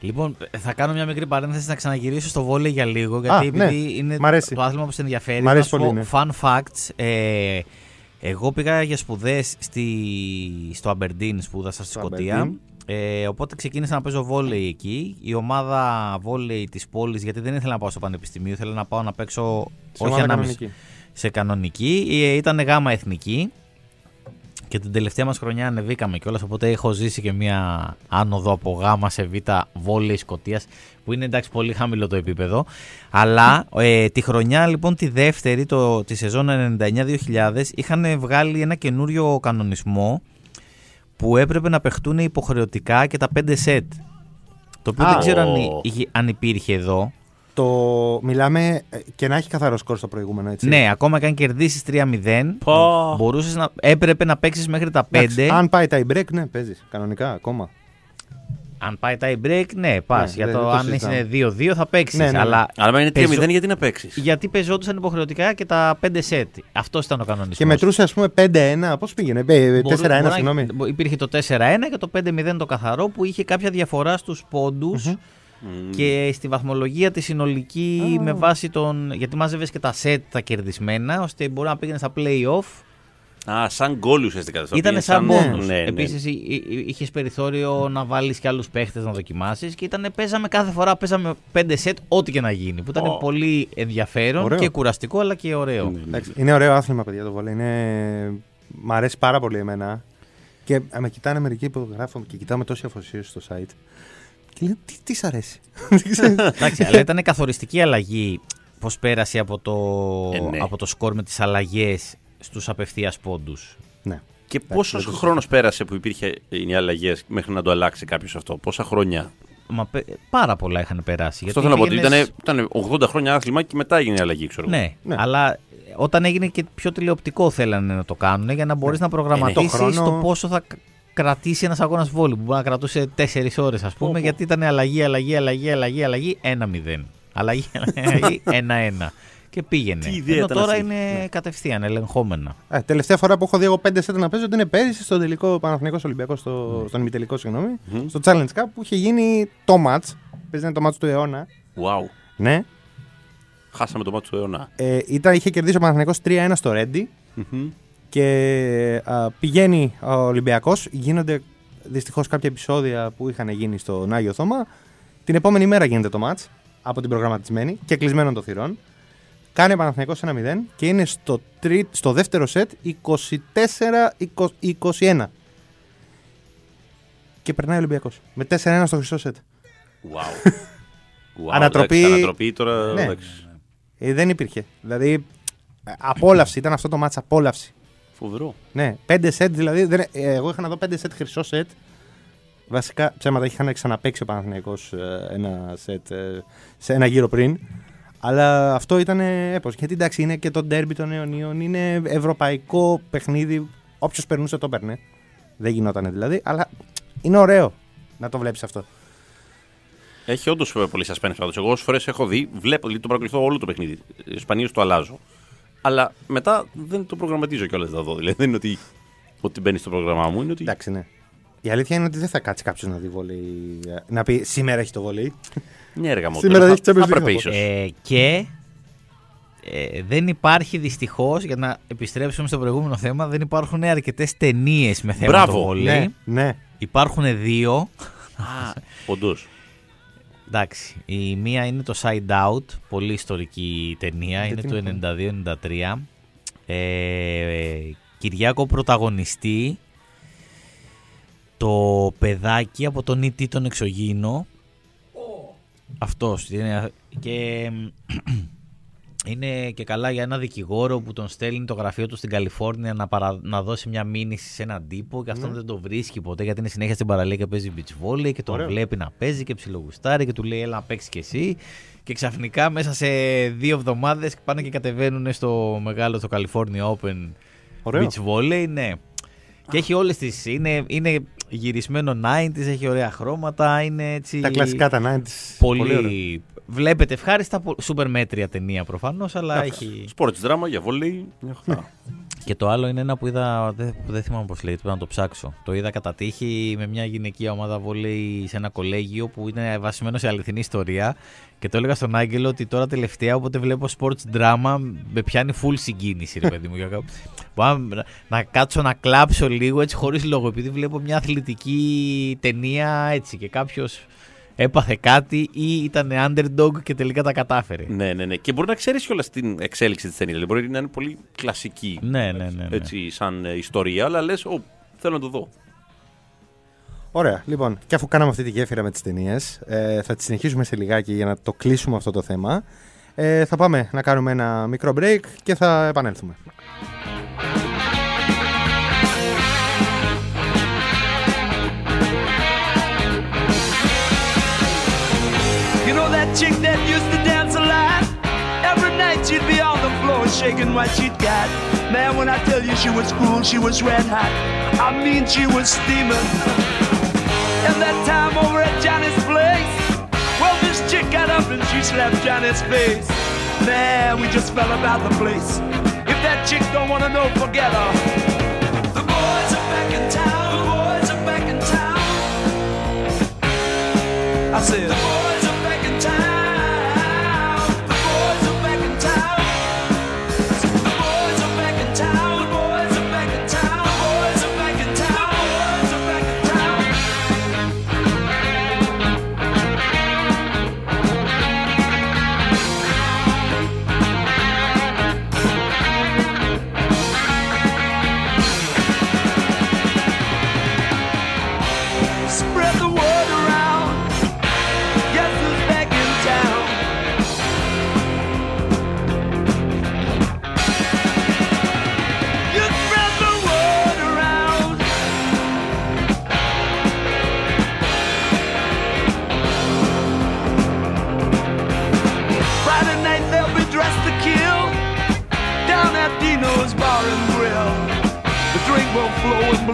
Speaker 4: Λοιπόν, θα κάνω μια μικρή παρένθεση να ξαναγυρίσω στο βόλεϊ για λίγο. Γιατί
Speaker 2: ναι.
Speaker 4: επειδή είναι
Speaker 2: Μ' αρέσει.
Speaker 4: το άθλημα που σε ενδιαφέρει.
Speaker 2: Μ' αρέσει
Speaker 4: να σου
Speaker 2: πολύ,
Speaker 4: πω
Speaker 2: ναι.
Speaker 4: Fun facts. Ε, Εγώ πήγα για σπουδές στο Αμπερντίν, σπούδασα στη
Speaker 2: Στο
Speaker 4: Σκωτία.
Speaker 2: Aberdeen.
Speaker 4: Ε, οπότε ξεκίνησα να παίζω βόλεϊ εκεί. Η ομάδα βόλεϊ της πόλης, γιατί δεν ήθελα να πάω στο πανεπιστημίο, ήθελα να πάω να παίξω
Speaker 2: Σε
Speaker 4: όχι
Speaker 2: ομάδα
Speaker 4: ανάμεσα
Speaker 2: κανονική.
Speaker 4: σε κανονική. Ε, Ήταν γάμα εθνική. Και την τελευταία μας χρονιά ανεβήκαμε κιόλας, οπότε έχω ζήσει και μια άνοδο από γάμα σε β βόλεϊ Σκωτίας, που είναι εντάξει πολύ χαμηλό το επίπεδο. Αλλά ε, τη χρονιά λοιπόν τη δεύτερη, το, τη σεζόν 99-2000, είχαν βγάλει ένα καινούριο κανονισμό που έπρεπε να παιχτούν υποχρεωτικά και τα 5 σετ. Το οποίο
Speaker 2: Α,
Speaker 4: δεν ξέρω αν,
Speaker 3: ω.
Speaker 4: είχε- αν υπήρχε εδώ.
Speaker 2: Το μιλάμε ε, και να έχει καθαρό σκορ στο προηγούμενο, έτσι.
Speaker 4: Ναι, ακόμα και αν κερδίσεις 3-0,
Speaker 3: Πω.
Speaker 4: μπορούσες να, έπρεπε να παίξεις μέχρι τα 5.
Speaker 2: Εντάξει, Αν πάει tie break, ναι, παίζεις κανονικά ακόμα.
Speaker 4: Αν πάει tie break, ναι, πας.
Speaker 2: Ναι,
Speaker 4: για
Speaker 2: δεν-
Speaker 4: το
Speaker 2: δεν το
Speaker 4: αν
Speaker 2: συζητάμε.
Speaker 4: είναι 2-2 θα παίξεις.
Speaker 2: Ναι, ναι, ναι.
Speaker 4: Αλλά
Speaker 3: Αλλά αν είναι 3-0,
Speaker 4: παίζω-
Speaker 3: γιατί να παίξεις.
Speaker 4: γιατί παίζονταν υποχρεωτικά και τα 5 σετ. Αυτός ήταν ο κανονισμός.
Speaker 2: Και μετρούσε, ας πούμε, 5-1. Πώς πήγαινε, ε, 4-1, συγγνώμη.
Speaker 4: Υπήρχε το 4-1 και το 5-0 το καθαρό που είχε κάποια διαφορά στους ποντου και στη βαθμολογία τη συνολική με βάση τον. Γιατί μάζευες και τα σετ τα κερδισμένα, ώστε μπορεί να πήγαινες στα play-off.
Speaker 3: Α, σαν γκολ ουσιαστικά. το
Speaker 4: Ήταν
Speaker 3: οποίο
Speaker 4: σαν
Speaker 3: είναι
Speaker 4: πόνους.
Speaker 3: Ναι, ναι.
Speaker 4: Επίσης είχες περιθώριο να βάλεις και άλλους παίχτες να δοκιμάσεις και ήταν, παίζαμε κάθε φορά παίζαμε 5 σετ ό,τι και να γίνει που ήταν
Speaker 3: Ω.
Speaker 4: πολύ ενδιαφέρον
Speaker 2: Ωραίο.
Speaker 4: και κουραστικό αλλά και ωραίο.
Speaker 3: Ναι, ναι.
Speaker 2: Εντάξει, Είναι ωραίο άθλημα, παιδιά, το βολέ. Είναι... Μ' αρέσει πάρα πολύ εμένα. Και α, με κοιτάνε μερικοί που γράφω και κοιτάμε τόση αφοσίωση στο site. Και λέω, τι, τι σ' αρέσει; Δεν (laughs) ξέρω.
Speaker 4: Εντάξει, αλλά ήταν καθοριστική αλλαγή πώς πέρασε από το,
Speaker 3: Ε, ναι.
Speaker 4: από το σκορ με τις αλλαγές στους απευθείας πόντους.
Speaker 2: ναι.
Speaker 3: Και πόσος
Speaker 2: δεν το
Speaker 3: χρόνος πέρασε που υπήρχε οι αλλαγές μέχρι να το αλλάξει κάποιος αυτό, πόσα χρόνια;
Speaker 4: Μα, πε- πάρα πολλά είχαν περάσει.
Speaker 3: Αυτό
Speaker 4: γιατί
Speaker 3: θέλω να πω ότι
Speaker 4: πήγαινες-
Speaker 3: ήταν, ήταν 80 χρόνια άθλημα και μετά έγινε η αλλαγή, ξέρω. εγώ.
Speaker 4: Ναι,
Speaker 2: Ναι.
Speaker 4: αλλά όταν έγινε και πιο τηλεοπτικό θέλανε να το κάνουν για να μπορείς να προγραμματίσεις
Speaker 2: Το χρόνο-
Speaker 4: το πόσο θα κ- κρατήσει ένας αγώνας βόλου που μπορεί να κρατούσε 4 ώρες ας πούμε γιατί ήταν αλλαγή, αλλαγή, αλλαγή, αλλαγή, αλλαγή 1-0 αλλαγή, (laughs) αλλαγή 1-1 και πήγαινε.
Speaker 3: Τι ιδέα
Speaker 4: Ενώ
Speaker 3: ήταν
Speaker 4: τώρα
Speaker 3: αυτή.
Speaker 4: είναι κατευθείαν ελεγχόμενα.
Speaker 2: Ε, τελευταία φορά που έχω δει εγώ 5 σετ να παίζω ότι είναι πέρυσι στο τελικό Παναθηνικό Ολυμπιακός, στο, στον ημιτελικό, συγγνώμη,
Speaker 3: Μμμ.
Speaker 2: στο Challenge Cup που είχε γίνει το match. Παίζει το match του αιώνα.
Speaker 3: Wow.
Speaker 2: Ναι.
Speaker 3: Χάσαμε το μάτι του αιώνα.
Speaker 2: Ε, ήταν, είχε κερδίσει ο Παναθηναϊκός 3-1 στο Ρέντι
Speaker 3: Μμμ.
Speaker 2: και α, πηγαίνει ο Ολυμπιακός. Γίνονται δυστυχώς κάποια επεισόδια που είχαν γίνει στον Άγιο Θωμά. Την επόμενη μέρα γίνεται το match από την προγραμματισμένη και κλεισμένων των θυρών. Κάνει ο Παναθηναϊκός 1-0 και είναι στο, τρί, στο δεύτερο σετ 24-21. Και περνάει ο Ολυμπιακός με 4-1 στο χρυσό σετ.
Speaker 3: Wow. (laughs) wow.
Speaker 2: Ανατροπή-
Speaker 3: εντάξει, ανατροπή τώρα.
Speaker 2: Ναι.
Speaker 3: εντάξει.
Speaker 2: Ε, δεν υπήρχε. Δηλαδή, ε, απόλαυση. Ήταν αυτό το μάτς απόλαυση.
Speaker 3: Φοβερό.
Speaker 2: Ναι, 5 σετ δηλαδή. Δεν, ε, εγώ είχα να δω 5 σετ χρυσό σετ. Βασικά ψέματα είχαν ξαναπέξει ο Παναθηναϊκός ε, ένα σετ ε, σε ένα γύρο πριν. Αλλά αυτό ήταν έπος. Γιατί εντάξει είναι και το ντέρμπι των αιωνίων. Είναι ευρωπαϊκό παιχνίδι. Όποιος περνούσε το παίρνε. Δεν γινόταν δηλαδή. Αλλά είναι ωραίο να το βλέπεις αυτό.
Speaker 3: Έχει όντως πολύ suspense πάντως. Εγώ όσες φορές έχω δει, βλέπω, δηλαδή το παρακολουθώ όλο το παιχνίδι. Σπανίω το αλλάζω. Αλλά μετά δεν το προγραμματίζω κιόλας να δω. Δηλαδή δεν είναι ότι, ότι μπαίνει στο πρόγραμμά μου. Είναι ότι.
Speaker 2: Εντάξει, ναι. Η αλήθεια είναι ότι δεν θα κάτσει κάποιος να δει βολέι. ε, Να πει σήμερα έχει το βολέι.
Speaker 3: Ναι, έργα μου.
Speaker 2: Σήμερα
Speaker 3: θα,
Speaker 2: έχει Champions
Speaker 3: θα
Speaker 2: League
Speaker 3: έπρεπε
Speaker 2: να
Speaker 3: ίσως.
Speaker 4: Ε, και ε, δεν υπάρχει δυστυχώς, για να επιστρέψουμε στο προηγούμενο θέμα, δεν υπάρχουν αρκετές ταινίες με θέμα
Speaker 3: Μπράβο.
Speaker 4: το βόλεϊ.
Speaker 2: Ναι, ναι.
Speaker 4: Υπάρχουν δύο.
Speaker 3: Όντω.
Speaker 4: Εντάξει, η μία είναι το Side Out, πολύ ιστορική ταινία,
Speaker 2: Δεν
Speaker 4: είναι
Speaker 2: την
Speaker 4: το 92-93. Ε, Κυριάκο πρωταγωνιστή, το παιδάκι από τον E.T. τον εξωγήινο. Αυτός. είναι- Και (clears throat) είναι και καλά για ένα δικηγόρο που τον στέλνει το γραφείο του στην Καλιφόρνια να, παρα... να δώσει μια μήνυση σε έναν τύπο και αυτόν δεν το βρίσκει ποτέ γιατί είναι συνέχεια στην παραλία και παίζει beach volley και τον
Speaker 2: Ωραίο.
Speaker 4: βλέπει να παίζει και ψιλογουστάρει και του λέει έλα να παίξει κι εσύ και ξαφνικά μέσα σε δύο εβδομάδες πάνε και κατεβαίνουν στο μεγάλο στο California Open
Speaker 2: Ωραίο.
Speaker 4: beach volley, ναι. Και έχει όλες τις, είναι, είναι γυρισμένο 90s, έχει ωραία χρώματα, είναι έτσι...
Speaker 2: Τα κλασικά τα 90s.
Speaker 4: Πολύ,
Speaker 2: ωραία.
Speaker 4: Βλέπετε ευχάριστα, πο- σούπερ μέτρια ταινία προφανώς, αλλά έχει...
Speaker 3: Σπορτ δράμα για βόλεϊ. Μια χαρά. (laughs)
Speaker 4: Και το άλλο είναι ένα που είδα, δεν, δεν θυμάμαι πώς λέγεται, πρέπει να το ψάξω. Το είδα κατά τύχη με μια γυναικεία ομάδα βόλεϊ σε ένα κολέγιο που είναι βασισμένο σε αληθινή ιστορία Και το έλεγα στον Άγγελο ότι τώρα τελευταία όποτε βλέπω sports drama με πιάνει full συγκίνηση, ρε παιδί μου. Για κάπου- (laughs) Μπορώ να, να κάτσω να κλάψω λίγο έτσι χωρίς λόγο, επειδή βλέπω μια αθλητική ταινία έτσι και κάποιος έπαθε κάτι ή ήταν underdog και τελικά τα κατάφερε.
Speaker 3: Ναι, ναι, ναι. Και μπορεί να ξέρεις κιόλας την εξέλιξη της ταινίας. Μπορεί να είναι πολύ κλασική.
Speaker 4: Ναι, ναι, ναι. ναι.
Speaker 3: Έτσι, σαν ε, ιστορία, αλλά λες, θέλω να το δω.
Speaker 2: Ωραία, λοιπόν, και αφού κάναμε αυτή τη γέφυρα με τις ταινίες, ε, θα τη συνεχίσουμε σε λιγάκι για να το κλείσουμε αυτό το θέμα. Ε, θα πάμε να κάνουμε ένα μικρό break και θα επανέλθουμε.
Speaker 6: That chick that used to dance a lot? Every night she'd be on the floor shaking what she'd got. Man, when I tell you she was cool, she was red hot. I mean, she was steaming. And that time over at Johnny's place, well, this chick got up and she slapped Johnny's face. Man, we just fell about the place. If that chick don't wanna know, forget her. The boys are back in town. The boys are back in town. I said,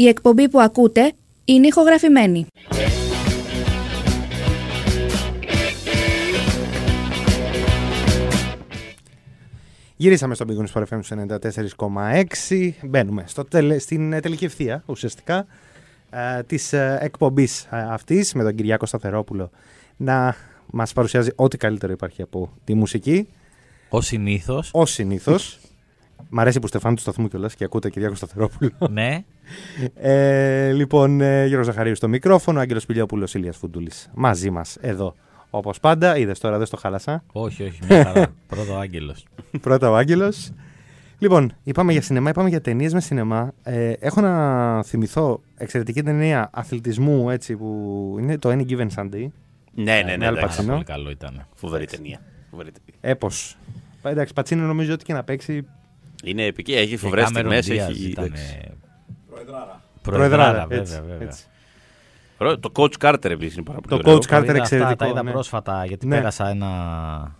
Speaker 1: Η εκπομπή που ακούτε είναι ηχογραφημένη.
Speaker 2: Γυρίσαμε στο Big Wings FM στους 94,6. Μπαίνουμε στο τελε- στην ε, τελική ευθεία ουσιαστικά ε, της ε, εκπομπής ε, αυτής με τον Κυριάκο Σταθερόπουλο να μας παρουσιάζει ό,τι καλύτερο υπάρχει από τη μουσική.
Speaker 4: Ω συνήθως.
Speaker 2: Ως συνήθως. Μ' αρέσει που στεφάνει του σταθμού κιόλας και ακούτε Κυριάκο Σταθερόπουλο.
Speaker 4: ναι. (laughs)
Speaker 2: Ε, λοιπόν, ε, Γιώργος Ζαχαρίου στο μικρόφωνο, Άγγελος Πηλιόπουλος, Ηλίας Φουντούλης μαζί μας εδώ. Όπως πάντα, είδες τώρα, δεν στο χάλασα.
Speaker 4: Όχι, όχι, μια χαρά. (laughs) Πρώτο Άγγελος.
Speaker 2: Πρώτα ο Άγγελος. Λοιπόν, είπαμε για σινεμά, είπαμε για ταινίες με σινεμά. Ε, έχω να θυμηθώ εξαιρετική ταινία αθλητισμού έτσι, που είναι το Any Given Sunday.
Speaker 3: Ναι, ναι, ναι.
Speaker 2: Al
Speaker 3: εντάξει.
Speaker 2: Pacino.
Speaker 4: Πολύ καλό ήταν.
Speaker 3: Φοβερή ταινία. Φοβερή ταινία.
Speaker 2: Έπω. Εντάξει, Πατσίνο νομίζω ότι και να παίξει.
Speaker 3: Είναι επική, έχει φοβερές
Speaker 4: Και Cameron
Speaker 3: στιγμές.
Speaker 4: Diaz
Speaker 3: Έχει...
Speaker 4: ήταν,
Speaker 3: εντάξει.
Speaker 4: ε,
Speaker 2: Προεδράρα.
Speaker 4: Προεδράρα,
Speaker 2: έτσι,
Speaker 4: βέβαια, βέβαια.
Speaker 2: έτσι.
Speaker 3: Ωραίο. Το coach Carter επίσης είναι πάρα πολύ
Speaker 2: Το
Speaker 3: ωραίο.
Speaker 2: coach Carter
Speaker 4: είδα αυτά,
Speaker 2: εξαιρετικό,
Speaker 4: Τα είδα
Speaker 2: ναι.
Speaker 4: πρόσφατα γιατί
Speaker 2: Ναι.
Speaker 4: πέρασα ένα,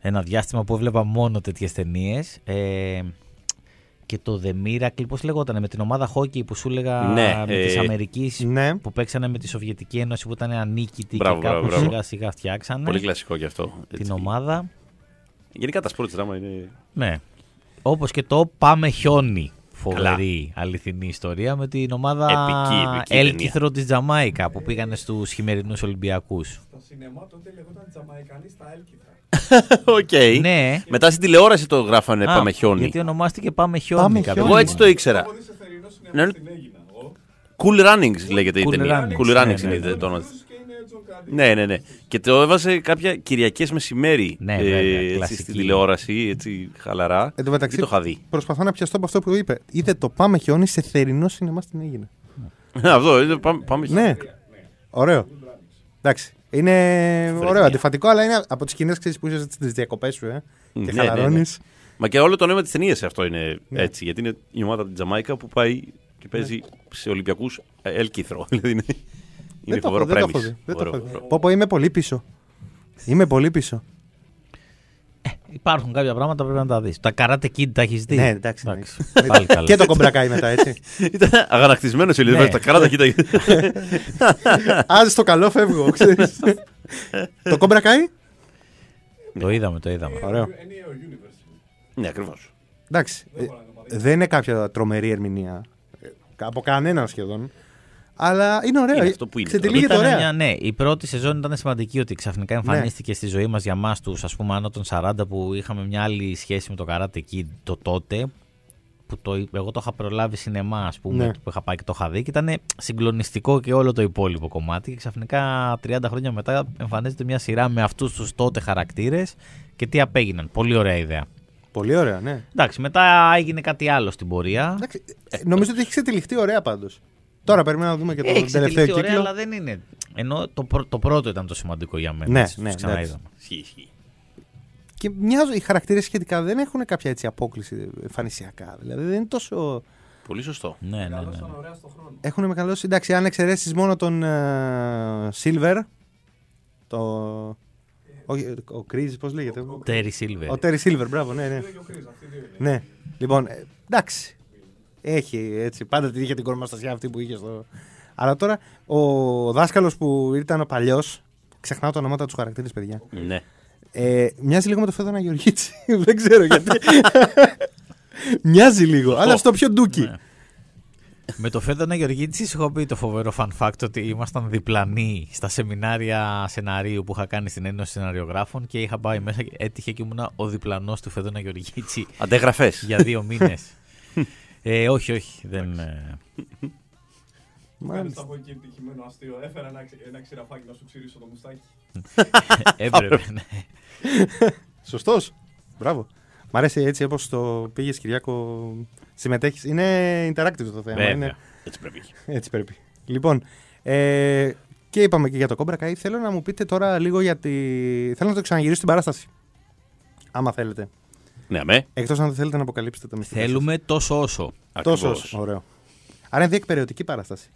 Speaker 4: ένα διάστημα που έβλεπα μόνο τέτοιες ταινίες. Ε, και το The Miracle, πώς λεγόταν, με την ομάδα hockey που σου έλεγα
Speaker 3: Ναι,
Speaker 4: με
Speaker 3: ε,
Speaker 4: τη Αμερικής
Speaker 2: Ναι.
Speaker 4: που παίξανε με τη Σοβιετική Ένωση που ήταν ανίκητη
Speaker 3: Μπράβο,
Speaker 4: και κάπου
Speaker 3: μπράβο, μπράβο.
Speaker 4: σιγά σιγά φτιάξανε
Speaker 3: Πολύ κλασικό κι αυτό.
Speaker 4: την
Speaker 3: έτσι.
Speaker 4: ομάδα.
Speaker 3: Γενικά τα σπορτ δράμα είναι.
Speaker 4: Ναι. Όπως και το Πάμε Χιόνι. Φοβερή αληθινή ιστορία με την ομάδα
Speaker 3: Επική, επική
Speaker 4: Έλκυθρο της Τζαμάικα που πήγανε στους χειμερινούς Ολυμπιακούς.
Speaker 7: Το σινεμά τότε λεγόταν Τζαμαϊκανή στα Έλκυθρα. (laughs)
Speaker 3: Οκ.
Speaker 4: Ναι.
Speaker 3: Μετά στην τηλεόραση το γράφανε
Speaker 4: Α,
Speaker 3: Πάμε χιόνι.
Speaker 4: Γιατί ονομάστηκε Πάμε Χιόνι.
Speaker 2: Πάμε
Speaker 4: κάποια
Speaker 2: Χιόνι.
Speaker 3: Εγώ
Speaker 4: στιγμή.
Speaker 3: έτσι το ήξερα.
Speaker 7: Πόδι σε θερινό
Speaker 3: Ναι.
Speaker 7: σινεμά στην έγινα. εγώ.
Speaker 3: Cool Runnings λέγεται η
Speaker 4: Cool
Speaker 3: ταινία.
Speaker 4: Runnings,
Speaker 3: Cool
Speaker 4: ναι,
Speaker 3: Runnings
Speaker 4: ναι,
Speaker 3: είναι
Speaker 4: ναι.
Speaker 3: το όνομα Ναι, ναι, ναι. Και το έβαζε κάποια Κυριακές μεσημέρι
Speaker 4: Ναι,
Speaker 3: ε,
Speaker 4: βέβαια,
Speaker 3: έτσι,
Speaker 4: κλασική.
Speaker 3: στην τηλεόραση, έτσι χαλαρά.
Speaker 2: Εν τω μεταξύ,
Speaker 3: Δεν το είχα δει.
Speaker 2: προσπαθώ να πιαστώ από αυτό που είπε. Είδε το Πάμε χιόνι σε θερινό σινεμά στην Έγινα. (laughs)
Speaker 3: Αυτό, είναι, πάμε, πάμε
Speaker 2: Ναι. Ωραίο. Εντάξει. Είναι ωραίο, αντιφατικό, αλλά είναι από τις σκηνές που είσαι στι διακοπές σου, ε. Και
Speaker 3: Ναι, ναι,
Speaker 2: χαλαρώνεις.
Speaker 3: ναι. Μα και όλο το νόημα της ταινίας αυτό είναι
Speaker 2: Ναι.
Speaker 3: έτσι. Γιατί είναι η ομάδα από την Τζαμάικα που πάει και παίζει σε Ολυμπιακούς Ελκύθρο. (laughs) Δηλαδή είναι, είναι
Speaker 2: Δεν το
Speaker 3: φοβερό
Speaker 2: έχω δεν το έχω
Speaker 3: πρέμις.
Speaker 2: δει, δεν το
Speaker 3: Ωραίο,
Speaker 2: έχω δει.
Speaker 3: ωραίο.
Speaker 2: Πω πω, είμαι πολύ πίσω. Είμαι πολύ πίσω.
Speaker 4: Υπάρχουν κάποια πράγματα που πρέπει να τα δεις. Τα Karate Kid τα έχεις δει;
Speaker 2: Ναι, εντάξει,
Speaker 4: Πάλι καλά.
Speaker 2: Και το κομπρακάι μετά, έτσι. (laughs)
Speaker 3: Ήταν αγανακτισμένος ο Ηλίδη.
Speaker 4: Ναι.
Speaker 3: Τα καράτα, κοίτα.
Speaker 2: Άσε στο καλό φεύγω, ξέρεις. Το κομπρακάι.
Speaker 4: Το είδαμε, το είδαμε.
Speaker 2: Ωραίο.
Speaker 7: Ενιαίο universe.
Speaker 3: ναι, ακριβώς.
Speaker 2: Εντάξει. ε, Δεν είναι κάποια τρομερή ερμηνεία. ε, Από κανέναν σχεδόν. Αλλά είναι ωραίο.
Speaker 3: Είναι αυτό που είναι.
Speaker 2: Ξετυλίγεται
Speaker 4: Ήταν
Speaker 2: ωραία.
Speaker 4: μια, ναι, η πρώτη σεζόν ήταν σημαντική ότι ξαφνικά
Speaker 2: Ναι.
Speaker 4: εμφανίστηκε στη ζωή μας για εμά τους, ας πούμε, άνω των 40 που είχαμε μια άλλη σχέση με το Karate Kid το τότε. Που το, εγώ το είχα προλάβει σινεμά, ας πούμε,
Speaker 2: Ναι.
Speaker 4: που είχα πάει και το είχα δει και ήταν συγκλονιστικό και όλο το υπόλοιπο κομμάτι. Και ξαφνικά 30 χρόνια μετά εμφανίζεται μια σειρά με αυτούς τους τότε χαρακτήρες και τι απέγιναν. Πολύ ωραία ιδέα.
Speaker 2: Πολύ ωραία, ναι.
Speaker 4: Εντάξει, μετά έγινε κάτι άλλο στην πορεία.
Speaker 2: Εντάξει, ε, νομίζω ότι έχει ξετυλιχτεί ωραία πάντως. Τώρα περιμένουμε να δούμε και τον
Speaker 4: Έχει
Speaker 2: τελευταίο
Speaker 4: ξετυλιχθεί
Speaker 2: κύκλο.
Speaker 4: ωραία, αλλά δεν είναι. Ενώ το, πρω- το πρώτο ήταν το σημαντικό για μένα.
Speaker 2: Ναι,
Speaker 4: έτσι, τους
Speaker 2: ναι,
Speaker 4: ξαναείδαμε.
Speaker 3: Ισχύει, ισχύει.
Speaker 2: Και μοιάζουν, οι χαρακτήρες σχετικά δεν έχουν κάποια έτσι απόκληση εμφανισιακά. Δηλαδή δεν είναι τόσο.
Speaker 3: Πολύ σωστό.
Speaker 4: Ναι, ναι, ναι.
Speaker 7: Καλώσαν ωραία στον χρόνο.
Speaker 2: Έχουν μεγαλώσει. Εντάξει, αν εξαιρέσεις μόνο τον ε, Silver. Το. Όχι, ο Κρίζ, πώς λέγεται;
Speaker 4: Τέρι Σίλβερ.
Speaker 2: Ο Τέρι Silver, μπράβο, ναι, ναι.
Speaker 7: Και ο Chris, αυτοί οι δύο είναι.
Speaker 2: ναι. Λοιπόν, ε, εντάξει. Έχει έτσι. Πάντα την είχε την κορμαστασιά αυτή που είχε στο. Αλλά τώρα ο δάσκαλος που ήταν ο παλιός. Ξεχνάω το ονόματα τους χαρακτήρες, παιδιά.
Speaker 3: Ναι.
Speaker 2: Ε, μοιάζει λίγο με το Φέδωνα Γεωργίτσι. (laughs) Δεν ξέρω γιατί. (laughs) μοιάζει λίγο, αλλά στο πιο ντούκι.
Speaker 4: Ναι. Με το Φέδωνα Γεωργίτση σου έχω πει το φοβερό fun fact ότι ήμασταν διπλανοί στα σεμινάρια σεναρίου που είχα κάνει στην Ένωση Σεναριογράφων και είχα πάει μέσα και έτυχε και ήμουνα ο διπλανός του Φέδωνα Γεωργίτση
Speaker 3: Αντέγραφες.
Speaker 4: για δύο μήνες. (laughs) ε, όχι, όχι. Δεν, ε,
Speaker 7: Κάνεις από εκεί επιτυχημένο αστείο. Έφερα ένα, ξε- ένα ξηραφάκι να σου ξυρίσω το μουστάκι. (laughs)
Speaker 4: έπρεπε. ναι.
Speaker 2: Σωστός. Μπράβο. Μ' αρέσει έτσι όπως το πήγες Κυριάκο. Συμμετέχεις. Είναι interactive το θέμα.
Speaker 4: Βέβαια.
Speaker 2: Είναι...
Speaker 3: Έτσι πρέπει.
Speaker 2: Έτσι πρέπει. Λοιπόν, ε, και είπαμε και για το Cobra Kai. Θέλω να μου πείτε τώρα λίγο για τη. Θέλω να το ξαναγυρίσω στην παράσταση. Άμα θέλετε.
Speaker 3: Ναι, αμέ.
Speaker 2: Εκτός αν δεν θέλετε να αποκαλύψετε τα μυστικά. σας.
Speaker 4: Θέλουμε τόσο όσο.
Speaker 2: Τόσο
Speaker 3: Ακριβώς.
Speaker 2: όσο. Ωραίο. Άρα είναι διεκπαιρεωτική παράσταση.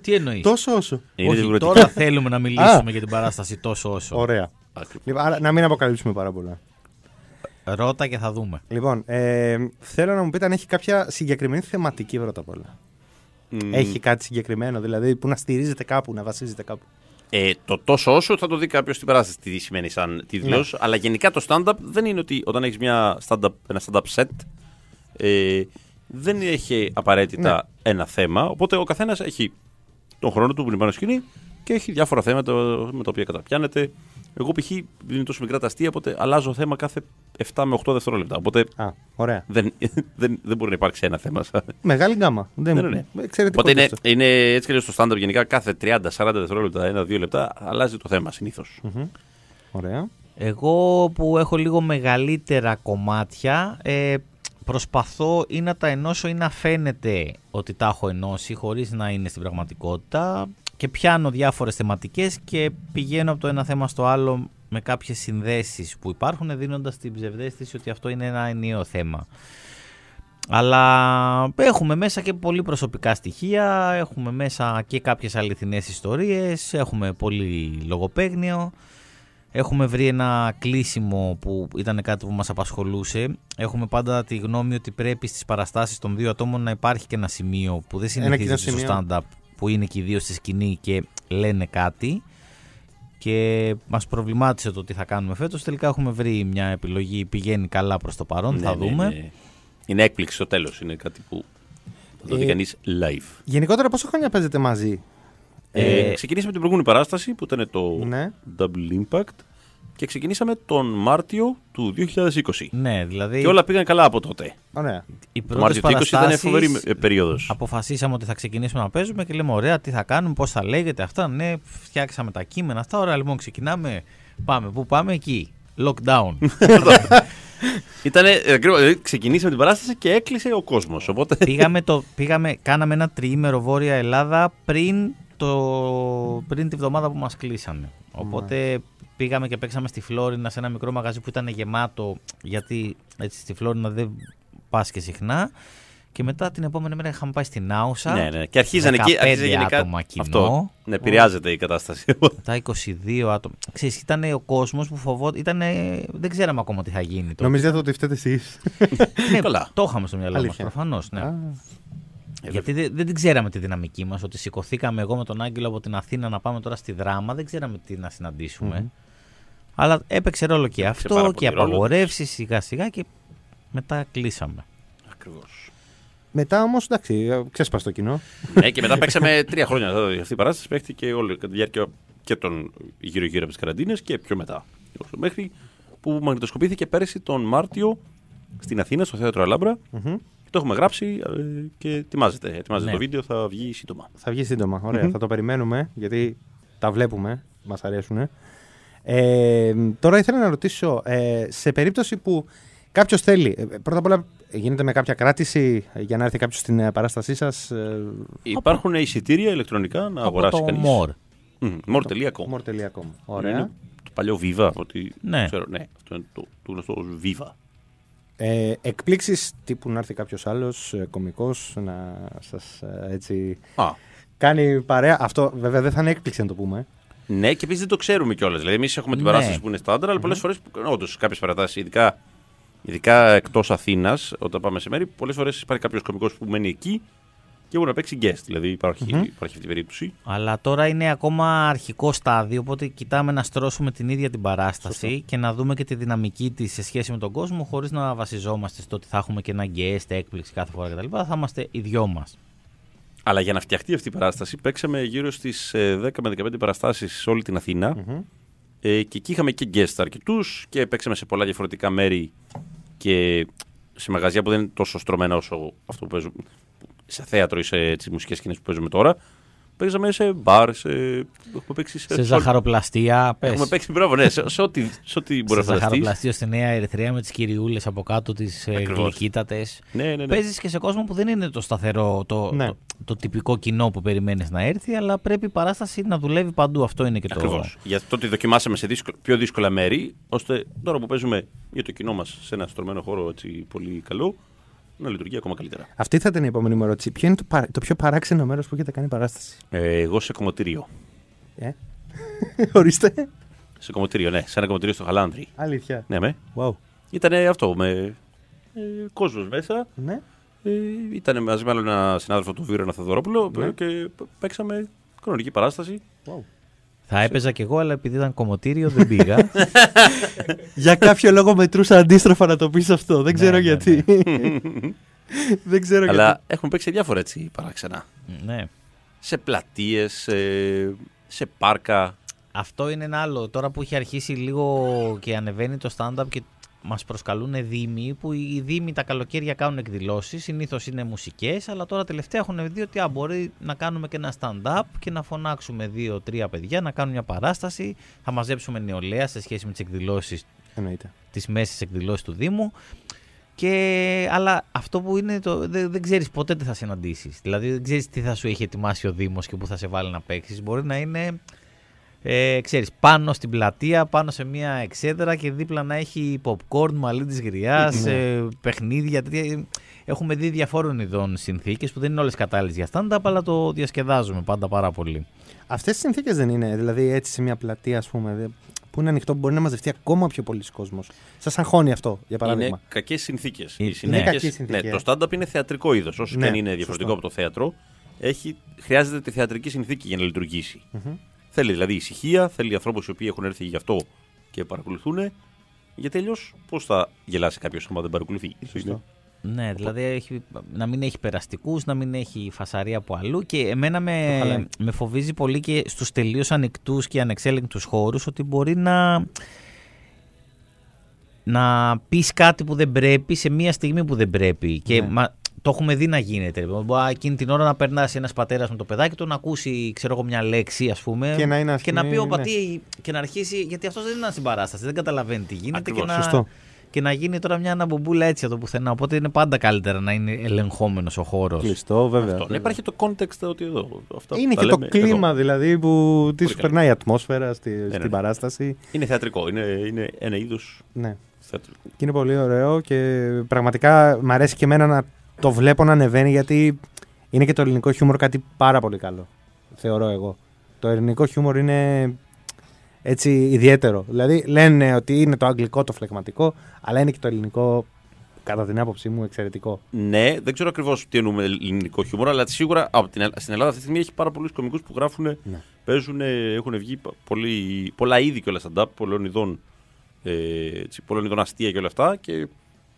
Speaker 4: Τι εννοείς;
Speaker 2: Τόσο όσο.
Speaker 3: Είναι
Speaker 4: Όχι,
Speaker 3: διαφορετικό.
Speaker 4: τώρα θέλουμε να μιλήσουμε για την παράσταση τόσο όσο.
Speaker 2: Ωραία.
Speaker 3: Ακριβώς.
Speaker 2: Λοιπόν, άρα, να μην αποκαλύψουμε πάρα πολλά.
Speaker 4: Ρώτα και θα δούμε.
Speaker 2: Λοιπόν, ε, θέλω να μου πείτε αν έχει κάποια συγκεκριμένη θεματική πρώτα απ' όλα.
Speaker 3: Μμ.
Speaker 2: Έχει κάτι συγκεκριμένο, δηλαδή που να στηρίζεται κάπου, να βασίζεται κάπου.
Speaker 3: Ε, το τόσο όσο θα το δει κάποιος στην παράσταση τι σημαίνει σαν τίτλος.
Speaker 2: Ναι.
Speaker 3: Αλλά γενικά το stand-up δεν είναι ότι όταν έχεις stand-up, ένα stand-up set ε, δεν έχει απαραίτητα
Speaker 2: Ναι.
Speaker 3: ένα θέμα. Οπότε ο καθένας έχει τον χρόνο του που είναι πάνω σκηνή και έχει διάφορα θέματα με τα οποία καταπιάνεται. Εγώ π.χ. δεν είναι τόσο μικρά τα αστεία, οπότε αλλάζω θέμα κάθε 7 με 8 δευτερόλεπτα. Οπότε
Speaker 2: Α, ωραία.
Speaker 3: δεν, (laughs) δεν, δεν μπορεί να υπάρξει ένα θέμα.
Speaker 2: Μεγάλη γκάμα. Δεν...
Speaker 3: Ναι, ναι, ναι.
Speaker 2: Εξαιρετικό
Speaker 3: Οπότε είναι,
Speaker 2: αυτό.
Speaker 3: είναι έτσι και αλλιώς στο stand-up γενικά κάθε 30-40 δευτερόλεπτα, 1-2 λεπτά αλλάζει το θέμα συνήθως.
Speaker 2: Ωραία.
Speaker 4: Εγώ που έχω λίγο μεγαλύτερα κομμάτια ε, προσπαθώ ή να τα ενώσω ή να φαίνεται ότι τα έχω ενώσει χωρίς να είναι στην πραγματικότητα και πιάνω διάφορες θεματικές και πηγαίνω από το ένα θέμα στο άλλο με κάποιες συνδέσεις που υπάρχουν δίνοντας την ψευδέστηση ότι αυτό είναι ένα ενιαίο θέμα. Αλλά έχουμε μέσα και πολύ προσωπικά στοιχεία, έχουμε μέσα και κάποιες αληθινές ιστορίες, έχουμε πολύ λογοπαίγνιο. Έχουμε βρει ένα κλείσιμο που ήταν κάτι που μας απασχολούσε. Έχουμε πάντα τη γνώμη ότι πρέπει στις παραστάσεις των δύο ατόμων να υπάρχει και ένα σημείο που δεν
Speaker 2: κοινό
Speaker 4: συνηθίζεται στο
Speaker 2: σημείο.
Speaker 4: stand-up που είναι και οι δύο στη σκηνή και λένε κάτι και μας προβλημάτισε το τι θα κάνουμε φέτος. Τελικά έχουμε βρει μια επιλογή, πηγαίνει καλά προς το παρόν, θα
Speaker 3: Ναι, ναι,
Speaker 4: δούμε.
Speaker 3: ναι. Είναι έκπληξη στο τέλος. Είναι κάτι που θα το δει
Speaker 2: Ε,
Speaker 3: κανείς live.
Speaker 2: Γενικότερα, πόσα χρόνια παίζετε μαζί;
Speaker 3: Ε,
Speaker 4: ε,
Speaker 3: ξεκινήσαμε την προηγούμενη παράσταση που ήταν το
Speaker 2: Ναι.
Speaker 3: Double Impact και ξεκινήσαμε τον Μάρτιο του 2020.
Speaker 4: Ναι, δηλαδή
Speaker 3: Και όλα πήγαν καλά από τότε.
Speaker 2: Ωραία.
Speaker 4: οι
Speaker 3: Το
Speaker 4: πρώτες
Speaker 3: Μάρτιο του 20 ήταν
Speaker 4: παραστάσεις
Speaker 3: φοβερή ε, περίοδος.
Speaker 4: αποφασίσαμε ότι θα ξεκινήσουμε να παίζουμε και λέμε ωραία τι θα κάνουμε, πώς θα λέγεται αυτά, ναι, φτιάξαμε τα κείμενα αυτά, ωραία λοιπόν ξεκινάμε, πάμε, πού πάμε; Εκεί, lockdown. (laughs)
Speaker 3: Ήτανε, ε, ακριβώς, δηλαδή, ξεκινήσαμε την παράσταση και έκλεισε ο κόσμος. Οπότε.
Speaker 4: πήγαμε, το, πήγαμε, κάναμε ένα τριήμερο Βόρεια Ελλάδα πριν, το, πριν τη βδομάδα που μας κλείσανε. Οπότε πήγαμε και παίξαμε στη Φλόρινα σε ένα μικρό μαγαζί που ήταν γεμάτο γιατί έτσι στη Φλόρινα δεν πας και συχνά. Και μετά την επόμενη μέρα είχαμε πάει στην Άουσα.
Speaker 3: ναι, ναι. Και αρχίζαν εκεί.
Speaker 4: 15
Speaker 3: Άρχιζε γενικά.
Speaker 4: άτομα κοινό.
Speaker 3: Αυτό. Ναι, επηρεάζεται η κατάσταση. (laughs)
Speaker 4: Μετά 22 άτομα. Ξέρεις, ήταν ο κόσμος που φοβόταν. Ήτανε, δεν ξέραμε ακόμα τι θα γίνει. τότε.
Speaker 2: Νομίζετε ότι φταίτε εσείς; (laughs)
Speaker 4: ναι,
Speaker 3: Καλά.
Speaker 4: Το είχαμε στο μυαλό μας
Speaker 2: Αλήθεια.
Speaker 4: προφανώς. Ναι.
Speaker 3: Ε,
Speaker 4: Γιατί δεν, δεν την ξέραμε τη δυναμική μας, ότι σηκωθήκαμε εγώ με τον Άγγελο από την Αθήνα να πάμε τώρα στη δράμα, δεν ξέραμε τι να συναντησουμε Αλλά έπαιξε ρόλο και
Speaker 3: πάρα
Speaker 4: αυτό
Speaker 3: πολύ
Speaker 4: και
Speaker 3: ρόλο.
Speaker 4: απαγορεύσεις σιγά σιγά και μετά κλείσαμε.
Speaker 3: Ακριβώς.
Speaker 2: Μετά όμως, εντάξει, ε, ξέσπασε το κοινό.
Speaker 3: ναι, και μετά παίξαμε (laughs) τρία χρόνια. Δηλαδή, Αυτή η παράσταση παίχτηκε όλη κατά τη διάρκεια και των γύρω-γύρω από τι καραντίνε και πιο μετά. Μέχρι που μαγνητοσκοπήθηκε πέρυσι τον Μάρτιο στην Αθήνα, στο θέατρο Αλάμπρα. Το έχουμε γράψει ε, και ετοιμάζεται. Ετοιμάζεται
Speaker 4: Ναι.
Speaker 3: το βίντεο, θα βγει σύντομα.
Speaker 2: Θα βγει σύντομα. Ωραία, θα το περιμένουμε γιατί τα βλέπουμε, μας αρέσουν. Ε, τώρα ήθελα να ρωτήσω, ε, σε περίπτωση που κάποιος θέλει, ε, πρώτα απ' όλα γίνεται με κάποια κράτηση για να έρθει κάποιος στην ε, παράστασή σας. Ε,
Speaker 3: Υπάρχουν εισιτήρια ηλεκτρονικά να
Speaker 4: από
Speaker 3: αγοράσει
Speaker 4: το
Speaker 3: κανείς;
Speaker 4: More.
Speaker 3: More.com.
Speaker 2: more.com. Ωραία.
Speaker 3: Είναι το παλιό Viva. από Ό,τι
Speaker 4: Ναι.
Speaker 3: Ξέρω, ναι, αυτό είναι το, το γνωστό ως Viva.
Speaker 2: Ε, εκπλήξεις τύπου να έρθει κάποιος άλλος ε, κωμικός να σας ε, έτσι
Speaker 3: Α,
Speaker 2: κάνει παρέα. Αυτό βέβαια δεν θα είναι έκπληξη να το πούμε.
Speaker 3: Ναι, και επίσης δεν το ξέρουμε κιόλας. Δηλαδή, εμείς έχουμε την
Speaker 4: Ναι.
Speaker 3: παράσταση που είναι στάνταρ, αλλά πολλές φορές, όντως, κάποιες παραστάσει, ειδικά, ειδικά εκτός Αθήνας, όταν πάμε σε μέρη, πολλές φορές υπάρχει κάποιος κωμικός που μένει εκεί και μπορεί να παίξει guest. Δηλαδή, υπάρχει, υπάρχει αυτή η περίπτωση.
Speaker 4: Αλλά τώρα είναι ακόμα αρχικό στάδιο, οπότε κοιτάμε να στρώσουμε την ίδια την παράσταση και να δούμε και τη δυναμική της σε σχέση με τον κόσμο, χωρίς να βασιζόμαστε στο ότι θα έχουμε και ένα guest, έκπληξη κάθε φορά κτλ. Θα είμαστε οι δυο μας.
Speaker 3: Αλλά για να φτιαχτεί αυτή η παράσταση, παίξαμε γύρω στις 10 με 15 παραστάσεις σε όλη την αθηνα Ε, και εκεί είχαμε και guest αρκετούς και παίξαμε σε πολλά διαφορετικά μέρη και σε μαγαζιά που δεν είναι τόσο στρωμένα όσο αυτό που παίζουμε σε θέατρο ή σε τι μουσικές σκηνές που παίζουμε τώρα. Παίζαμε σε μπαρ, σε... έχουμε παίξει σε.
Speaker 4: Σε
Speaker 3: σε-
Speaker 4: ζαχαροπλαστεία, πες.
Speaker 3: Έχουμε παίξει, μπράβο, ναι, σε, σε ό,τι, σε ό,τι μπορεί
Speaker 4: Σε
Speaker 3: να φανταστείς.
Speaker 4: ζαχαροπλαστείο στη Νέα Ερυθρέα με τις κυριούλες από κάτω, τις
Speaker 3: Ακριβώς.
Speaker 4: γλυκύτατες.
Speaker 3: Ναι, ναι, ναι.
Speaker 4: Παίζεις και σε κόσμο που δεν είναι το σταθερό, το,
Speaker 2: Ναι.
Speaker 4: το, το τυπικό κοινό που περιμένεις να έρθει, αλλά πρέπει η παράσταση να δουλεύει παντού. Αυτό είναι και το.
Speaker 3: Ακριβώς. Για το ότι δοκιμάσαμε σε δύσκολα, πιο δύσκολα μέρη, ώστε τώρα που παίζουμε για το κοινό μας σε ένα στρωμένο χώρο έτσι, πολύ καλό, να λειτουργεί ακόμα καλύτερα.
Speaker 2: Αυτή θα ήταν η επόμενη μου ερώτηση. Ποιο είναι το, παρα- το πιο παράξενο μέρος που έχετε κάνει παράσταση;
Speaker 3: Ε, εγώ σε κομμωτήριο.
Speaker 2: Ε; (laughs) Ορίστε.
Speaker 3: Σε κομμωτήριο, ναι. Σε ένα κομμωτήριο στο Χαλάνδρη.
Speaker 2: Αλήθεια.
Speaker 3: Ναι, με.
Speaker 2: Wow.
Speaker 3: Ήταν αυτό, με ε, κόσμος μέσα.
Speaker 2: Ναι.
Speaker 3: Ε, ήταν μαζί με άλλο ένα συνάδελφο του Βίρονα Θεδωρόπουλο
Speaker 2: Ναι.
Speaker 3: και παίξαμε κανονική παράσταση.
Speaker 4: Θα έπαιζα κι εγώ, αλλά επειδή ήταν κομμωτήριο δεν πήγα. (laughs)
Speaker 2: Για κάποιο λόγο μετρούσα αντίστροφα να το πεις αυτό. Δεν ξέρω
Speaker 4: ναι,
Speaker 2: γιατί. (laughs) δεν ξέρω
Speaker 3: Αλλά
Speaker 2: γιατί.
Speaker 3: έχουμε παίξει διάφορα έτσι παράξενα.
Speaker 4: ναι.
Speaker 3: Σε πλατείες, σε, σε πάρκα.
Speaker 4: Αυτό είναι ένα άλλο. Τώρα που έχει αρχίσει λίγο και ανεβαίνει το stand-up και μας προσκαλούν δήμοι, που οι δήμοι τα καλοκαίρια κάνουν εκδηλώσεις. Συνήθως είναι μουσικές, αλλά τώρα τελευταία έχουν δει ότι α, μπορεί να κάνουμε και ένα stand-up και να φωνάξουμε δύο-τρία παιδιά να κάνουν μια παράσταση. Θα μαζέψουμε νεολαία σε σχέση με τις εκδηλώσεις,
Speaker 2: Εννοείται.
Speaker 4: τις μέσες εκδηλώσεις του Δήμου. Και, αλλά αυτό που είναι το. Δεν, δεν ξέρεις ποτέ τι θα συναντήσεις. Δηλαδή δεν ξέρεις τι θα σου έχει ετοιμάσει ο Δήμος και πού θα σε βάλει να παίξεις. Μπορεί να είναι ε, ξέρεις, πάνω στην πλατεία, πάνω σε μια εξέδρα και δίπλα να έχει popcorn, μαλλί της γριάς, ε, παιχνίδια. τέτοια. Έχουμε δει διαφόρων ειδών συνθήκες που δεν είναι όλες κατάλληλες για stand-up, αλλά το διασκεδάζουμε πάντα πάρα πολύ.
Speaker 2: Αυτές οι συνθήκες δεν είναι. Δηλαδή έτσι σε μια πλατεία, ας πούμε. δε- που είναι ανοιχτό, που μπορεί να μαζευτεί ακόμα πιο πολλοί κόσμος. Σας αγχώνει αυτό, για παράδειγμα;
Speaker 3: Είναι κακές συνθήκες.
Speaker 4: Είναι
Speaker 2: κακές συνθήκες.
Speaker 3: Ναι, το stand-up είναι θεατρικό είδος. Όσο
Speaker 2: Ναι,
Speaker 3: και αν είναι διαφορετικό
Speaker 2: σωστό.
Speaker 3: από το θέατρο, έχει, χρειάζεται τη θεατρική συνθήκη για να λειτουργήσει. Θέλει δηλαδή ησυχία, θέλει ανθρώπους οι οποίοι έχουν έρθει γι' αυτό και παρακολουθούν. Γιατί αλλιώς πώς θα γελάσει κάποιος άμα δεν παρακολουθεί.
Speaker 2: Σωστό.
Speaker 4: Ναι, δηλαδή έχει, να μην έχει περαστικούς, να μην έχει φασαρία από αλλού. Και εμένα
Speaker 2: Το
Speaker 4: με,
Speaker 2: χαλάει.
Speaker 4: με φοβίζει πολύ και στους τελείως ανοιχτούς και ανεξέλεγκτους χώρους ότι μπορεί να. να πεις κάτι που δεν πρέπει σε μια στιγμή που δεν πρέπει. Και
Speaker 2: Ναι.
Speaker 4: μα, το έχουμε δει να γίνεται. ρε παιδί. Μπορεί εκείνη την ώρα να περνάσει ένας πατέρας με το παιδάκι του να ακούσει ξέρω εγώ, μια λέξη, ας πούμε.
Speaker 2: Και να είναι, ας
Speaker 4: και να
Speaker 2: πούμε,
Speaker 4: πει ο
Speaker 2: ναι.
Speaker 4: πατή και να αρχίσει. Γιατί αυτός δεν είναι στην παράσταση, δεν καταλαβαίνει τι γίνεται.
Speaker 3: Ακριβώς,
Speaker 4: και να,
Speaker 2: σωστό.
Speaker 4: και να γίνει τώρα μια αναμπομπούλα έτσι από το πουθενά. Οπότε είναι πάντα καλύτερα να είναι ελεγχόμενος ο χώρος.
Speaker 2: Κλειστό, βέβαια.
Speaker 3: Αυτό. Να
Speaker 2: βέβαια.
Speaker 3: υπάρχει το context ότι εδώ. Αυτά
Speaker 2: Είναι
Speaker 3: που
Speaker 2: και
Speaker 3: τα
Speaker 2: το
Speaker 3: λέμε
Speaker 2: κλίμα
Speaker 3: εδώ.
Speaker 2: δηλαδή που τι σου
Speaker 3: καλά.
Speaker 2: περνάει η ατμόσφαιρα στη,
Speaker 3: ναι,
Speaker 2: στην
Speaker 3: ναι.
Speaker 2: παράσταση.
Speaker 3: Είναι θεατρικό. Είναι, είναι ένα είδο
Speaker 2: Ναι.
Speaker 3: θεατρικού.
Speaker 2: Και είναι πολύ ωραίο και πραγματικά μ' αρέσει και εμένα να το βλέπω να ανεβαίνει γιατί είναι και το ελληνικό χιούμορ κάτι πάρα πολύ καλό. Θεωρώ εγώ. Το ελληνικό χιούμορ είναι έτσι ιδιαίτερο. Δηλαδή λένε ότι είναι το αγγλικό το φλεγματικό, αλλά είναι και το ελληνικό κατά την άποψή μου εξαιρετικό.
Speaker 3: Ναι, δεν ξέρω ακριβώς τι εννοούμε ελληνικό χιούμορ, αλλά σίγουρα από την, Ελλάδα- στην Ελλάδα αυτή τη στιγμή έχει πάρα πολλούς κομικούς που γράφουν,
Speaker 2: Ναι.
Speaker 3: παίζουν, έχουν βγει πα- πολύ, πολλά είδη και όλα stand-up, πολλών ειδών, ε, έτσι, πολλών ειδών αστεία και όλα αυτά και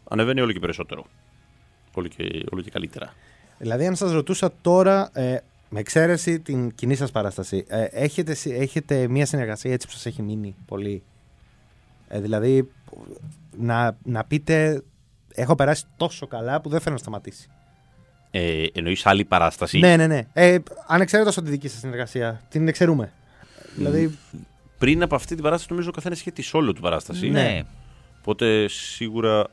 Speaker 3: ανεβαίνει όλο και περισσότερο. Όλο και, όλο και καλύτερα.
Speaker 2: Δηλαδή, αν σας ρωτούσα τώρα, ε, με εξαίρεση την κοινή σας παράσταση, ε, έχετε, συ- έχετε μια συνεργασία έτσι που σας έχει μείνει πολύ; Ε, δηλαδή, να, να πείτε, έχω περάσει τόσο καλά που δεν θέλω να σταματήσει.
Speaker 3: Ε, Εννοείς άλλη παράσταση;
Speaker 2: Ναι, ναι, ναι. Ε, ανεξαιρέτως από τη δική σας συνεργασία, την εξαιρούμε. Δηλαδή,
Speaker 3: Πριν από αυτή την παράσταση, νομίζω ο καθένας είχε τη solo του παράσταση.
Speaker 4: Ναι.
Speaker 3: Οπότε σίγουρα.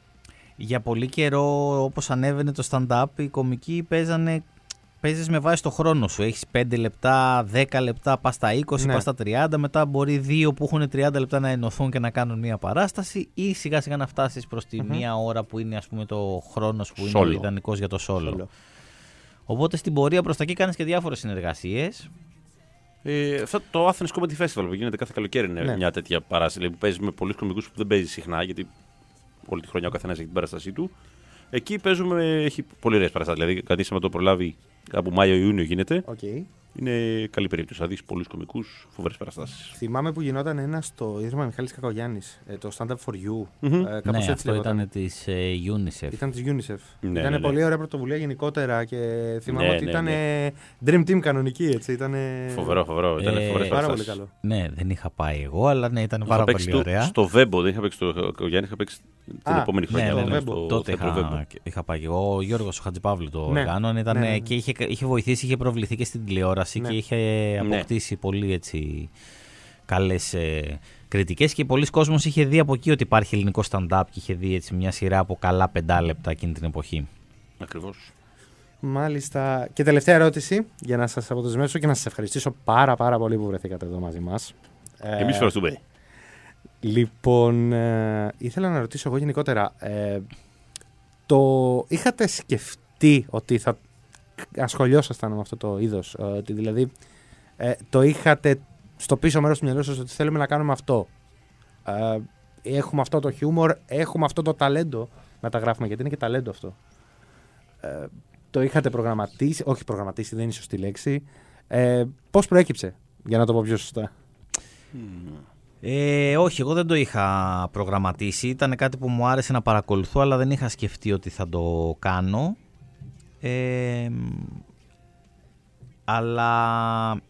Speaker 4: Για πολύ καιρό, όπως ανέβαινε το stand-up, οι κομικοί παίζανε. Παίζεις με βάση το χρόνο σου. Έχεις 5 λεπτά, 10 λεπτά, πας στα 20,
Speaker 2: Ναι.
Speaker 4: πας στα 30. Μετά μπορεί δύο που έχουν 30 λεπτά να ενωθούν και να κάνουν μια παράσταση ή σιγά σιγά να φτάσεις προς τη μία ώρα που είναι ας πούμε το χρόνος που είναι ο
Speaker 3: Solo.
Speaker 4: ιδανικός για το solo.
Speaker 2: Solo.
Speaker 4: Οπότε στην πορεία προς τα εκεί κάνεις και διάφορες συνεργασίες.
Speaker 3: Ε, αυτό το Athens Comedy Festival που γίνεται κάθε καλοκαίρι είναι
Speaker 2: Ναι.
Speaker 3: μια τέτοια παράσταση δηλαδή, που παίζεις με πολλούς κομικούς που δεν παίζεις συχνά γιατί όλη τη χρονιά ο καθένας έχει την παράστασή του. Εκεί παίζουμε, έχει πολύ ωραίες παραστάσεις. Δηλαδή, κρατήσαμε το προλάβει κάπου Μάιο-Ιούνιο γίνεται.
Speaker 2: οκ.
Speaker 3: Είναι καλή περίπτωση. Θα δεις πολλούς κομικούς, φοβερές παραστάσεις.
Speaker 2: Θυμάμαι που γινόταν ένα στο Ίδρυμα Μιχάλης Κακογιάννης, ε, το Stand Up for You.
Speaker 3: Μμμ.
Speaker 2: Ε, κάπως
Speaker 4: ναι,
Speaker 2: έτσι
Speaker 4: αυτό
Speaker 2: λεγόταν.
Speaker 4: ήταν της ε, UNICEF.
Speaker 2: Ήταν της UNICEF.
Speaker 3: Ναι,
Speaker 2: ήταν
Speaker 3: ναι, ναι.
Speaker 2: πολύ ωραία πρωτοβουλία γενικότερα και θυμάμαι
Speaker 3: Ναι,
Speaker 2: ότι
Speaker 3: ναι,
Speaker 2: ήταν
Speaker 3: ναι.
Speaker 2: Dream Team κανονική, έτσι. Ήταν
Speaker 3: Φοβερό, φοβερό. Ήταν
Speaker 4: Ε,
Speaker 3: φοβερές
Speaker 2: πάρα πολύ
Speaker 3: παραστάσεις.
Speaker 2: καλό.
Speaker 4: Ναι, δεν είχα πάει εγώ, αλλά ναι, ήταν
Speaker 3: Είχα
Speaker 4: πάρα
Speaker 3: παίξει
Speaker 4: πολύ
Speaker 3: το-
Speaker 4: ωραία.
Speaker 3: Στο Βέμπο, δεν είχα παίξει στο Κογιάννη, είχα παίξει την
Speaker 2: Α,
Speaker 3: επόμενη
Speaker 4: Ναι,
Speaker 3: χρονιά.
Speaker 4: ναι,
Speaker 3: δηλαδή,
Speaker 2: ναι,
Speaker 3: στο
Speaker 4: τότε
Speaker 3: θέατρο Βέμπο.
Speaker 4: είχα, είχα πάει και εγώ. Ο Γιώργος ο Χατζηπαύλου το
Speaker 2: Ναι.
Speaker 4: οργάνωνε. Ήταν,
Speaker 2: Ναι, ναι, ναι.
Speaker 4: Και είχε, είχε βοηθήσει, είχε προβληθεί και στην τηλεόραση
Speaker 2: Ναι.
Speaker 4: και είχε αποκτήσει πολύ έτσι, καλές ε, κριτικές και πολλοί κόσμος είχε δει από εκεί ότι υπάρχει ελληνικό stand-up και είχε δει έτσι, μια σειρά από καλά πεντάλεπτα εκείνη την εποχή.
Speaker 3: Ακριβώς.
Speaker 2: Μάλιστα. Και τελευταία ερώτηση για να σας αποδεσμεύσω και να σας ευχαριστήσω πάρα πάρα πολύ που βρεθήκατε εδώ μαζί μας. Ε,
Speaker 3: Εμείς ευχαριστούμε.
Speaker 2: Λοιπόν, ε, ήθελα να ρωτήσω εγώ γενικότερα. ε, το είχατε σκεφτεί ότι θα ασχολιόσασταν με αυτό το είδος. ε, ότι δηλαδή ε, το είχατε στο πίσω μέρος του μυαλού σας ότι θέλουμε να κάνουμε αυτό. Ε, έχουμε αυτό το χιούμορ, έχουμε αυτό το ταλέντο να τα γράφουμε γιατί είναι και ταλέντο αυτό. Ε, το είχατε προγραμματίσει, όχι προγραμματίσει, δεν είναι η σωστή λέξη. Ε, πώς προέκυψε, για να το πω πιο σωστά;
Speaker 4: Ε, όχι, εγώ δεν το είχα προγραμματίσει. Ήταν κάτι που μου άρεσε να παρακολουθώ, αλλά δεν είχα σκεφτεί ότι θα το κάνω. Ε, αλλά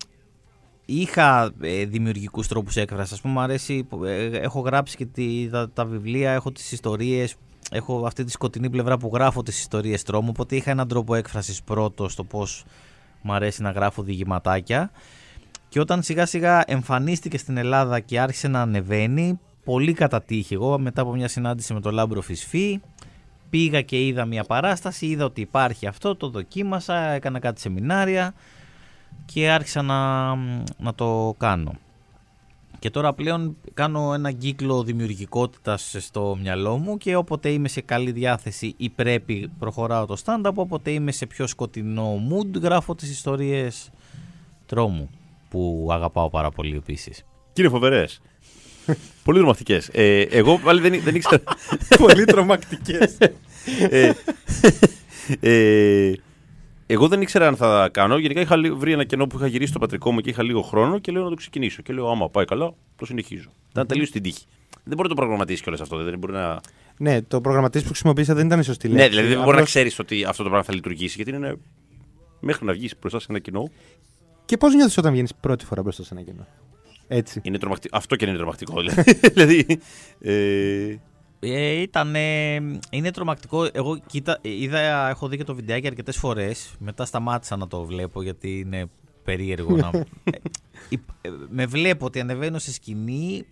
Speaker 4: είχα ε, δημιουργικούς τρόπους έκφρασης. Ας πούμε, μου αρέσει, ε, έχω γράψει και τη, τα, τα βιβλία, έχω τις ιστορίες, έχω αυτή τη σκοτεινή πλευρά που γράφω τις ιστορίες τρόμου, οπότε είχα έναν τρόπο έκφρασης πρώτο στο πώς μου αρέσει να γράφω διηγηματάκια. Και όταν σιγά σιγά εμφανίστηκε στην Ελλάδα και άρχισε να ανεβαίνει, πολύ κατά τύχη. Εγώ μετά από μια συνάντηση με τον Λάμπρο Φυσφή, πήγα και είδα μια παράσταση, είδα ότι υπάρχει αυτό, το δοκίμασα, έκανα κάτι σεμινάρια και άρχισα να, να το κάνω. Και τώρα πλέον κάνω ένα κύκλο δημιουργικότητας στο μυαλό μου και όποτε είμαι σε καλή διάθεση ή πρέπει προχωράω το stand-up, όποτε είμαι σε πιο σκοτεινό mood γράφω τις ιστορίες τρόμου που αγαπάω πάρα πολύ επίσης.
Speaker 3: Κύριε Φοβερές, Πολύ ρομακτικέ. Ε, εγώ πάλι δεν, δεν ήξερα. (laughs)
Speaker 2: Πολύ τρομακτικές.
Speaker 3: ε, ε, εγώ δεν ήξερα αν θα κάνω. Γενικά είχα λι- βρει ένα κενό που είχα γυρίσει στο πατρικό μου και είχα λίγο χρόνο και λέω να το ξεκινήσω. Και λέω, άμα πάει καλά, το συνεχίζω. Ήταν τελείω στην τύχη. Δεν μπορεί να το προγραμματίσει κιόλας αυτό. Δεν μπορεί να.
Speaker 2: ναι, το προγραμματή που χρησιμοποίησα δεν ήταν η σωστή
Speaker 3: Ναι,
Speaker 2: λέξη.
Speaker 3: δηλαδή δεν μπορεί να
Speaker 2: Απλώς-
Speaker 3: ξέρεις ότι αυτό το πράγμα θα λειτουργήσει. Γιατί είναι μέχρι να βγεις μπροστά σε ένα κοινό.
Speaker 2: Και πώς νιώθεις όταν βγαίνεις πρώτη φορά μπροστά σε ένα κοινό; Έτσι.
Speaker 3: Είναι τρομακτικό. Αυτό και είναι τρομακτικό. Δηλαδή. (laughs) δηλαδή ε,
Speaker 4: Ε, ήταν, είναι τρομακτικό. Εγώ κοίτα, είδα, έχω δει και το βιντεάκι αρκετές φορές. Μετά σταμάτησα να το βλέπω γιατί είναι περίεργο να. (laughs) Ε, υπ- ε, με βλέπω ότι ανεβαίνω σε σκηνή.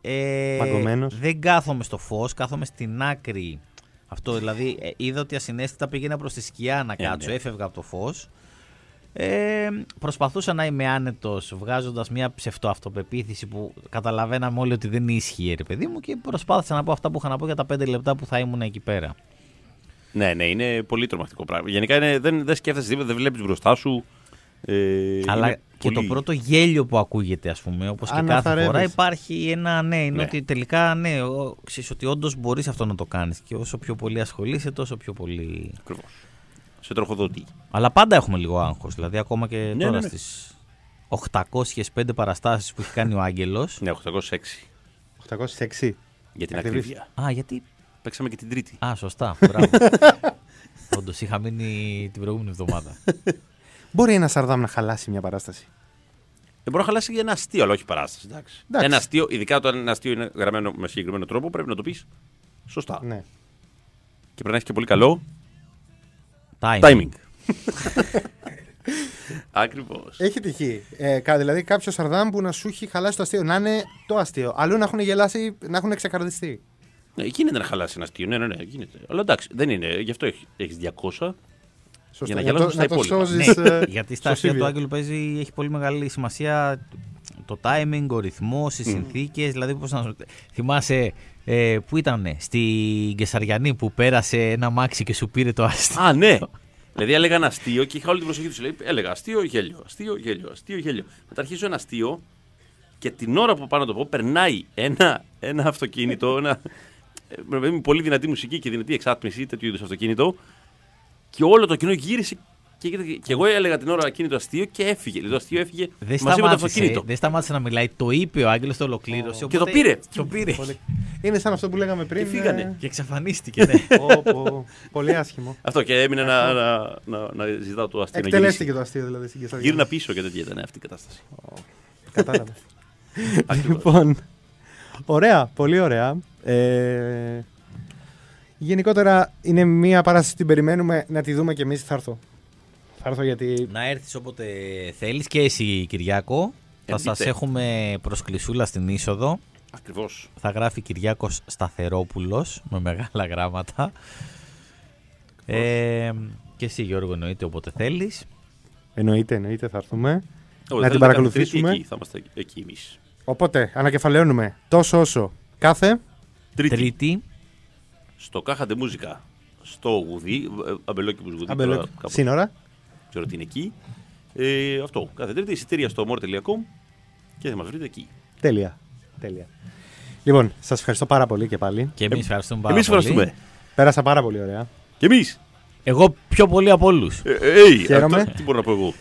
Speaker 4: Ε,
Speaker 2: Παγκωμένος.
Speaker 4: δεν κάθομαι στο φως, κάθομαι στην άκρη. Αυτό δηλαδή ε, είδα ότι ασυναίσθητα πήγαινα προς τη σκιά να
Speaker 3: Ε,
Speaker 4: κάτσω,
Speaker 3: ναι.
Speaker 4: έφευγα από το φως. Ε, προσπαθούσα να είμαι άνετος, βγάζοντας μια ψευτοαυτοπεποίθηση που καταλαβαίναμε όλοι ότι δεν ίσχυε, ρε παιδί μου, και προσπάθησα να πω αυτά που είχα να πω για τα πέντε λεπτά που θα ήμουν εκεί πέρα.
Speaker 3: ναι, ναι, είναι πολύ τρομακτικό πράγμα. Γενικά είναι, δεν, δεν σκέφτεσαι τίποτα, δεν βλέπεις μπροστά σου. Ε,
Speaker 4: Αλλά
Speaker 3: είναι
Speaker 4: και
Speaker 3: πολύ-
Speaker 4: το πρώτο γέλιο που ακούγεται, ας πούμε, όπως και κάθε
Speaker 2: Αναθαρρεύεις.
Speaker 4: φορά, υπάρχει ένα ναι. Είναι
Speaker 3: Ναι.
Speaker 4: ότι τελικά ναι, ο- ξέρεις ότι όντως μπορείς αυτό να το κάνεις. Και όσο πιο πολύ ασχολείσαι, τόσο πιο πολύ.
Speaker 3: Ακριβώς. Σε τροχοδότη.
Speaker 4: Αλλά πάντα έχουμε λίγο άγχος. Δηλαδή, ακόμα και
Speaker 3: Ναι,
Speaker 4: τώρα
Speaker 3: ναι, ναι.
Speaker 4: στις 805 παραστάσεις που έχει κάνει ο Άγγελος.
Speaker 3: Ναι, 806.
Speaker 2: 806.
Speaker 3: Για την
Speaker 2: Ακριβής.
Speaker 3: ακρίβεια.
Speaker 4: Α, γιατί;
Speaker 3: Παίξαμε και την Τρίτη.
Speaker 4: Α, σωστά. Μπράβο. (laughs) Όντως, είχα μείνει την προηγούμενη εβδομάδα. (laughs)
Speaker 2: Μπορεί ένα Σαρδάμ να χαλάσει μια παράσταση.
Speaker 3: Δεν μπορεί να χαλάσει για ένα αστείο, αλλά όχι παράσταση. Εντάξει.
Speaker 2: Εντάξει.
Speaker 3: Ένα αστείο, ειδικά όταν ένα αστείο είναι γραμμένο με συγκεκριμένο τρόπο, πρέπει να το πεις σωστά.
Speaker 2: Ναι.
Speaker 3: Και πρέπει να έχει και πολύ καλό
Speaker 4: Timing.
Speaker 3: timing. (laughs) Ακριβώς.
Speaker 2: Έχει τυχεί. Ε, κα- δηλαδή κάποιος Σαρδάμ που να σου έχει χαλάσει το αστείο. Να είναι το αστείο. Αλλού να έχουν γελάσει, να έχουν ξεκαρδιστεί.
Speaker 3: Ναι, γίνεται να χαλάσει ένα αστείο. Ναι, ναι, ναι, γίνεται. Αλλά εντάξει, δεν είναι. Γι' αυτό έχεις 200.
Speaker 2: Σωστά.
Speaker 3: να
Speaker 2: να,
Speaker 3: γελάσουν
Speaker 2: το,
Speaker 3: στα
Speaker 2: να το
Speaker 3: υπόλοιπα.
Speaker 2: σώζεις,
Speaker 4: Ναι,
Speaker 2: ε,
Speaker 4: γιατί στα
Speaker 2: στο
Speaker 4: αστεία του
Speaker 2: Σίβια.
Speaker 4: Άγγελου παίζει, έχει πολύ μεγάλη σημασία το timing, ο ρυθμός, οι συνθήκες. Δηλαδή, πώς να σου- θυμάσαι ε, που ήταν στην Κεσαριανή που πέρασε ένα μάξι και σου πήρε το αστείο.
Speaker 3: Α, ναι. (laughs) δηλαδή έλεγα ένα αστείο και είχα όλη την προσοχή του. Λέει, έλεγα αστείο, γέλιο, αστείο, γέλιο, αστείο, γέλιο. Μετά αρχίζω ένα αστείο και την ώρα που πάω να το πω, περνάει ένα, ένα αυτοκίνητο, ένα, ε, με με πολύ δυνατή μουσική και δυνατή εξάτμιση, τέτοιου είδου αυτοκίνητο. Και όλο το κοινό γύρισε. Και, και, και εγώ έλεγα την ώρα εκείνη το αστείο και έφυγε. Δηλαδή το αστείο έφυγε
Speaker 4: Δεν
Speaker 3: μαζί με το
Speaker 4: σταμάτησε,
Speaker 3: αυτοκίνητο.
Speaker 4: δεν σταμάτησε να μιλάει. Το είπε ο Άγγελος, το ολοκλήρωσε.
Speaker 3: Και
Speaker 4: οπότε-
Speaker 3: το πήρε.
Speaker 4: Το πήρε.
Speaker 2: Πολύ- Είναι σαν αυτό που λέγαμε πριν.
Speaker 3: Και φύγανε.
Speaker 2: ε,
Speaker 4: Και εξαφανίστηκε, (laughs) ναι.
Speaker 2: πω, πω, πολύ άσχημο.
Speaker 3: Αυτό και έμεινε να, να, να, να ζητάω το αστείο. να
Speaker 2: Εκτελέστηκε
Speaker 3: γυρίσει.
Speaker 2: το αστείο δηλαδή στην Κεσαριανή.
Speaker 3: Γύρνα πίσω και τέτοια ήταν αυτή η κατάσταση.
Speaker 2: Κατάλαβα. (laughs) (laughs)
Speaker 3: Ακριβώς.
Speaker 2: λοιπόν, ωραία, πολύ ωραία. Ε, γενικότερα είναι μια παράσταση που την περιμένουμε να τη δούμε και εμείς θα έρθω. Θα έρθω γιατί
Speaker 4: να έρθεις όποτε θέλεις και εσύ, Κυριάκο. Θα
Speaker 3: Εννοείται.
Speaker 4: σα έχουμε προσκλησούλα στην είσοδο.
Speaker 3: Ακριβώς.
Speaker 4: Θα γράφει Κυριάκος Σταθερόπουλος με μεγάλα γράμματα. Ε, και εσύ Γιώργο εννοείται όποτε θέλεις.
Speaker 2: εννοείται, εννοείται θα έρθουμε.
Speaker 3: Όχι,
Speaker 2: την
Speaker 3: θέλετε
Speaker 2: παρακολουθήσουμε.
Speaker 3: Εκεί, θα είμαστε εκεί εμείς.
Speaker 2: Οπότε ανακεφαλαιώνουμε τόσο όσο κάθε
Speaker 3: Τρίτη,
Speaker 4: Τρίτη,
Speaker 3: στο Κάχαντε Μούζικα. Στο Γουδί, ε, αμπελόκηπους Γουδί.
Speaker 2: αμπελό,
Speaker 3: τώρα κάπως
Speaker 2: σύνορα.
Speaker 3: Ξέρω τι είναι εκεί. Ε, αυτό. Κάθε Τρίτη εισιτήρια στο more.com και θα μας βρείτε εκεί.
Speaker 2: Τέλεια. Τέλεια. Λοιπόν, σας ευχαριστώ πάρα πολύ και πάλι.
Speaker 4: και εμείς ευχαριστούμε πάρα
Speaker 3: Εμεί
Speaker 4: πολύ.
Speaker 3: ευχαριστούμε.
Speaker 2: Πέρασα πάρα πολύ ωραία.
Speaker 3: Και εμείς.
Speaker 4: Εγώ πιο πολύ από όλους.
Speaker 2: Χαίρομαι.
Speaker 3: Τι μπορώ να πω εγώ.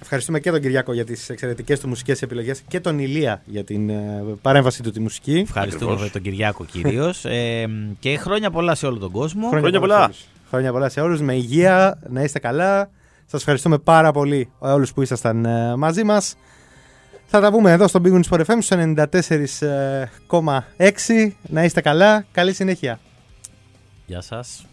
Speaker 2: Ευχαριστούμε και τον Κυριάκο για τις εξαιρετικές του μουσικές επιλογές και τον Ηλία για την ε, παρέμβαση του τη μουσική.
Speaker 4: Ευχαριστούμε
Speaker 3: Ακριβώς.
Speaker 4: τον Κυριάκο κυρίως. (laughs) ε, και χρόνια πολλά σε όλο τον κόσμο.
Speaker 3: Χρόνια πολλά.
Speaker 2: σε όλους. Χρόνια πολλά σε όλους. Με υγεία, να είστε καλά. Σας ευχαριστούμε πάρα πολύ όλους που ήσασταν ε, μαζί μας. Θα τα πούμε εδώ στο Big Wings Sport FM στους 94,6. Να είστε καλά. Καλή συνέχεια.
Speaker 4: Γεια σας.